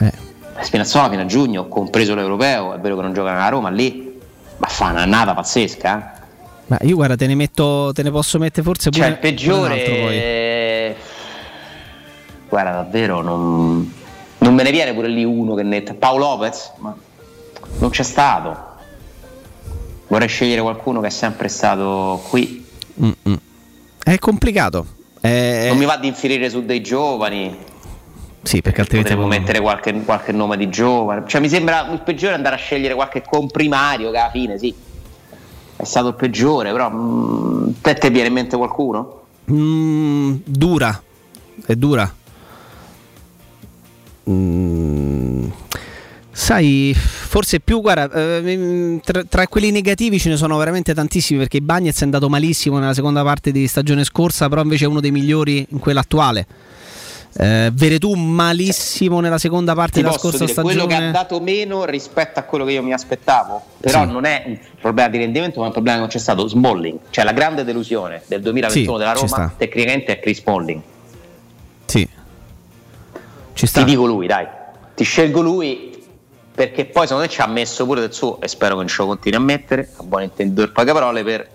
Eh.
Spinazzola fino a giugno, compreso l'europeo, è vero che non gioca a Roma lì, ma fa un'annata pazzesca. eh.
Ma io guarda, te ne metto, te ne posso mettere forse pure
Cioè il
pure poi.
peggiore... Guarda, davvero non... non me ne viene pure lì uno che ne... Paolo Lopez, ma non c'è stato. Vorrei scegliere qualcuno che è sempre stato qui.
Mm-mm. È complicato. È-
Non mi va di infierire su dei giovani.
Sì, perché altrimenti
Potremmo mettere qualche, qualche nome di giovane. Cioè, mi sembra il peggiore andare a scegliere qualche comprimario che alla fine, sì. È stato il peggiore, però. mm, te te viene in mente qualcuno?
Mm, dura, è dura. Mm, sai, forse più, guarda, eh, tra, tra quelli negativi ce ne sono veramente tantissimi perché Bagnez è andato malissimo nella seconda parte di stagione scorsa, però invece è uno dei migliori in quella attuale. Eh, Veretù malissimo nella seconda parte della scorsa
dire, quello
stagione.
che ha dato meno rispetto a quello che io mi aspettavo. Però
Sì.
non è un problema di rendimento, ma è un problema che non c'è stato. Smalling, cioè la grande delusione del 2021
Sì,
della Roma, tecnicamente è Chris Smalling.
Sì. Ci sta.
Ti dico lui, dai. Ti scelgo lui perché poi secondo me ci ha messo pure del suo, e spero che non ce lo continui a mettere, a buon intenditore poche parole, per,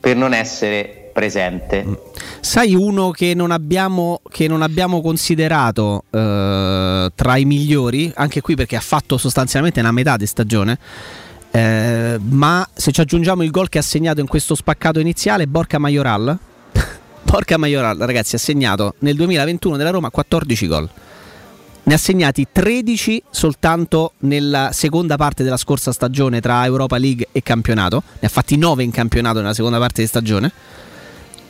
per non essere presente.
Sai uno che non abbiamo, che non abbiamo considerato eh, tra i migliori, anche qui perché ha fatto sostanzialmente una metà di stagione, eh, ma se ci aggiungiamo il gol che ha segnato in questo spaccato iniziale, Borca Majoral, [laughs] Borca Majoral ragazzi ha segnato nel 2021 della Roma 14 gol. Ne ha segnati 13 soltanto nella seconda parte della scorsa stagione tra Europa League e campionato, ne ha fatti 9 in campionato nella seconda parte di stagione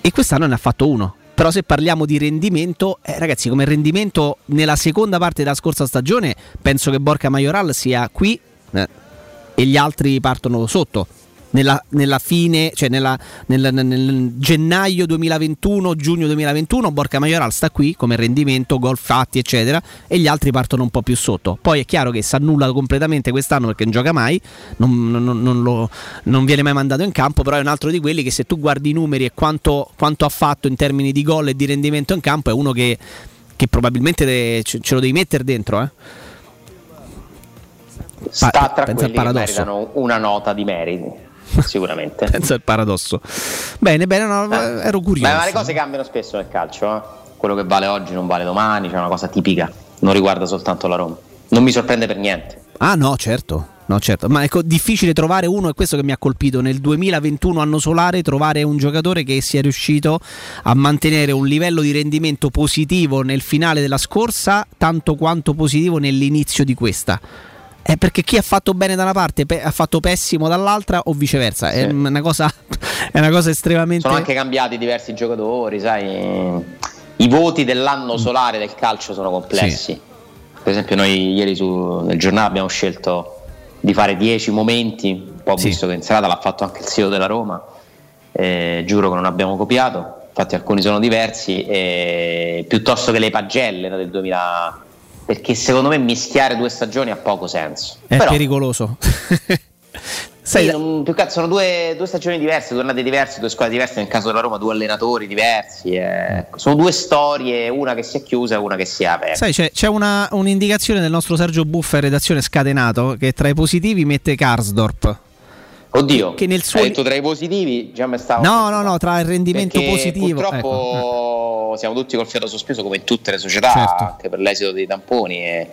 e quest'anno ne ha fatto uno. Però se parliamo di rendimento, eh, ragazzi, come rendimento nella seconda parte della scorsa stagione, penso che Borca Majoral sia qui eh, e gli altri partono sotto. Nella, nella fine, cioè nella, nel, nel- nel gennaio 2021, giugno 2021, Borca Majoral sta qui come rendimento, gol fatti, eccetera, e gli altri partono un po' più sotto. Poi è chiaro che si annulla completamente quest'anno perché non gioca mai, non, non- non lo- non viene mai mandato in campo, però è un altro di quelli che se tu guardi i numeri e quanto, quanto ha fatto in termini di gol e di rendimento in campo, è uno che, che probabilmente ce, ce lo devi mettere dentro. Eh.
Sta tra
pensa
quelli che meritano una nota di meriti, [laughs] sicuramente.
Pensa al paradosso. Bene, bene, no, ero curioso.
Ma le cose cambiano spesso nel calcio, eh. quello che vale oggi non vale domani, c'è una cosa tipica, non riguarda soltanto la Roma. Non mi sorprende per niente.
Ah no, certo. No, certo. Ma ecco, difficile trovare uno, è questo che mi ha colpito nel 2021 anno solare, trovare un giocatore che sia riuscito a mantenere un livello di rendimento positivo nel finale della scorsa, tanto quanto positivo nell'inizio di questa. È perché chi ha fatto bene da una parte pe- ha fatto pessimo dall'altra o viceversa. È,
Sì.
una cosa, [laughs] è una cosa estremamente...
Sono anche cambiati diversi giocatori, sai. I voti dell'anno solare del calcio sono complessi. Per esempio, noi ieri su, nel giornale abbiamo scelto di fare 10 momenti. Poi ho
Sì.
visto che in serata l'ha fatto anche il CEO della Roma. Eh, giuro che non abbiamo copiato. Infatti, alcuni sono diversi. eh, piuttosto che le pagelle no, del 2000. Perché secondo me mischiare due stagioni ha poco senso.
È
Però,
pericoloso. [laughs]
sì, non- più altro sono due, due stagioni diverse, due annate diverse, due squadre diverse. Nel caso della Roma, due allenatori diversi. eh. Sono due storie, una che si è chiusa e una che si è aperta.
Sai, c'è, c'è una, un'indicazione del nostro Sergio Buffa in redazione scatenato che tra i positivi mette Karsdorp.
Oddio,
che nel suo-
hai detto tra i positivi, già mi stavo.
No, no, no, tra il rendimento positivo.
Purtroppo siamo tutti col fiato sospeso come in tutte le società,
Certo.
anche per l'esito dei tamponi. E,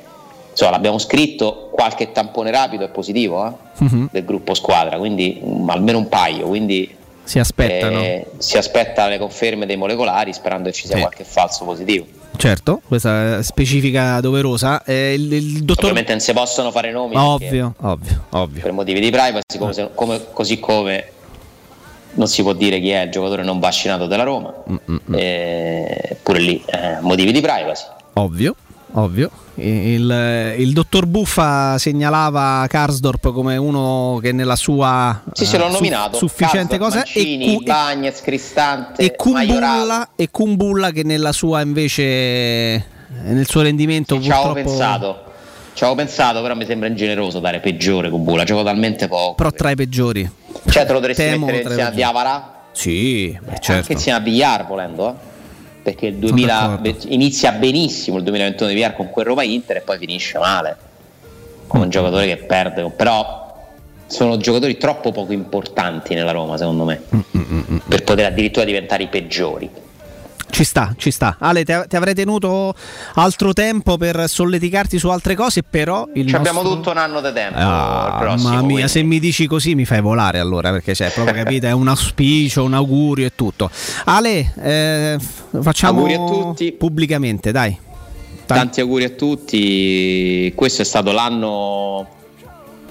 insomma, l'abbiamo scritto, qualche tampone rapido è positivo eh,
Mhm.
del gruppo squadra, quindi mm, almeno un paio. Quindi
Si aspettano.
eh, si aspetta le conferme dei molecolari sperando che ci sia
Sì.
qualche falso positivo.
Certo, questa specifica doverosa. Eh, il, il dottor
Ovviamente non si possono fare nomi
Ovvio, ovvio, ovvio.
per motivi di privacy, come se- come- così come non si può dire chi è il giocatore non vaccinato della Roma,
Mm,
eh, pure lì eh, motivi di privacy.
Ovvio, ovvio. Il, il dottor Buffa segnalava Karsdorp come uno che nella sua
Sì,
eh, su-
nominato.
sufficiente
Karsdorp,
cosa e,
Mancini,
Cu-
Bagnez, Cristante,
e. Kumbulla, e Kumbulla che nella sua invece eh, nel suo rendimento
Ci avevo pensato. Ci avevo pensato, però mi sembra ingeneroso dare peggiore con Bula, gioco talmente poco.
però tra i peggiori.
Cioè te lo dovresti
Temo
mettere insieme a. Diavara,
Sì, beh,
anche
certo.
insieme a Villar volendo, eh. Perché il 2000
d'accordo.
be- inizia benissimo il 2021 di Villar con quel Roma Inter e poi finisce male.
Mm.
un giocatore che perde, però sono giocatori troppo poco importanti nella Roma, secondo me,
Mm,
per poter addirittura diventare i peggiori.
Ci sta, ci sta. Ale, ti, avrei tenuto altro tempo per solleticarti su altre cose, però il
Ci abbiamo
nostro-
tutto un anno di tempo
Ah,
prossimo.
mamma mia,
quindi.
se mi dici così mi fai volare allora, perché c'è proprio capito, è un auspicio, un augurio e tutto. Ale, eh, facciamo
Auguri a tutti.
pubblicamente. Dai.
Tanti auguri a tutti. Questo è stato l'anno,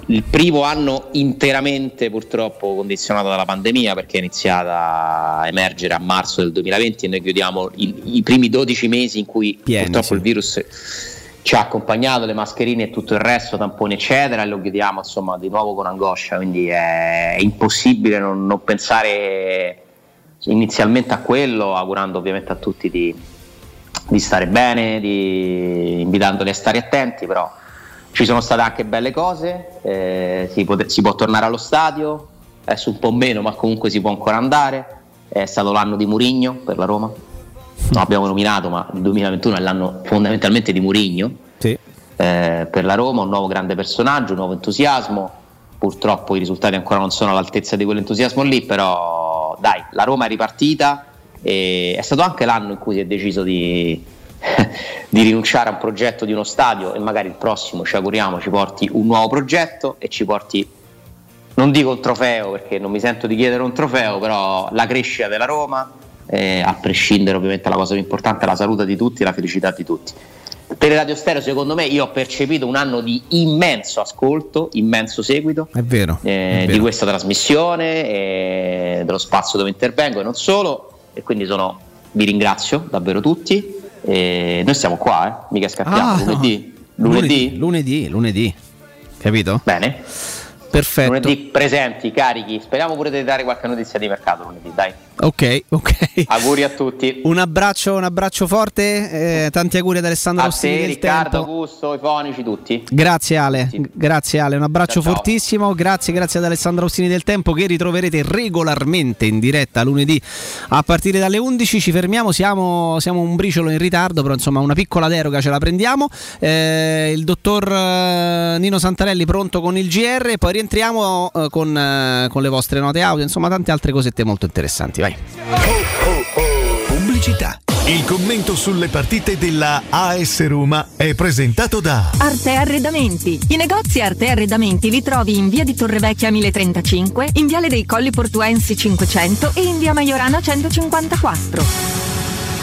il primo anno interamente purtroppo condizionato dalla pandemia perché è iniziata a emergere a marzo del 2020 e noi chiudiamo i, i primi 12 mesi in cui
Pieni,
purtroppo
sì.
il virus ci ha accompagnato, le mascherine e tutto il resto, tamponi eccetera, e lo chiudiamo insomma di nuovo con angoscia, quindi è, è impossibile non, non pensare inizialmente a quello, augurando ovviamente a tutti di, di stare bene, di, invitandoli a stare attenti, però ci sono state anche belle cose, eh, si, pote- si può tornare allo stadio, adesso un po' meno, ma comunque si può ancora andare, è stato l'anno di Murigno per la Roma, non abbiamo nominato, ma il 2021 è l'anno fondamentalmente di Murigno
Sì.
eh, per la Roma, un nuovo grande personaggio, un nuovo entusiasmo. Purtroppo i risultati ancora non sono all'altezza di quell'entusiasmo lì, però dai, la Roma è ripartita e è stato anche l'anno in cui si è deciso di, [laughs] di rinunciare a un progetto di uno stadio e magari il prossimo, ci auguriamo, ci porti un nuovo progetto e ci porti, non dico un trofeo perché non mi sento di chiedere un trofeo, però la crescita della Roma, eh, a prescindere ovviamente dalla cosa più importante, la salute di tutti e la felicità di tutti. Teleradio Stereo, secondo me, io ho percepito un anno di immenso ascolto, immenso seguito
È vero.
eh,
è
di
vero.
questa trasmissione, e dello spazio dove intervengo e non solo. E quindi sono, vi ringrazio davvero tutti. E noi stiamo qua, eh? mica scappiamo.
Ah,
lunedì?
no.
Lunedì?
Lunedì, lunedì. Capito?
Bene.
Perfetto.
Lunedì presenti, carichi. Speriamo pure di dare qualche notizia di mercato lunedì, dai.
Ok, ok.
Auguri a tutti.
Un abbraccio, un abbraccio forte. eh, tanti auguri ad Alessandro
A
Rossini
te, Riccardo,
Tempo.
Augusto, i fonici, tutti.
Grazie Ale, grazie Ale, un abbraccio
Ciao, ciao.
fortissimo, grazie, grazie ad Alessandro Rossini del Tempo che ritroverete regolarmente in diretta lunedì a partire dalle 11, ci fermiamo, siamo, siamo un briciolo in ritardo, però insomma una piccola deroga ce la prendiamo, Eh, il dottor eh, Nino Santarelli pronto con il GR e poi rientriamo eh, con, eh, con le vostre note audio, insomma tante altre cosette molto interessanti, vai.
Pubblicità. Il commento sulle partite della AS Roma è presentato da
Arte Arredamenti. I negozi Arte Arredamenti li trovi in via di Torrevecchia 1035, in viale dei Colli Portuensi 500 e in via Maiorana 154.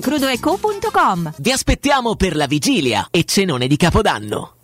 crudoeco.com.
Vi aspettiamo per la vigilia e cenone di Capodanno.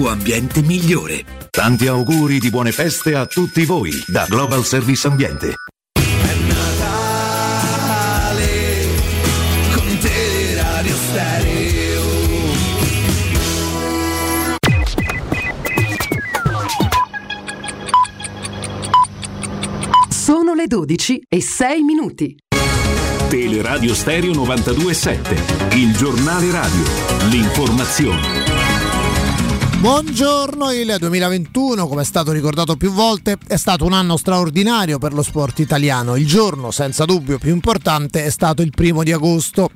ambiente migliore. Tanti auguri di buone feste a tutti voi da Global Service Ambiente.
Natale con Teleradio Stereo.
Sono le 12 e 6 minuti.
Teleradio Stereo 927, il giornale radio, l'informazione.
Buongiorno, il 2021, come è stato ricordato più volte, è stato un anno straordinario per lo sport italiano. Il giorno, senza dubbio, più importante è stato il primo di agosto.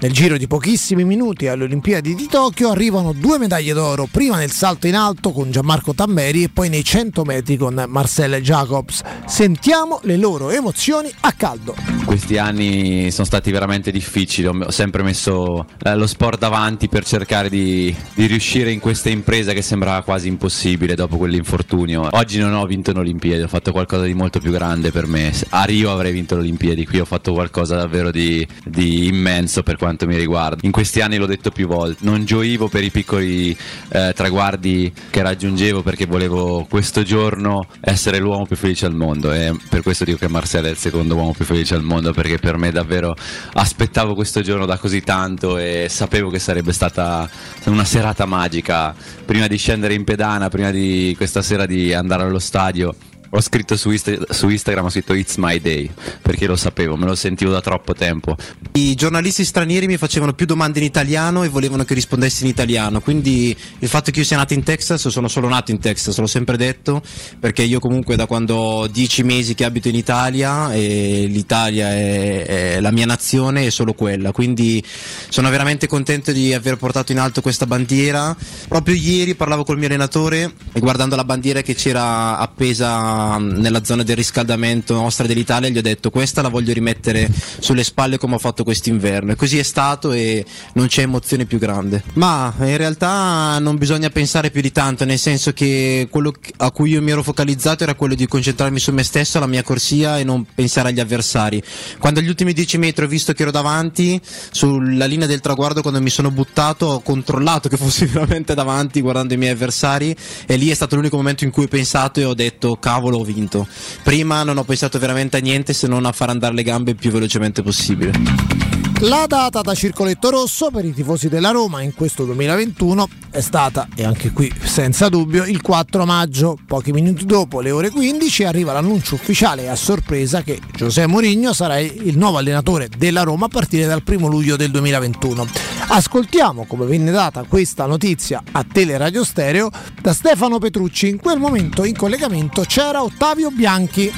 Nel giro di pochissimi minuti alle Olimpiadi di Tokyo arrivano due medaglie d'oro, prima nel salto in alto con Gianmarco Tammeri e poi nei 100 metri con Marcel Jacobs. Sentiamo le loro emozioni a caldo.
Questi anni sono stati veramente difficili, ho sempre messo eh, lo sport davanti per cercare di, di riuscire in questa impresa che sembrava quasi impossibile dopo quell'infortunio. Oggi non ho vinto un'Olimpiade, ho fatto qualcosa di molto più grande per me. A Rio avrei vinto l'Olimpiadi, qui ho fatto qualcosa davvero di, di immenso per quanto mi riguarda. In questi anni l'ho detto più volte, non gioivo per i piccoli eh, traguardi che raggiungevo perché volevo questo giorno essere l'uomo più felice al mondo e per questo dico che Marcel è il secondo uomo più felice al mondo perché per me davvero aspettavo questo giorno da così tanto e sapevo che sarebbe stata una serata magica prima di scendere in pedana, prima di questa sera di andare allo stadio. Ho scritto su, Insta- su Instagram, ho scritto It's my day, perché lo sapevo, me lo sentivo da troppo tempo.
I giornalisti stranieri mi facevano più domande in italiano e volevano che rispondessi in italiano, quindi il fatto che io sia nato in Texas, sono solo nato in Texas, l'ho sempre detto, perché io comunque da quando ho dieci mesi che abito in Italia e l'Italia è, è la mia nazione è solo quella, quindi sono veramente contento di aver portato in alto questa bandiera. Proprio ieri parlavo col mio allenatore e guardando la bandiera che c'era appesa nella zona del riscaldamento nostra dell'Italia gli ho detto questa la voglio rimettere sulle spalle come ho fatto quest'inverno e così è stato e non c'è emozione più grande. Ma in realtà non bisogna pensare più di tanto, nel senso che quello a cui io mi ero focalizzato era quello di concentrarmi su me stesso, alla mia corsia e non pensare agli avversari. Quando agli ultimi 10 metri ho visto che ero davanti, sulla linea del traguardo quando mi sono buttato ho controllato che fossi [laughs] veramente davanti guardando i miei avversari e lì è stato l'unico momento in cui ho pensato e ho detto cavolo ho vinto. Prima non ho pensato veramente a niente se non a far andare le gambe il più velocemente possibile.
La data da circoletto rosso per i tifosi della Roma in questo 2021 è stata, e anche qui senza dubbio, il 4 maggio. Pochi minuti dopo, le ore 15, arriva l'annuncio ufficiale a sorpresa che José Mourinho sarà il nuovo allenatore della Roma a partire dal 1 luglio del 2021. Ascoltiamo come venne data questa notizia a Teleradio Stereo da Stefano Petrucci. In quel momento in collegamento c'era Ottavio Bianchi.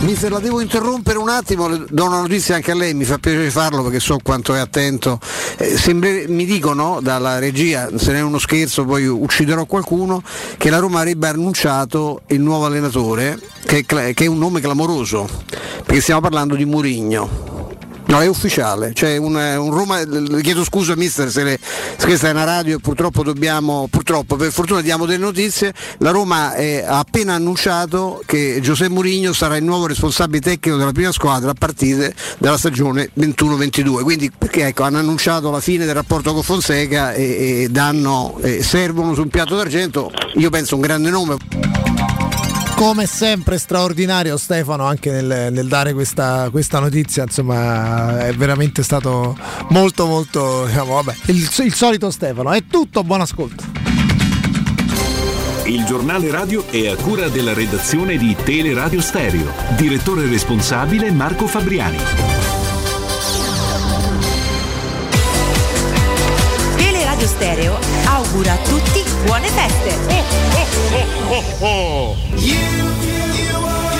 Mister, la devo interrompere un attimo, do una notizia anche a lei, mi fa piacere farlo perché quanto è attento. Eh, sembre- mi dicono dalla regia, se non è uno scherzo poi ucciderò qualcuno, che la Roma avrebbe annunciato il nuovo allenatore, che che è un nome clamoroso, perché stiamo parlando di Murigno. No, è ufficiale, cioè un, un Roma, chiedo scusa mister se, le- se questa è una radio e purtroppo dobbiamo, purtroppo per fortuna diamo delle notizie, la Roma è- ha appena annunciato che Giuseppe Mourinho sarà il nuovo responsabile tecnico della prima squadra a partire dalla stagione 21-22, quindi perché ecco, hanno annunciato la fine del rapporto con Fonseca e, e danno, eh, servono su un piatto d'argento, io penso un grande nome.
Come sempre straordinario Stefano anche nel, nel dare questa, questa notizia, insomma è veramente stato molto molto, diciamo, vabbè, il, il solito Stefano. È tutto, buon ascolto.
Il giornale radio è a cura della redazione di Teleradio Stereo. Direttore responsabile Marco Fabriani.
Teleradio Stereo augura a tutti buone feste. You, you, are,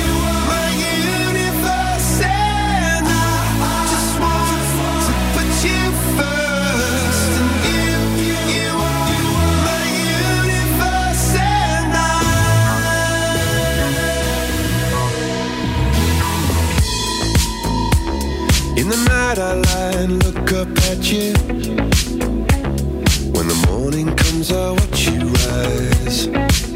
my universe, and I, just want to put you first. And you, you are my universe, and I.
In the night, I lie and look up at you. When the morning comes, I watch you rise.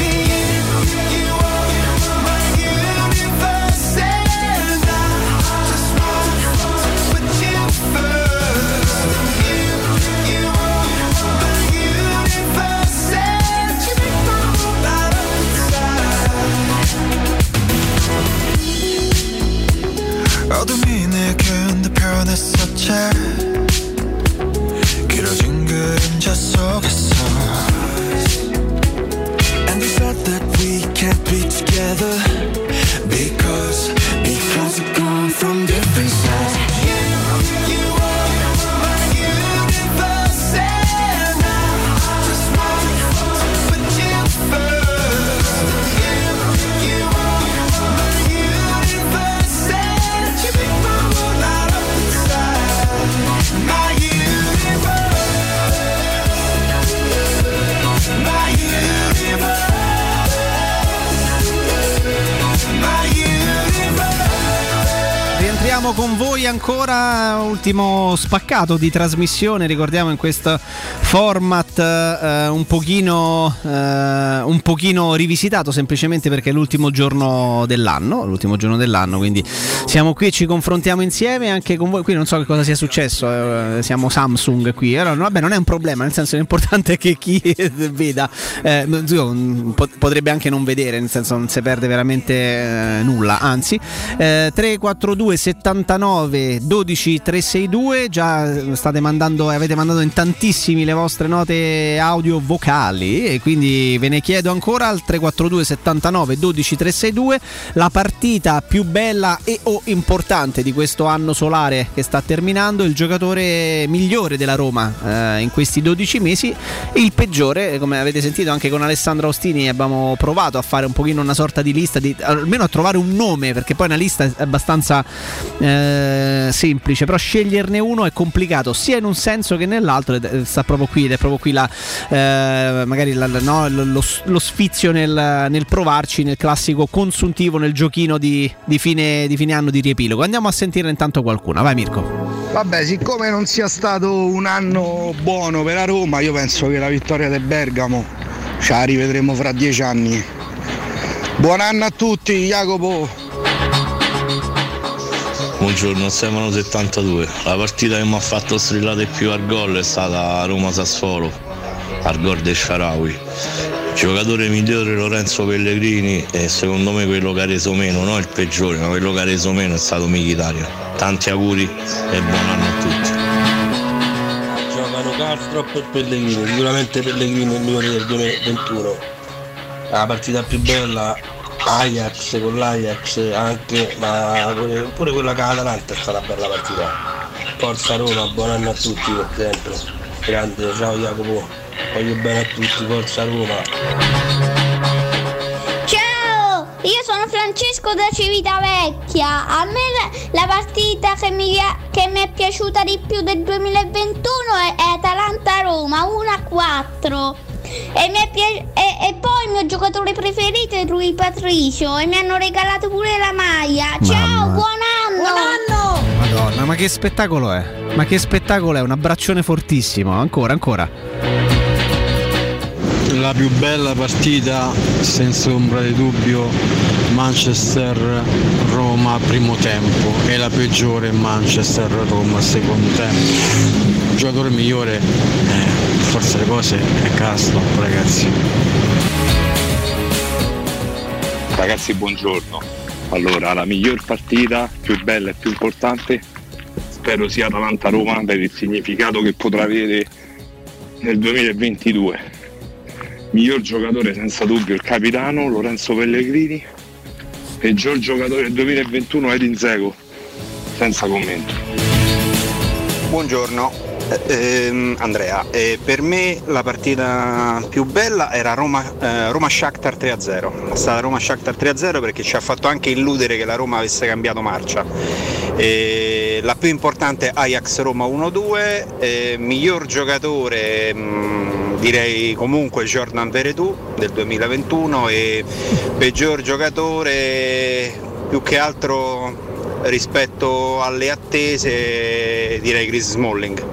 변했었지 길어진 그림자 속에서 And we said that we can't be together
Rientriamo con voi ancora, ultimo spaccato di trasmissione, ricordiamo in questo format eh, un, pochino, eh, un pochino rivisitato semplicemente perché è l'ultimo giorno dell'anno, l'ultimo giorno dell'anno, quindi siamo qui e ci confrontiamo insieme anche con voi, qui non so che cosa sia successo, eh, siamo Samsung qui, allora, vabbè non è un problema, nel senso l'importante è che chi [laughs] veda, eh, potrebbe anche non vedere, nel senso non si perde veramente eh, nulla, anzi eh, 342 79 12 362 già state mandando avete mandato in tantissimi le vostre note audio vocali e quindi ve ne chiedo ancora al 342 79 12 362 la partita più bella e o importante di questo anno solare che sta terminando il giocatore migliore della Roma eh, in questi 12 mesi il peggiore come avete sentito anche con Alessandro Ostini abbiamo provato a fare un pochino una sorta di lista di, almeno a trovare un nome perché poi una lista è abbastanza eh, semplice, però sceglierne uno è complicato sia in un senso che nell'altro, ed sta proprio qui, ed è proprio qui la, eh, magari la- no, lo, lo- lo sfizio nel, nel provarci, nel classico consuntivo, nel giochino di, di fine, di fine anno di riepilogo. Andiamo a sentire intanto qualcuna, vai Mirko.
Vabbè, siccome non sia stato un anno buono per la Roma, io penso che la vittoria del Bergamo ce la rivedremo fra dieci anni. Buon anno a tutti, Jacopo!
Buongiorno, Stefano 72. La partita che mi ha fatto strillare più al gol è stata Roma-Sassuolo, al gol del Sharawi. Giocatore migliore Lorenzo Pellegrini e secondo me quello che ha reso meno, non il peggiore, ma quello che ha reso meno è stato Mkhitaryan. Tanti auguri e buon anno a tutti.
Giocano Carstrop e Pellegrini, sicuramente Pellegrini è il migliore del 2021. La partita più bella Ajax con l'Ajax anche, ma pure, quella con l'Atalanta è stata una bella partita. Forza Roma, buon anno a tutti come sempre. Grande, ciao Jacopo, voglio bene a tutti, forza Roma.
Ciao, io sono Francesco da Civitavecchia. A me la, la partita che mi, che mi è piaciuta di più del 2021 è, è Atalanta-Roma 1-4. E, mi è pia- e, e poi il mio giocatore preferito è Rui Patricio e mi hanno regalato pure la maglia. Ciao,
Mamma.
buon anno! Buon anno!
Madonna, ma che spettacolo è? Ma che spettacolo è? Un abbraccione fortissimo. Ancora, ancora.
La più bella partita, senza ombra di dubbio, Manchester-Roma primo tempo e la peggiore Manchester-Roma secondo tempo. Il giocatore migliore, eh, forse le cose, è Castro, ragazzi.
Ragazzi, buongiorno. Allora, la miglior partita, più bella e più importante, spero sia Atalanta-Roma per il significato che potrà avere nel 2022. Miglior giocatore senza dubbio il capitano Lorenzo Pellegrini. Peggior giocatore del 2021 Edin Zego. Senza commento.
Buongiorno, eh, Andrea. Eh, per me la partita più bella era Roma, eh, Roma Shakhtar 3-0. È stata Roma Shakhtar 3-0 perché ci ha fatto anche illudere che la Roma avesse cambiato marcia. La più importante è Ajax Roma 1-2. eh, miglior giocatore mh, direi comunque Jordan Veretù del 2021 e peggior giocatore più che altro rispetto alle attese direi Chris Smalling.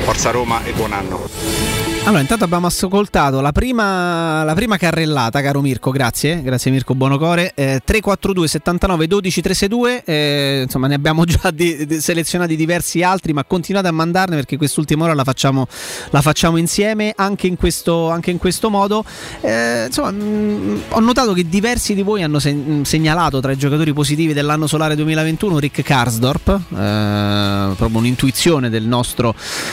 Forza Roma e buon anno.
Allora, intanto abbiamo ascoltato la prima, la prima carrellata, caro Mirko, grazie, grazie Mirko Buonocore, eh, 342 79 12 362, eh, insomma ne abbiamo già di- di- selezionati diversi altri, ma continuate a mandarne perché quest'ultima ora la facciamo, la facciamo insieme anche in questo, anche in questo modo. Eh, insomma, mh, ho notato che diversi di voi hanno se- mh, segnalato tra i giocatori positivi dell'anno solare 2021 Rick Karsdorp, eh, proprio un'intuizione del nostro,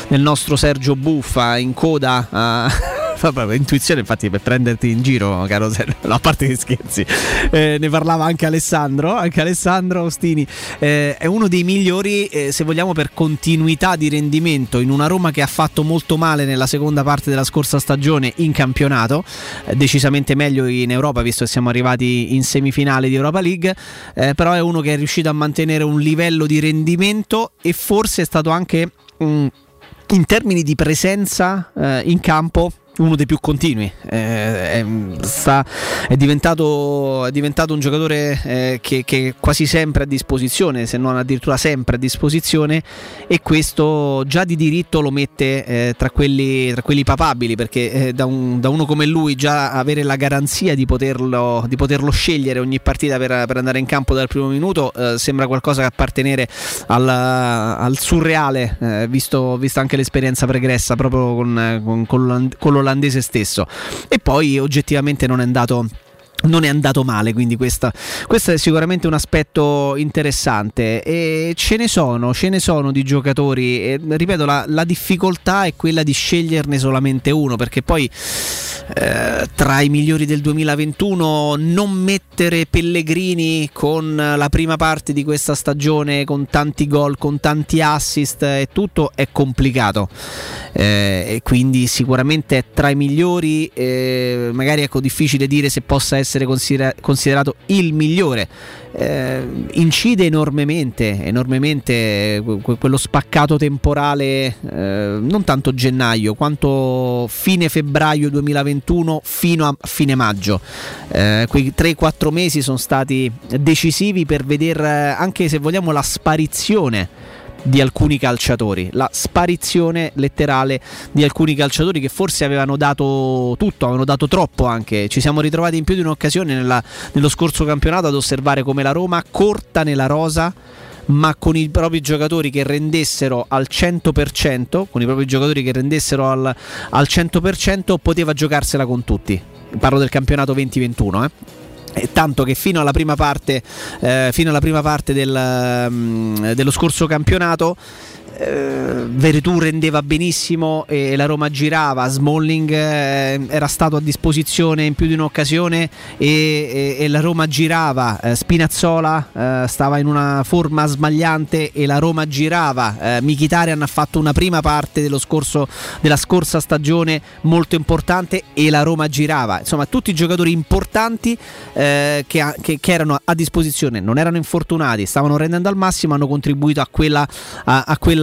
del nostro Sergio Buffa in coda a... [laughs] Vabbè, intuizione infatti per prenderti in giro, caro Sergio, no, a parte che scherzi, Eh, ne parlava anche Alessandro, anche Alessandro Ostini, Eh, è uno dei migliori eh, se vogliamo per continuità di rendimento in una Roma che ha fatto molto male nella seconda parte della scorsa stagione in campionato, eh, decisamente meglio in Europa visto che siamo arrivati in semifinale di Europa League, eh, però è uno che è riuscito a mantenere un livello di rendimento e forse è stato anche... mm, in termini di presenza eh, in campo uno dei più continui. Eh, è, sta- è diventato, è diventato un giocatore eh, che, che quasi sempre a disposizione, se non addirittura sempre a disposizione, e questo già di diritto lo mette eh, tra, quelli, tra quelli papabili, perché eh, da, un- da uno come lui già avere la garanzia di poterlo, di poterlo scegliere ogni partita per, per andare in campo dal primo minuto eh, sembra qualcosa che appartenere al, al surreale, eh, visto, vista anche l'esperienza pregressa proprio con, con- con con l'olandese stesso. E poi oggettivamente non è andato. Non è andato male, quindi questa, questo è sicuramente un aspetto interessante. E ce ne sono, ce ne sono di giocatori. E, ripeto, la, la difficoltà è quella di sceglierne solamente uno, perché poi eh, tra i migliori del 2021 non mettere Pellegrini con la prima parte di questa stagione con tanti gol, con tanti assist e tutto è complicato Eh, e quindi sicuramente è tra i migliori eh, magari ecco difficile dire se possa essere considera- considerato il migliore eh, incide enormemente, enormemente que- quello spaccato temporale, eh, non tanto gennaio quanto fine febbraio 2021 fino a fine maggio. Eh, quei 3-4 mesi sono stati decisivi per vedere anche se vogliamo la sparizione di alcuni calciatori, la sparizione letterale di alcuni calciatori che forse avevano dato tutto, avevano dato troppo anche. Ci siamo ritrovati in più di un'occasione nella- nello scorso campionato ad osservare come la Roma corta nella rosa ma con i propri giocatori che rendessero al 100%, con i propri giocatori che rendessero al, al 100% poteva giocarsela con tutti. Parlo del campionato 2021, eh. Tanto che fino alla prima parte, eh, alla prima parte del, mm, dello scorso campionato eh, Veretù rendeva benissimo e la Roma girava, Smalling eh, era stato a disposizione in più di un'occasione e, la Roma girava, eh, Spinazzola eh, stava in una forma sbagliante e la Roma girava, Mkhitaryan ha fatto una prima parte scorso, della scorsa stagione molto importante e la Roma girava, insomma tutti i giocatori importanti che, erano a disposizione, non erano infortunati, stavano rendendo al massimo, hanno contribuito a quella, a quella,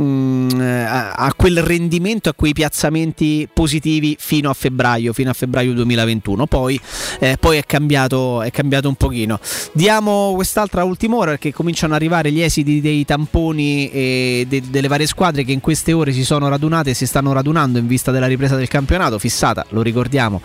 mm, a, a quel rendimento, a quei piazzamenti positivi fino a febbraio, fino a febbraio 2021. Poi, eh, poi è, cambiato, è cambiato un pochino. Diamo quest'altra ultima ora perché cominciano ad arrivare gli esiti dei tamponi e de- delle varie squadre che in queste ore si sono radunate e si stanno radunando in vista della ripresa del campionato, fissata, lo ricordiamo,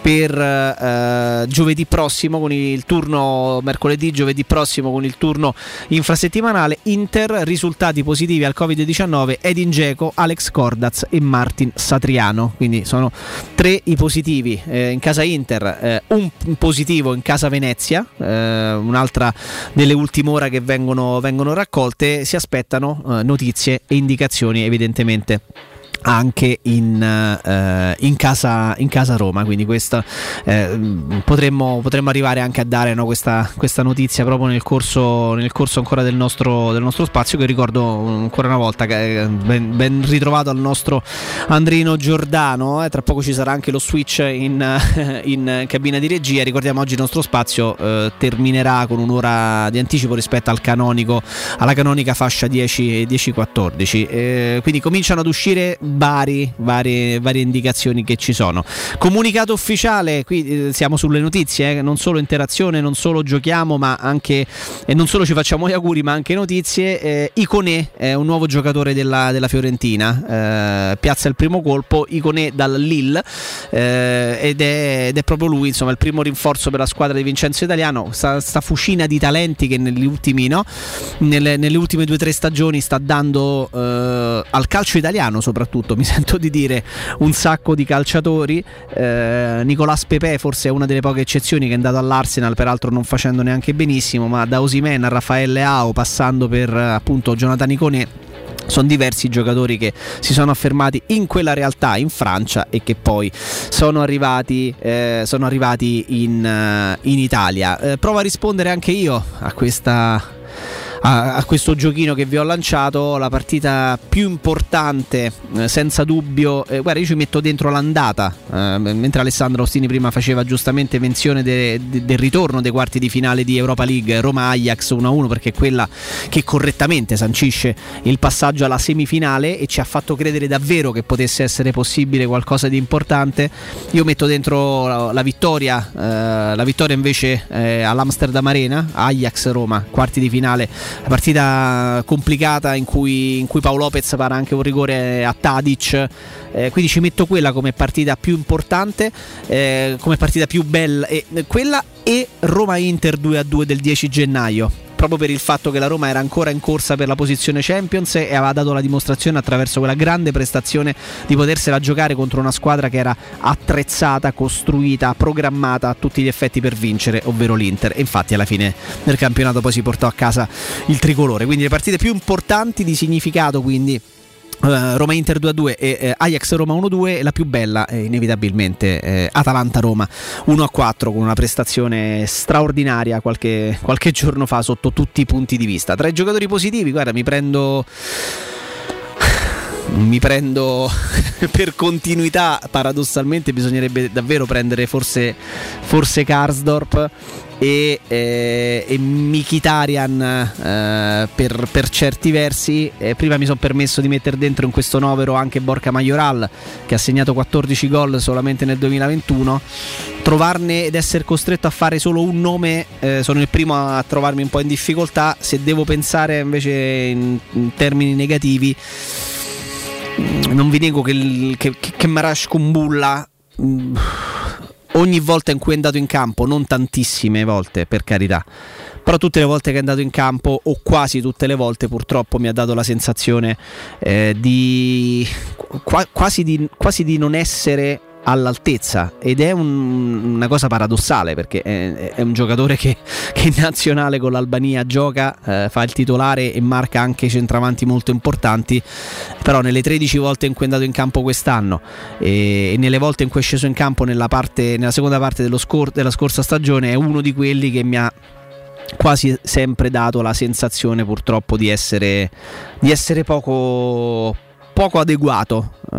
per eh, giovedì prossimo con il turno mercoledì, giovedì prossimo con il turno infrasettimanale. Inter, risultati positivi al Covid-19, Edin Dzeko, Alex Cordaz e Martin Satriano. Quindi sono tre i positivi eh, in casa Inter, eh, un positivo in casa Venezia, eh, un'altra delle ultime ore che vengono, vengono raccolte. Si aspettano eh, notizie e indicazioni evidentemente anche in, eh, in casa, in casa Roma. Quindi questa, eh, potremmo, potremmo arrivare anche a dare no, questa, questa notizia proprio nel corso, nel corso ancora del nostro, del nostro spazio. Che ricordo ancora una volta eh, ben, ben ritrovato al nostro Andrino Giordano. eh, tra poco ci sarà anche lo switch in, [laughs] in cabina di regia. Ricordiamo oggi il nostro spazio eh, terminerà con un'ora di anticipo rispetto al canonico, alla canonica fascia 10 10-14. Eh, quindi cominciano ad uscire vari, varie, varie indicazioni che ci sono. Comunicato ufficiale, qui eh, siamo sulle notizie, eh, non solo interazione, non solo giochiamo, ma anche e non solo ci facciamo gli auguri, ma anche notizie. Eh, Iconè è un nuovo giocatore della, della Fiorentina, eh, piazza il primo colpo, Iconè dal Lille eh, ed, è, ed è proprio lui, insomma, il primo rinforzo per la squadra di Vincenzo Italiano, sta, sta fucina di talenti che negli ultimi, no? nelle, nelle ultime due o tre stagioni sta dando al calcio italiano soprattutto, mi [laughs] sento di dire, un sacco di calciatori. Eh, Nicolas Pepe forse è una delle poche eccezioni che è andato all'Arsenal, peraltro non facendo neanche benissimo, ma da Osimen a Raffaele Ao passando per eh, appunto Jonathan Iconè sono diversi i giocatori che si sono affermati in quella realtà in Francia e che poi sono arrivati, eh, sono arrivati in, eh, in Italia. Eh, provo a rispondere anche io a questa, a, a questo giochino che vi ho lanciato, la partita più importante, eh, senza dubbio, eh, guarda, io ci metto dentro l'andata, eh, mentre Alessandro Ostini prima faceva giustamente menzione de- de- del ritorno dei quarti di finale di Europa League, Roma-Ajax 1-1, perché è quella che correttamente sancisce il passaggio alla semifinale e ci ha fatto credere davvero che potesse essere possibile qualcosa di importante. Io metto dentro la, la vittoria, eh, la vittoria invece eh, all'Amsterdam Arena, Ajax-Roma, quarti di finale, la partita complicata in cui, in cui Paolo Lopez para anche un rigore a Tadic. eh, quindi ci metto quella come partita più importante, eh, come partita più bella, e, quella e Roma-Inter 2-2 del 10 gennaio proprio per il fatto che la Roma era ancora in corsa per la posizione Champions e aveva dato la dimostrazione attraverso quella grande prestazione di potersela giocare contro una squadra che era attrezzata, costruita, programmata a tutti gli effetti per vincere, ovvero l'Inter. E infatti alla fine del campionato poi si portò a casa il tricolore. Quindi le partite più importanti di significato, quindi Uh, Roma Inter 2-2 e eh, Ajax Roma 1-2 e la più bella è inevitabilmente eh, Atalanta Roma 1-4 con una prestazione straordinaria qualche, qualche giorno fa sotto tutti i punti di vista. Tra i giocatori positivi, guarda, mi prendo mi prendo [laughs] per continuità paradossalmente bisognerebbe davvero prendere forse, forse Karsdorp e, eh, e Mkhitaryan eh, per, per certi versi. Eh, prima mi sono permesso di mettere dentro in questo novero anche Borca Majoral che ha segnato 14 gol solamente nel 2021 trovarne ed essere costretto a fare solo un nome eh, sono il primo a trovarmi un po' in difficoltà. Se devo pensare invece in, in termini negativi non vi nego che, che, che Marash Kumbulla mm, ogni volta in cui è andato in campo, non tantissime volte per carità, però tutte le volte che è andato in campo o quasi tutte le volte purtroppo mi ha dato la sensazione eh, di qua- quasi, di quasi di non essere all'altezza ed è un- una cosa paradossale perché è, è un giocatore che, che in nazionale con l'Albania gioca, eh, fa il titolare e marca anche centravanti molto importanti, però nelle 13 volte in cui è andato in campo quest'anno e, e nelle volte in cui è sceso in campo nella, parte- nella seconda parte scor- della scorsa stagione è uno di quelli che mi ha quasi sempre dato la sensazione purtroppo di essere, di essere poco, poco adeguato. Eh,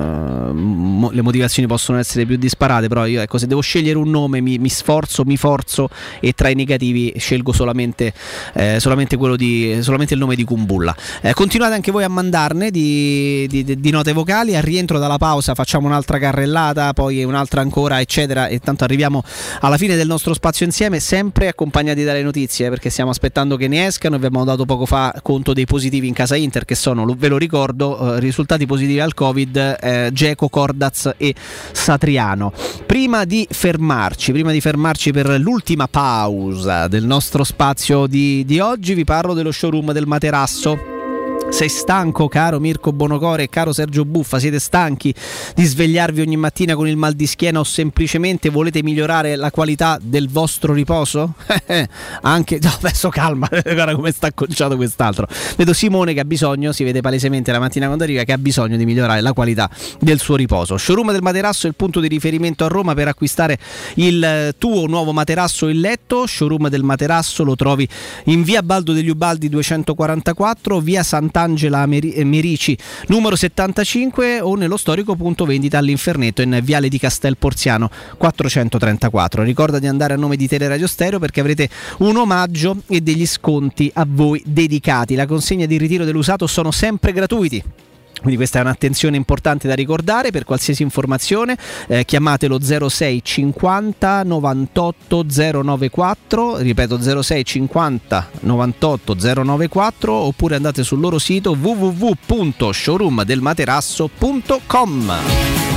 mo- le motivazioni possono essere più disparate, però io ecco, se devo scegliere un nome mi, mi sforzo, mi forzo e tra i negativi scelgo solamente, eh, solamente, quello di, solamente il nome di Kumbulla. Eh, continuate anche voi a mandarne di, di- di- note vocali, al rientro dalla pausa facciamo un'altra carrellata, poi un'altra ancora, eccetera, e tanto arriviamo alla fine del nostro spazio insieme, sempre accompagnati dalle notizie, eh, perché stiamo aspettando che ne escano, vi abbiamo dato poco fa conto dei positivi in casa Inter, che sono, ve lo ricordo, eh, risultati positivi al Covid, eh, Geco, Cordaz e Satriano. Prima di fermarci, prima di fermarci per l'ultima pausa del nostro spazio di, di oggi, vi parlo dello showroom del materasso. Sei stanco, caro Mirko Bonocore e caro Sergio Buffa? Siete stanchi di svegliarvi ogni mattina con il mal di schiena o semplicemente volete migliorare la qualità del vostro riposo? [laughs] Anche, no, adesso calma, [laughs] guarda come sta acconciato quest'altro. Vedo Simone che ha bisogno, si vede palesemente la mattina quando arriva, che ha bisogno di migliorare la qualità del suo riposo. Showroom del materasso è il punto di riferimento a Roma per acquistare il eh, tuo nuovo materasso in letto. Showroom del materasso lo trovi in via Baldo degli Ubaldi 244, via Sant'Angela eh, Merici numero 75 o nello storico punto vendita all'Infernetto in viale di Castel Porziano 434. Ricorda di andare a nome di Teleradio Stereo perché avrete un omaggio e degli sconti a voi dedicati. La consegna di ritiro dell'usato sono sempre gratuiti. Quindi questa è un'attenzione importante da ricordare per qualsiasi informazione. Eh, chiamatelo 06 50 98 094 ripeto 06 50 98 094 oppure andate sul loro sito www.showroomdelmaterasso.com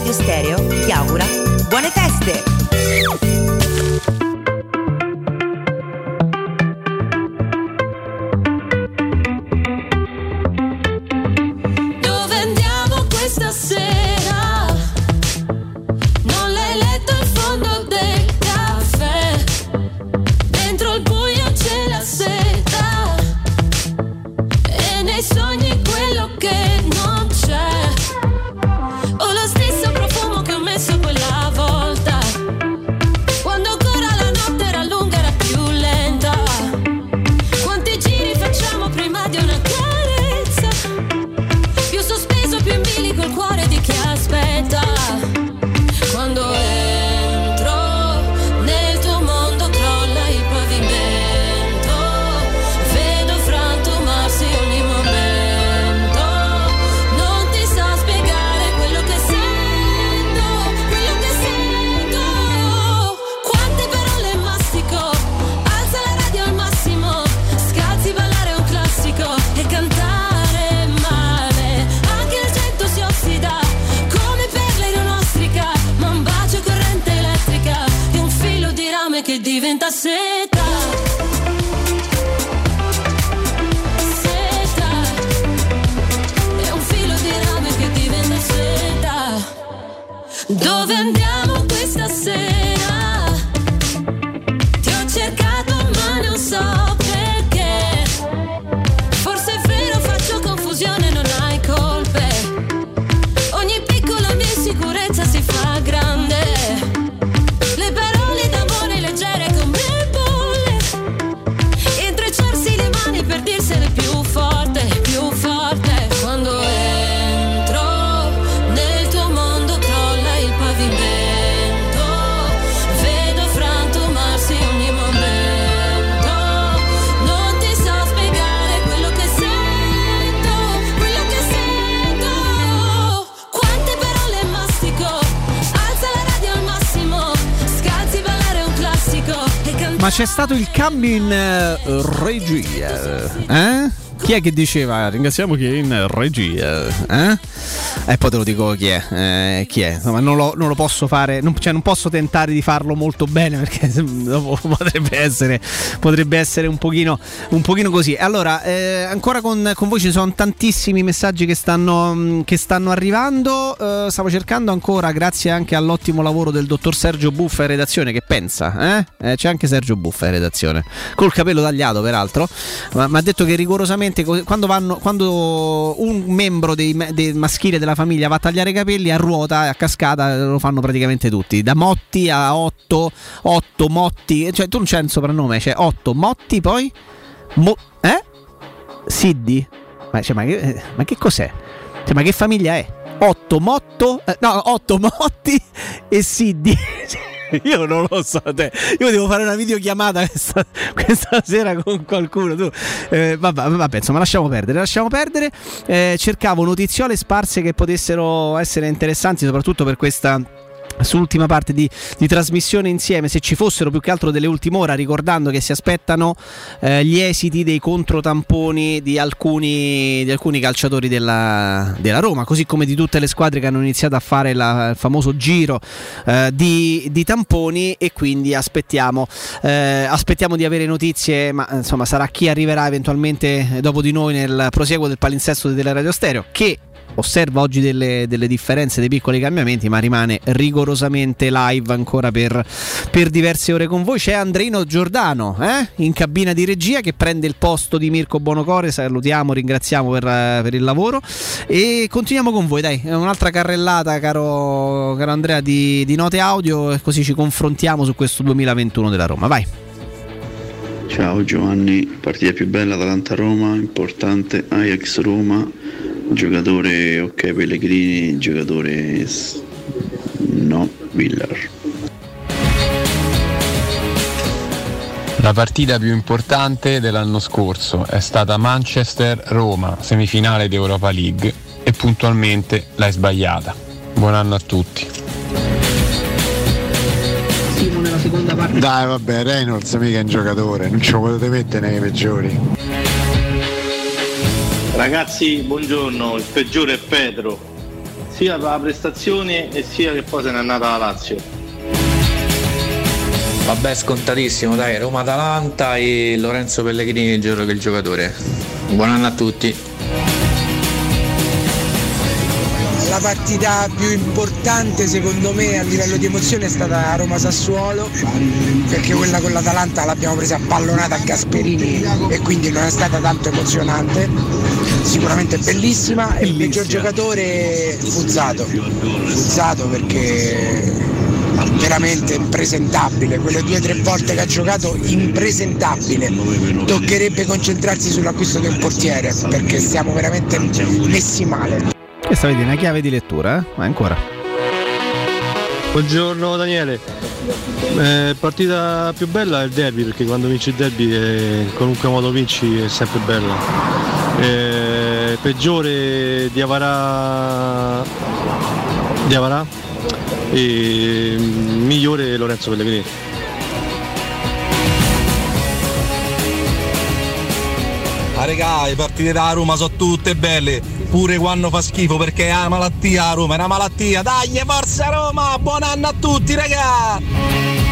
Teleradio Stereo ti augura buone feste!
Dove andiamo C'è
stato il cambio in eh, regia, eh? Chi è che diceva ringraziamo chi è in regia? Eh? E poi te lo dico chi è. eh, chi è. Insomma, non, lo, non lo posso fare, non, cioè non posso tentare di farlo molto bene perché [laughs] dopo potrebbe essere, potrebbe essere un, pochino, un pochino così. Allora, eh, ancora con, con voi ci sono tantissimi messaggi che stanno, mh, che stanno arrivando. Eh, stavo cercando ancora, grazie anche all'ottimo lavoro del dottor Sergio Buffa in redazione, che pensa, eh? Eh, c'è anche Sergio Buffa in redazione, col capello tagliato peraltro, ma ha detto che rigorosamente quando, vanno, quando un membro dei, dei maschile della famiglia va a tagliare i capelli a ruota, a cascata, lo fanno praticamente tutti, da Motti a Otto, Otto Motti, cioè tu non c'è un soprannome, c'è Otto Motti poi... Mo- eh? Siddi? Ma, cioè, ma, che, eh, ma che cos'è? Cioè, ma che famiglia è? Otto Motto, eh, no, Otto Motti e Siddi. [laughs] Io non lo so, te. io devo fare una videochiamata questa, questa sera con qualcuno. Tu, eh, vabbè, vabbè, insomma, lasciamo perdere. Lasciamo perdere. Eh, cercavo notiziole sparse che potessero essere interessanti, soprattutto per questa sull'ultima parte di, di trasmissione insieme se ci fossero più che altro delle ultime ore ricordando che si aspettano eh, gli esiti dei controtamponi di alcuni, di alcuni calciatori della, della Roma così come di tutte le squadre che hanno iniziato a fare la- il famoso giro eh, di, di tamponi e quindi aspettiamo, eh, aspettiamo di avere notizie ma insomma sarà chi arriverà eventualmente dopo di noi nel prosieguo del palinsesto della Radio Stereo che osserva oggi delle, delle differenze, dei piccoli cambiamenti, ma rimane rigorosamente live ancora per, per diverse ore con voi. C'è Andreino Giordano eh? in cabina di regia che prende il posto di Mirko Bonocore. Salutiamo, ringraziamo per, eh, per il lavoro e continuiamo con voi. Dai, un'altra carrellata, caro, caro Andrea, di, di note audio, così ci confrontiamo su questo 2021 della Roma. Vai.
Ciao Giovanni, partita più bella Atalanta-Roma, importante Ajax-Roma, giocatore ok Pellegrini, giocatore no Villar.
La partita più importante dell'anno scorso è stata Manchester-Roma, semifinale di Europa League e puntualmente l'hai sbagliata. Buon anno a tutti.
nella seconda parte.
Dai vabbè, Reynolds mica è un giocatore, non ce lo potete mettere nei peggiori.
Ragazzi, buongiorno, il peggiore è Pedro, sia per la prestazione e sia che poi se n'è andata la Lazio.
Vabbè, scontatissimo, dai, Roma-Atalanta e Lorenzo Pellegrini il il giocatore. Buon anno a tutti.
La partita più importante secondo me a livello di emozione è stata Roma-Sassuolo perché quella con l'Atalanta l'abbiamo presa pallonata a Gasperini e quindi non è stata tanto emozionante. Sicuramente bellissima e il peggior giocatore Fuzzato. Fuzzato perché veramente impresentabile, quelle due o tre volte che ha giocato impresentabile. Toccherebbe concentrarsi sull'acquisto un portiere perché stiamo veramente messi male.
Questa vedi una chiave di lettura, eh? Ma ancora.
Buongiorno Daniele, Eh, partita più bella è il derby perché quando vinci il derby eh, in qualunque modo vinci è sempre bella. Eh, peggiore di Avarà, di Avarà e mm, migliore Lorenzo Pellegrini.
Ah regà, le partite da Roma sono tutte belle, pure quando fa schifo perché è una malattia a Roma, è una malattia. Dai, forza Roma, buon anno a tutti regà!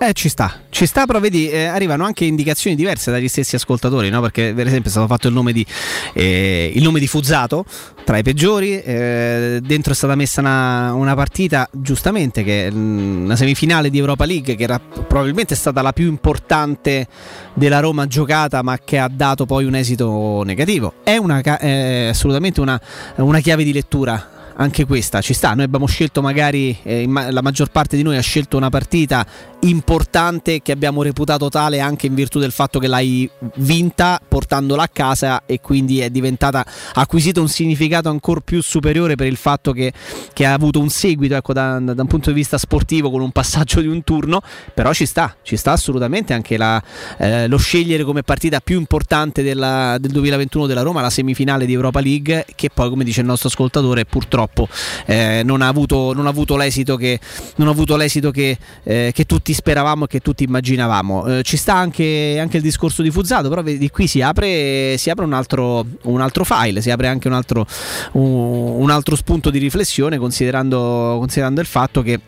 Eh, ci sta, ci sta, però vedi, eh, arrivano anche indicazioni diverse dagli stessi ascoltatori, no? Perché, per esempio, è stato fatto il nome di, eh, il nome di Fuzzato tra i peggiori. eh, dentro è stata messa una, una partita, giustamente, che è una semifinale di Europa League, che era probabilmente stata la più importante della Roma giocata, ma che ha dato poi un esito negativo. È, una, è assolutamente una, una chiave di lettura anche questa ci sta. Noi abbiamo scelto, magari eh, la maggior parte di noi ha scelto una partita importante che abbiamo reputato tale anche in virtù del fatto che l'hai vinta portandola a casa e quindi è diventata acquisito un significato ancora più superiore per il fatto che, che ha avuto un seguito ecco, da, da un punto di vista sportivo con un passaggio di un turno. Però ci sta, ci sta assolutamente anche la, eh, lo scegliere come partita più importante della- del 2021 della Roma, la semifinale di Europa League, che poi, come dice il nostro ascoltatore, purtroppo eh, non, ha avuto, non ha avuto l'esito che, avuto l'esito che, eh, che tutti tutti speravamo e che tutti immaginavamo. Eh, ci sta anche, anche il discorso di Fuzzato, però di qui si apre, si apre un, altro, un, altro, file, si apre anche un altro, un, un altro spunto di riflessione considerando, considerando il fatto che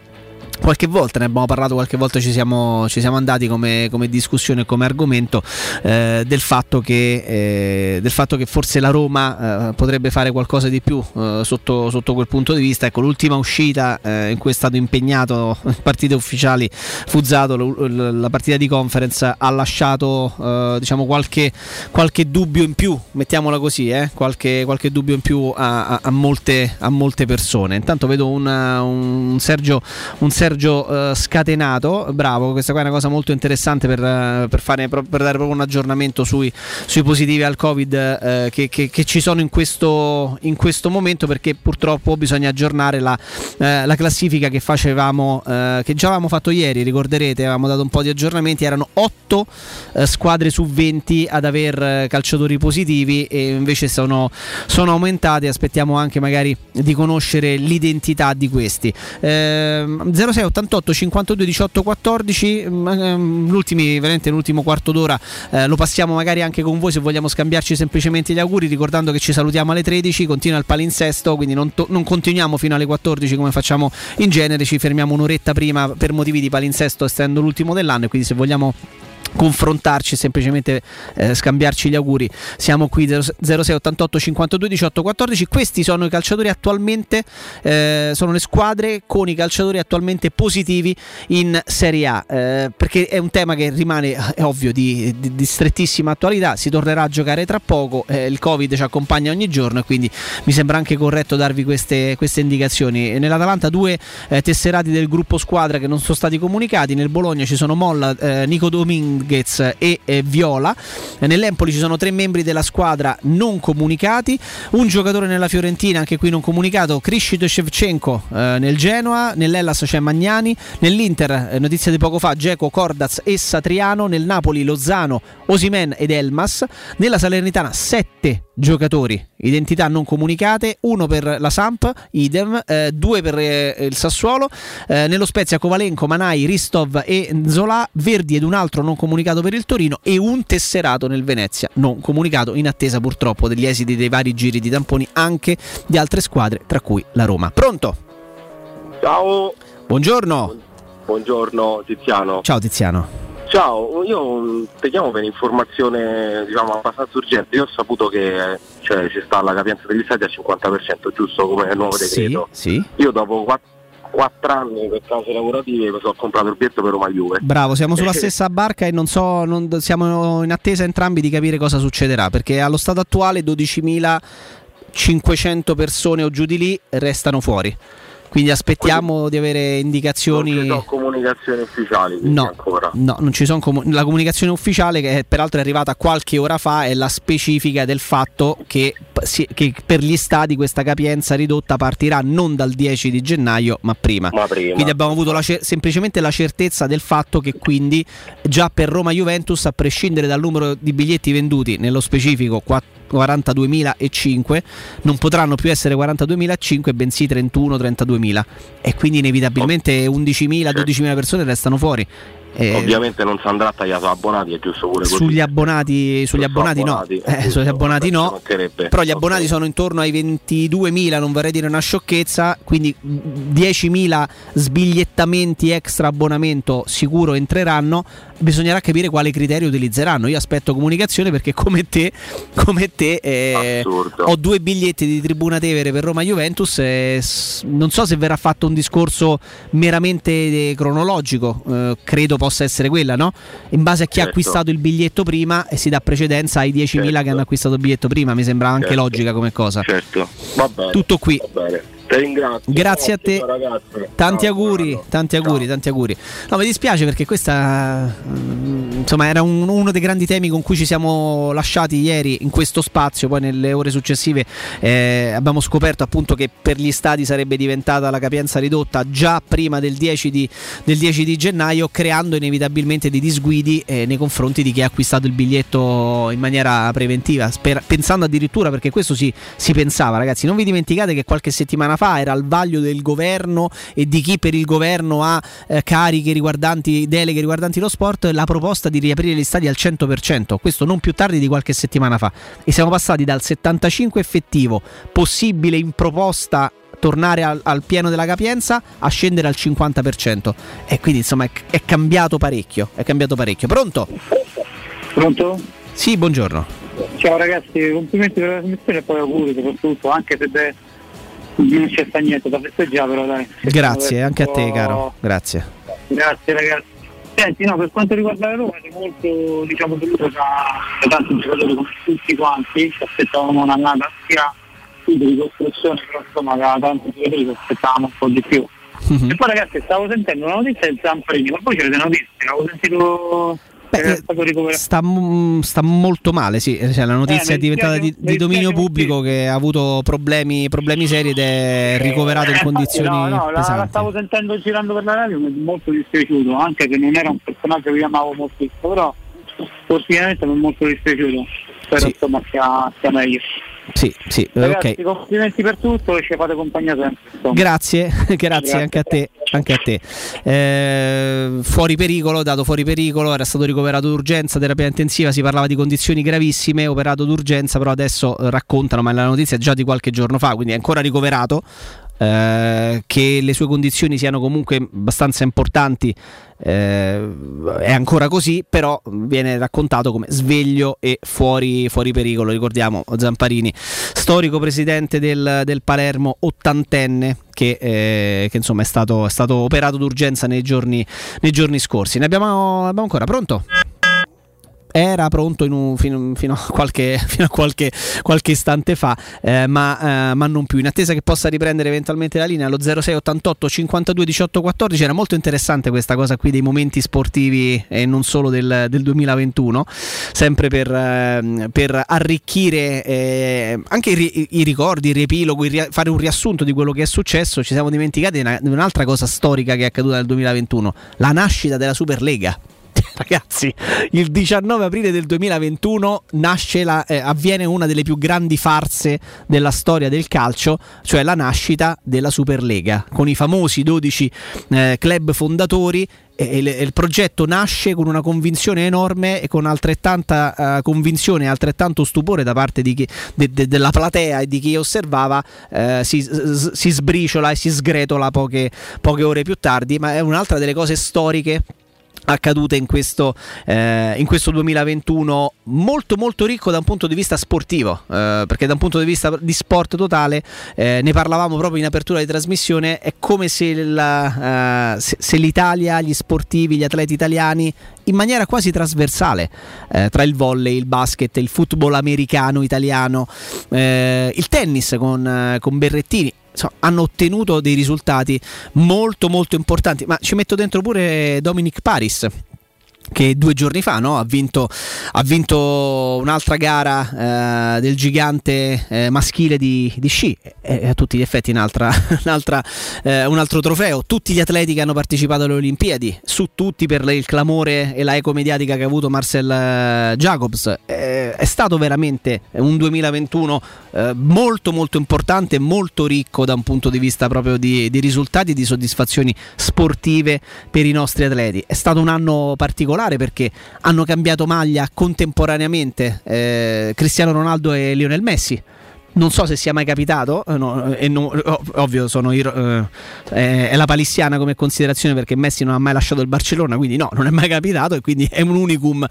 qualche volta, ne abbiamo parlato qualche volta, ci siamo, ci siamo andati come, come discussione, come argomento eh, del, fatto che, eh, del, fatto che, forse la Roma eh, potrebbe fare qualcosa di più eh, sotto, sotto, quel punto di vista. Ecco, l'ultima uscita eh, in cui è stato impegnato in partite ufficiali Fuzzato, la partita di conference, ha lasciato eh, diciamo qualche, qualche, dubbio in più, mettiamola così, qualche, qualche, dubbio in più a, a, a, molte, a, molte, persone. Intanto vedo una, un Sergio, un Sergio uh, Scatenato, bravo, questa qua è una cosa molto interessante per, uh, per, fare, per dare proprio un aggiornamento sui, sui positivi al Covid uh, che, che, che, ci sono in questo, in questo, momento perché purtroppo bisogna aggiornare la, la classifica che facevamo, che già avevamo fatto ieri, ricorderete, avevamo dato un po' di aggiornamenti, erano 8 squadre su 20 ad aver calciatori positivi e invece sono, sono aumentate, aspettiamo anche magari di conoscere l'identità di questi. Eh, 06 06 88 52 18 14 veramente l'ultimo quarto d'ora eh, lo passiamo magari anche con voi se vogliamo scambiarci semplicemente gli auguri ricordando che ci salutiamo alle 13 continua il palinsesto quindi non, to- non continuiamo fino alle 14 come facciamo in genere ci fermiamo un'oretta prima per motivi di palinsesto essendo l'ultimo dell'anno e quindi se vogliamo confrontarci semplicemente eh, scambiarci gli auguri. Siamo qui 0688 52 18 14 questi sono i calciatori attualmente eh, sono le squadre con i calciatori attualmente positivi in Serie A eh, perché è un tema che rimane è ovvio di, di, di, strettissima attualità. Si tornerà a giocare tra poco eh, il covid ci accompagna ogni giorno e quindi mi sembra anche corretto darvi queste, queste indicazioni. nell'Atalanta due eh, tesserati del gruppo squadra che non sono stati comunicati. Nel Bologna ci sono Molla eh, Nico Domingo Rodriguez e eh, Viola. Nell'Empoli ci sono tre membri della squadra non comunicati, un giocatore nella Fiorentina, anche qui non comunicato, Krishito Shevchenko eh, nel Genoa, nell'Ellas c'è Magnani, nell'Inter, eh, notizia di poco fa, Geco, Cordaz e Satriano, nel Napoli Lozano, Osimen ed Elmas, nella Salernitana sette giocatori, identità non comunicate, uno per la Samp, idem, eh, due per eh, il Sassuolo, eh, nello Spezia Kovalenko, Manai, Ristov e Zola, Verdi ed un altro non comunicato per il Torino e un tesserato nel Venezia, non comunicato in attesa purtroppo degli esiti dei vari giri di tamponi anche di altre squadre, tra cui la Roma. Pronto?
Ciao.
Buongiorno.
Buongiorno Tiziano.
Ciao Tiziano.
Ciao, io mm, ti chiamo per informazione diciamo, abbastanza urgente. Io ho saputo che cioè, ci sta la capienza degli stati al 50%, giusto come nuovo decreto.
Sì, sì.
Io dopo 4, 4 anni per cause lavorative mi sono comprato il biglietto per Roma Juve.
Bravo, siamo sulla [laughs] stessa barca e non so, non, siamo in attesa entrambi di capire cosa succederà, perché allo stato attuale 12.500 persone o giù di lì restano fuori. Quindi aspettiamo Quindi, di avere indicazioni. Non
ci sono comunicazioni ufficiali.
No,
ancora.
no, non ci sono comu- la comunicazione ufficiale, che è, peraltro è arrivata qualche ora fa, è la specifica del fatto che, che, per gli stati questa capienza ridotta partirà non dal 10 di gennaio, ma prima.
Ma prima.
Quindi abbiamo avuto la, semplicemente la certezza del fatto che quindi già per Roma Juventus, a prescindere dal numero di biglietti venduti, nello specifico 4 42.005 non potranno più essere 42.005 bensì 31-32.000 e quindi inevitabilmente 11.000-12.000 certo. persone restano fuori
eh, Ovviamente non si andrà a tagliare abbonati, è giusto pure
così. Sugli abbonati, sugli abbonati, abbonati, no, eh, sugli abbonati no. Però gli abbonati sono intorno ai 22.000, non vorrei dire una sciocchezza, quindi 10.000 sbigliettamenti extra abbonamento sicuro entreranno. Bisognerà capire quale criterio utilizzeranno. Io aspetto comunicazione perché come te, come te eh, ho due biglietti di Tribuna Tevere per Roma Juventus. Eh, non so se verrà fatto un discorso meramente eh, cronologico, eh, credo possa essere quella, no? In base a chi certo. ha acquistato il biglietto prima e si dà precedenza ai 10.000 certo. che hanno acquistato il biglietto prima, mi sembra anche certo. logica come cosa.
Certo, va bene.
Tutto qui.
Ti ringrazio.
Grazie a te. Tanti
Ciao,
auguri, tanti auguri, Ciao. tanti auguri. No, mi dispiace perché questa mm, insomma era un- uno dei grandi temi con cui ci siamo lasciati ieri in questo spazio, poi nelle ore successive eh, abbiamo scoperto appunto che per gli stadi sarebbe diventata la capienza ridotta già prima del 10 di, del 10 di gennaio, creando inevitabilmente dei disguidi eh, nei confronti di chi ha acquistato il biglietto in maniera preventiva, sper- pensando addirittura perché questo si, si pensava ragazzi, non vi dimenticate che qualche settimana fa era al vaglio del governo e di chi per il governo ha eh, cariche riguardanti, deleghe riguardanti lo sport, la proposta di riaprire gli stadi al 100%, questo non più tardi di qualche settimana fa. E siamo passati dal 75 effettivo, possibile in proposta tornare al, al pieno della capienza, a scendere al 50%. E quindi insomma è, è cambiato parecchio, è cambiato parecchio. Pronto?
Pronto?
Sì, buongiorno.
Ciao ragazzi, complimenti per la trasmissione e poi auguri soprattutto, anche se beh, non c'è sta niente da festeggiare, però dai.
Grazie, anche a te caro. Grazie.
Grazie ragazzi. Senti, no, per quanto riguarda la Roma, è molto diciamo deluso da, da tanti giocatori come tutti quanti, ci aspettavamo un'annata sia sì, di ricostruzione, però insomma da tanti giocatori ci aspettavamo un po' di più.
Mhm.
E poi ragazzi stavo sentendo una notizia del Zamparini, ma poi c'è le notizie, avevo sentito stato ricoverato.
Sta, sta molto male, sì. Cioè, la notizia
Eh,
è diventata di, di
mi
dominio pubblico che ha avuto problemi, problemi seri ed è ricoverato in
Eh,
condizioni
no, no, la, la stavo sentendo girando per la radio, mi è molto dispiaciuto, anche che non era un personaggio che io amavo moltissimo, però sportivamente mi è molto dispiaciuto. Spero insomma sia, sia meglio.
Sì, sì, eh,
Ragazzi,
ok.
complimenti per tutto e ci fate compagnia sempre. insomma. [laughs]
Grazie, grazie anche a te. Anche a te. Eh, fuori pericolo, dato fuori pericolo, era stato ricoverato d'urgenza, terapia intensiva, si parlava di condizioni gravissime, operato d'urgenza, però adesso raccontano, ma la notizia è già di qualche giorno fa, quindi è ancora ricoverato. Eh, che le sue condizioni siano comunque abbastanza importanti eh, è ancora così però viene raccontato come sveglio e fuori, fuori pericolo. Ricordiamo Zamparini storico presidente del, del Palermo ottantenne che, eh, che, insomma è stato, è stato operato d'urgenza nei giorni, nei giorni scorsi. Ne abbiamo, abbiamo ancora. Pronto? Era pronto un- fino, fino a, qualche, [laughs] fino a qualche, qualche istante fa, eh, ma, eh, ma non più. In attesa che possa riprendere eventualmente la linea allo 0688 52 18 14, era molto interessante questa cosa qui dei momenti sportivi e non solo del, del 2021, sempre per, ehm, per arricchire eh, anche i, ri- i ricordi, il riepilogo, il ria- fare un riassunto di quello che è successo. Ci siamo dimenticati di una- di un'altra cosa storica che è accaduta nel 2021, la nascita della Superlega. Ragazzi, il 19 aprile del 2021 nasce la- eh, avviene una delle più grandi farse della storia del calcio, cioè la nascita della Superlega, con i famosi 12 eh, club fondatori. E il, e il progetto nasce con una convinzione enorme e con altrettanta eh, convinzione e altrettanto stupore da parte chi- de- de- della platea e di chi osservava, eh, si, si sbriciola e si sgretola poche, poche ore più tardi, ma è un'altra delle cose storiche accadute in questo, eh, in questo 2021 molto molto ricco da un punto di vista sportivo eh, perché da un punto di vista di sport totale eh, ne parlavamo proprio in apertura di trasmissione è come se, la, eh, se- se l'Italia gli sportivi gli atleti italiani in maniera quasi trasversale eh, tra il volley, il basket, il football americano, italiano, eh, il tennis con, eh, con Berrettini insomma, hanno ottenuto dei risultati molto molto importanti. Ma ci metto dentro pure Dominic Paris che due giorni fa no? ha, vinto, ha vinto un'altra gara eh, del gigante eh, maschile di, di sci. E a tutti gli effetti un'altra, [laughs] un'altra, eh, un altro trofeo. Tutti gli atleti che hanno partecipato alle Olimpiadi su tutti per il clamore e la eco mediatica che ha avuto Marcel eh, Jacobs. Eh, è stato veramente un 2021 eh, molto molto importante molto ricco da un punto di vista proprio di, di risultati e di soddisfazioni sportive per i nostri atleti. È stato un anno particolare perché hanno cambiato maglia contemporaneamente eh, Cristiano Ronaldo e Lionel Messi non so se sia mai capitato, eh, no, e no- ov- ovvio iro- eh, è è la palissiana come considerazione perché Messi non ha mai lasciato il Barcellona, quindi no, non è mai capitato e quindi è un unicum.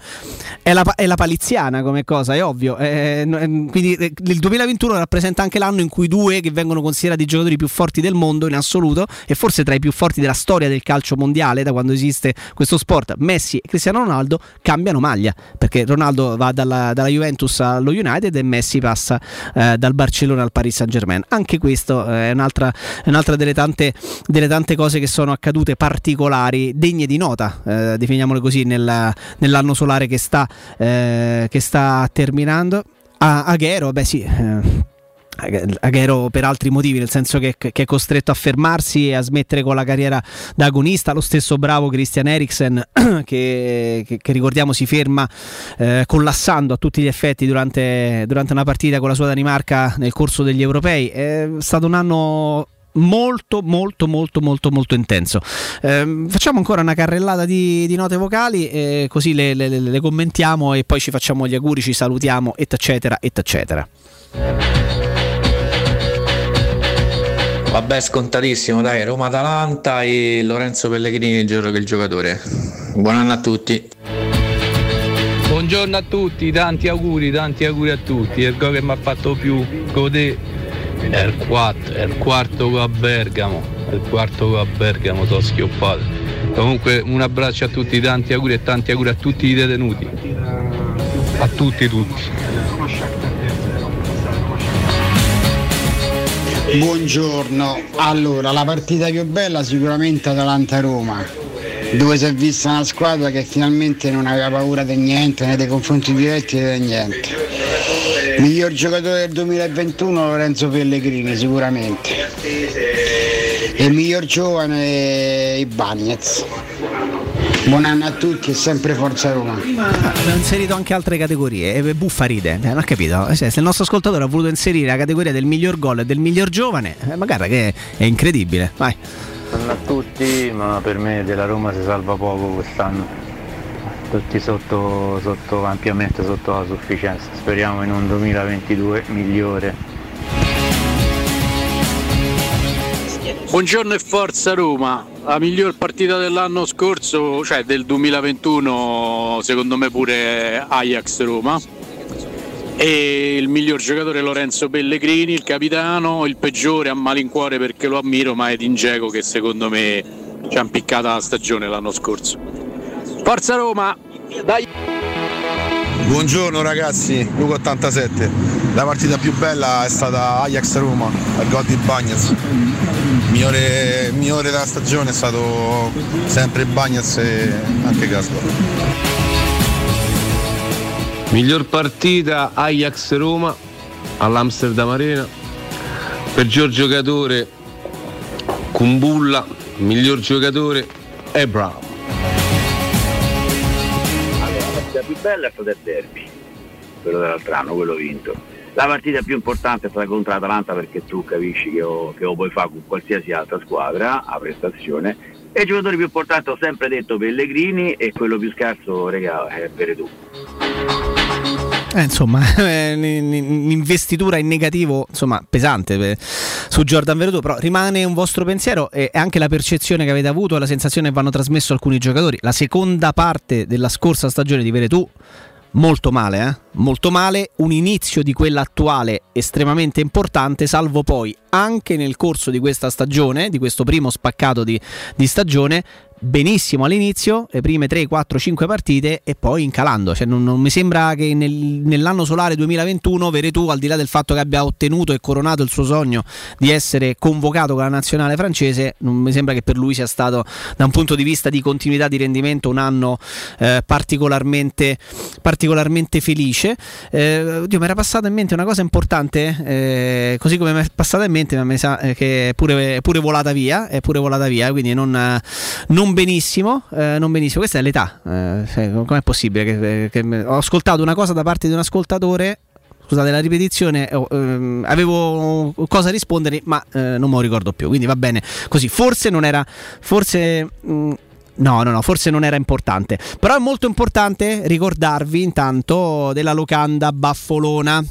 È la, è la paliziana come cosa, è ovvio. Eh, no- eh, quindi eh, il 2021 rappresenta anche l'anno in cui due che vengono considerati i giocatori più forti del mondo in assoluto e forse tra i più forti della storia del calcio mondiale da quando esiste questo sport, Messi e Cristiano Ronaldo cambiano maglia perché Ronaldo va dalla, dalla Juventus allo United e Messi passa eh, dalla dal Barcellona al Paris Saint Germain. Anche questo eh, è un'altra, è un'altra delle, tante, delle, tante, cose che sono accadute particolari, degne di nota, eh, definiamole così, nella, nell'anno solare che sta, eh, che sta terminando. A Aghero, beh sì eh, Aghero per altri motivi, nel senso che, che, è costretto a fermarsi e a smettere con la carriera da agonista. Lo stesso bravo Christian Eriksen, [clears throat] che, che, che ricordiamo si ferma eh, collassando a tutti gli effetti durante, durante una partita con la sua Danimarca nel corso degli europei. È stato un anno molto molto molto molto molto intenso eh, facciamo ancora una carrellata di, di note vocali eh, così le, le, le, commentiamo e poi ci facciamo gli auguri ci salutiamo eccetera eccetera
Vabbè, scontatissimo, dai, Roma-Atalanta e Lorenzo Pellegrini il il giocatore. Buon anno a tutti.
Buongiorno a tutti, tanti auguri, tanti auguri a tutti. Il gol che mi ha fatto più godere è il, quarto, è il quarto a Bergamo. È il quarto a Bergamo, t'ho schioppato. Comunque un abbraccio a tutti, tanti auguri e tanti auguri a tutti i detenuti. A tutti tutti.
Buongiorno, allora la partita più bella sicuramente Atalanta-Roma, dove si è vista una squadra che finalmente non aveva paura di niente, né dei confronti diretti né di niente. Miglior giocatore del 2021 Lorenzo Pellegrini sicuramente. E miglior giovane Ibagnez. Buon anno a tutti e sempre Forza Roma.
Abbiamo inserito anche altre categorie. E buffa ride, eh, non ha capito. Eh, se il nostro ascoltatore ha voluto inserire la categoria del miglior gol e del miglior giovane, eh, magari che è incredibile. Vai.
Buongiorno a tutti, ma per me della Roma si salva poco quest'anno. Tutti sotto, sotto ampiamente sotto la sufficienza. Speriamo in un 2022 migliore.
Buongiorno e forza Roma, la miglior partita dell'anno scorso, cioè del 2021, secondo me pure Ajax Roma. E il miglior giocatore Lorenzo Pellegrini, il capitano, il peggiore a malincuore perché lo ammiro, ma è Ingego che secondo me ci ha impiccata la stagione l'anno scorso. Forza Roma! Dai!
Buongiorno ragazzi, Luca 87. La partita più bella è stata Ajax Roma, al gol di Bagnez. Migliore, migliore della stagione è stato sempre Bagnez e anche Gaspar.
Miglior partita Ajax Roma all'Amsterdam Arena. Peggior giocatore Kumbulla, miglior giocatore
partita più bella è stata il derby, quello dell'altro anno, quello vinto. La partita più importante è stata contro l'Atalanta perché tu capisci che lo, che lo puoi fare con qualsiasi altra squadra a prestazione. E i giocatori più importanti ho sempre detto Pellegrini e quello più scarso, regà, è Veretù.
Eh, insomma, [laughs] un'investitura in negativo insomma, pesante per, su Jordan Veretù, però rimane un vostro pensiero e anche la percezione che avete avuto la sensazione che vanno trasmesso alcuni giocatori. La seconda parte della scorsa stagione di Veretù molto male, eh? molto male, un inizio di quella attuale estremamente importante, salvo poi anche nel corso di questa stagione, di questo primo spaccato di, di stagione, benissimo all'inizio, le prime 3, 4, 5 partite e poi incalando. Cioè, non, non mi sembra che nel, nell'anno solare 2021 Veretù, al di là del fatto che abbia ottenuto e coronato il suo sogno di essere convocato con la nazionale francese, non mi sembra che per lui sia stato da un punto di vista di continuità di rendimento un anno eh, particolarmente, particolarmente felice. Eh, oddio, mi era passata in mente una cosa importante, eh, così come mi è passata in mente, ma mi sa eh, che è pure, è pure volata via, è pure volata via, quindi non, non non benissimo, eh, non benissimo. Questa è l'età. Eh, cioè, com'è possibile che, che, che, ho ascoltato una cosa da parte di un ascoltatore? Scusate la ripetizione, ehm, avevo cosa rispondere, ma eh, non me lo ricordo più. Quindi va bene così. Forse non era. Forse. Mh, mm, No, no, no, forse non era importante. Però è molto importante ricordarvi intanto della locanda Baffolona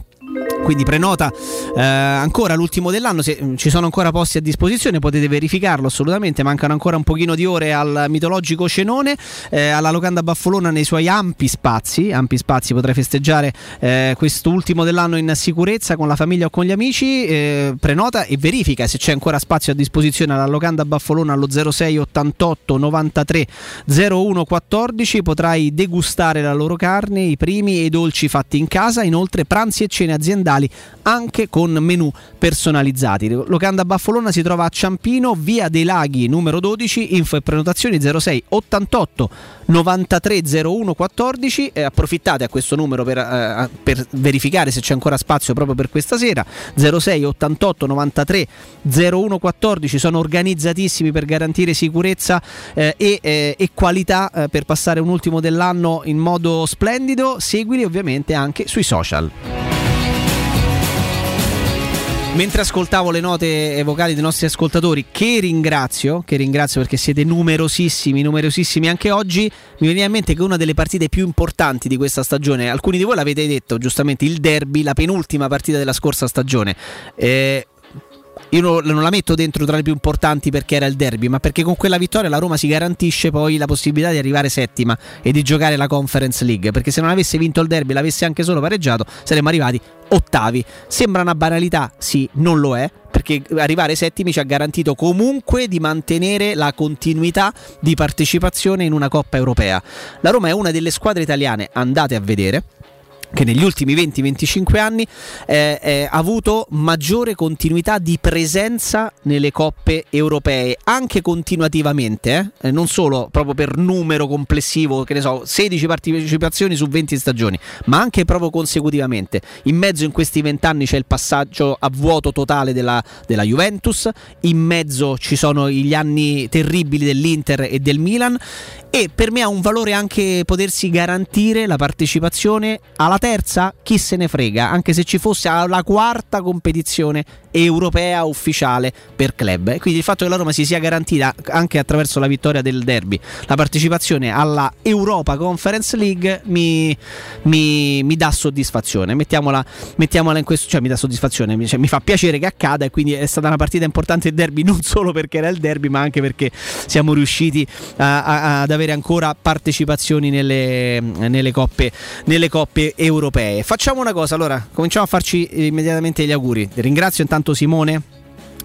quindi prenota eh, ancora l'ultimo dell'anno, se mm, ci sono ancora posti a disposizione potete verificarlo assolutamente, mancano ancora un pochino di ore al mitologico cenone, eh, alla locanda Baffolona nei suoi ampi spazi, ampi spazi potrai festeggiare eh, quest'ultimo dell'anno in sicurezza con la famiglia o con gli amici, eh, prenota e verifica se c'è ancora spazio a disposizione alla locanda Baffolona allo 06 88 93 01 14, potrai degustare la loro carne, i primi e i dolci fatti in casa, inoltre pranzi e cene aziendali locali anche con menù personalizzati. Locanda Baffolona si trova a Ciampino, via dei Laghi numero 12, info e prenotazioni 06 88 93 01 14 e approfittate a questo numero per, eh, per verificare se c'è ancora spazio proprio per questa sera. 06 88 93 01 14 sono organizzatissimi per garantire sicurezza eh, e, eh, e qualità eh, per passare un ultimo dell'anno in modo splendido. Seguili ovviamente anche sui social Mentre ascoltavo le note vocali dei nostri ascoltatori, che ringrazio, che ringrazio perché siete numerosissimi, numerosissimi anche oggi, mi veniva in mente che una delle partite più importanti di questa stagione, alcuni di voi l'avete detto giustamente, il derby, la penultima partita della scorsa stagione. Eh, io non, la metto dentro tra le più importanti perché era il derby, ma perché con quella vittoria la Roma si garantisce poi la possibilità di arrivare settima e di giocare la Conference League. Perché se non avesse vinto il derby, l'avesse anche solo pareggiato, saremmo arrivati ottavi. Sembra una banalità, sì, non lo è, perché arrivare settimi ci ha garantito comunque di mantenere la continuità di partecipazione in una Coppa Europea. La Roma è una delle squadre italiane, andate a vedere che negli ultimi 20-25 anni eh, eh, ha avuto maggiore continuità di presenza nelle coppe europee, anche continuativamente, eh? non solo proprio per numero complessivo, che ne so, 16 partecipazioni su 20 stagioni, ma anche proprio consecutivamente. In mezzo in questi 20 anni c'è il passaggio a vuoto totale della, della Juventus, in mezzo ci sono gli anni terribili dell'Inter e del Milan e per me ha un valore anche potersi garantire la partecipazione alla terza, chi se ne frega, anche se ci fosse la quarta competizione europea ufficiale per club. E quindi il fatto che la Roma si sia garantita anche attraverso la vittoria del derby la partecipazione alla Europa Conference League mi, mi, mi dà soddisfazione. Mettiamola, mettiamola, in questo, cioè mi dà soddisfazione, cioè, mi fa piacere che accada e quindi è stata una partita importante il derby non solo perché era il derby ma anche perché siamo riusciti a, a, ad avere ancora partecipazioni nelle, nelle, coppe, nelle coppe europee. Facciamo una cosa, allora cominciamo a farci immediatamente gli auguri. Ringrazio intanto Simone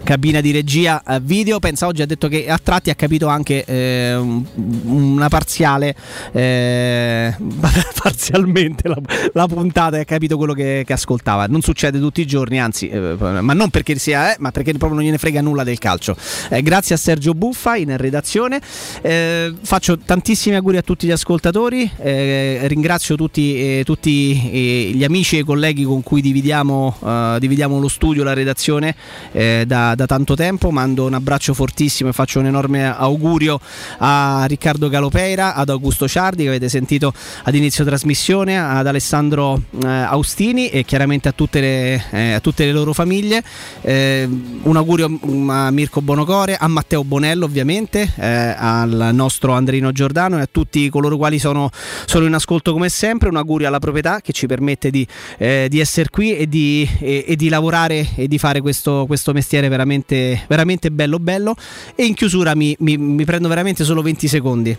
cabina di regia eh, video. Pensa oggi ha detto che a tratti ha capito anche eh, una parziale, eh, [laughs] parzialmente la, la, puntata e ha capito quello che, che, ascoltava. Non succede tutti i giorni, anzi, eh, ma non perché sia, eh, ma perché proprio non gliene frega nulla del calcio. Eh, grazie a Sergio Buffa in redazione. faccio tantissimi auguri a tutti gli ascoltatori. ringrazio tutti, tutti gli amici e i colleghi con cui dividiamo, dividiamo lo studio, la redazione da da, tanto tempo. Mando un abbraccio fortissimo e faccio un enorme augurio a Riccardo Galopeira, ad Augusto Ciardi che avete sentito ad inizio trasmissione, ad Alessandro eh, Austini e chiaramente a tutte le, eh, a tutte le loro famiglie. Eh, un augurio a Mirko Bonocore, a Matteo Bonello ovviamente, eh, al nostro Andrino Giordano e a tutti coloro quali sono, sono, in ascolto come sempre. Un augurio alla proprietà che ci permette di, eh, di essere qui e di, e, e di, lavorare e di fare questo, questo mestiere veramente, veramente bello bello. E in chiusura mi, mi, mi prendo veramente solo 20 secondi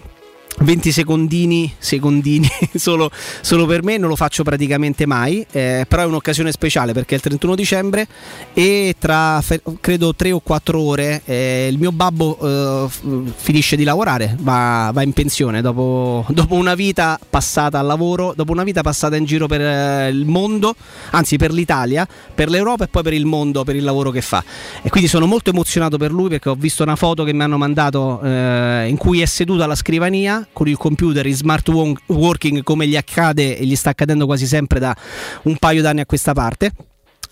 20 secondini, secondini [laughs] solo, solo, per me, non lo faccio praticamente mai, eh, però è un'occasione speciale perché è il 31 dicembre e tra credo 3 o 4 ore eh, il mio babbo eh, finisce di lavorare, va, va in pensione dopo, dopo, una vita passata al lavoro, dopo una vita passata in giro per eh, il mondo, anzi per l'Italia, per l'Europa e poi per il mondo, per il lavoro che fa. E quindi sono molto emozionato per lui perché ho visto una foto che mi hanno mandato eh, in cui è seduto alla scrivania con il computer in smart working come gli accade e gli sta accadendo quasi sempre da un paio d'anni a questa parte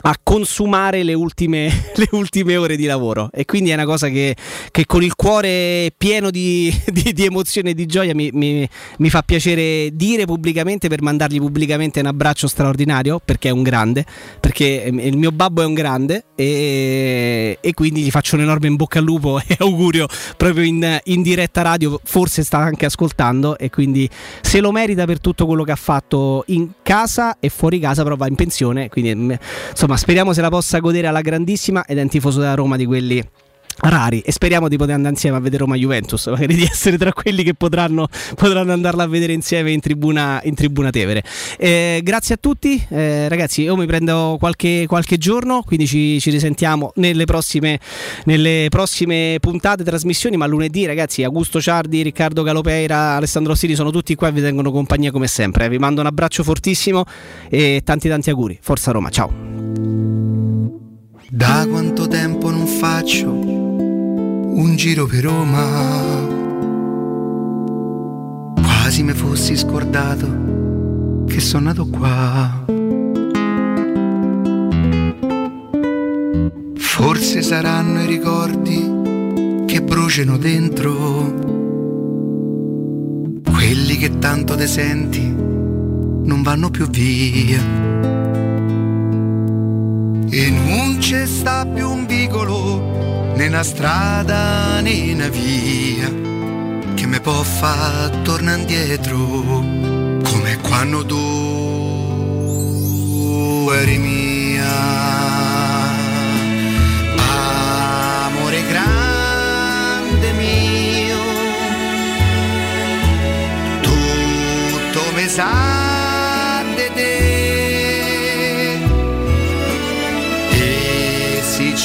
a consumare le ultime, [laughs] le ultime, ore di lavoro. E quindi è una cosa che, che con il cuore pieno di, [laughs] di, di emozione e di gioia mi, mi, mi, fa piacere dire pubblicamente per mandargli pubblicamente un abbraccio straordinario perché è un grande, perché il mio babbo è un grande e, e quindi gli faccio un enorme in bocca al lupo [laughs] e augurio proprio in, in diretta radio, forse sta anche ascoltando e quindi se lo merita per tutto quello che ha fatto in casa e fuori casa però va in pensione, quindi insomma insomma, speriamo se la possa godere alla grandissima ed è un tifoso della Roma di quelli rari. E speriamo di poter andare insieme a vedere Roma Juventus. [laughs] Magari di essere tra quelli che potranno, potranno andarla a vedere insieme in tribuna, in tribuna Tevere. Eh, grazie a tutti. Eh, ragazzi io mi prendo qualche, qualche giorno quindi ci, ci risentiamo nelle prossime, nelle prossime puntate trasmissioni ma lunedì ragazzi Augusto Ciardi Riccardo Galopeira Alessandro Siri sono tutti qua e vi tengono compagnia come sempre. Vi mando un abbraccio fortissimo e tanti tanti auguri. Forza Roma ciao
Da quanto tempo non faccio un giro per Roma? Quasi mi fossi scordato che sono nato qua. Forse saranno i ricordi che bruciano dentro, quelli che tanto te senti non vanno più via. E non c'è sta più un vicolo, né una strada né una via, che mi può far tornare indietro, come quando tu eri mia. Amore grande mio, tutto mi sa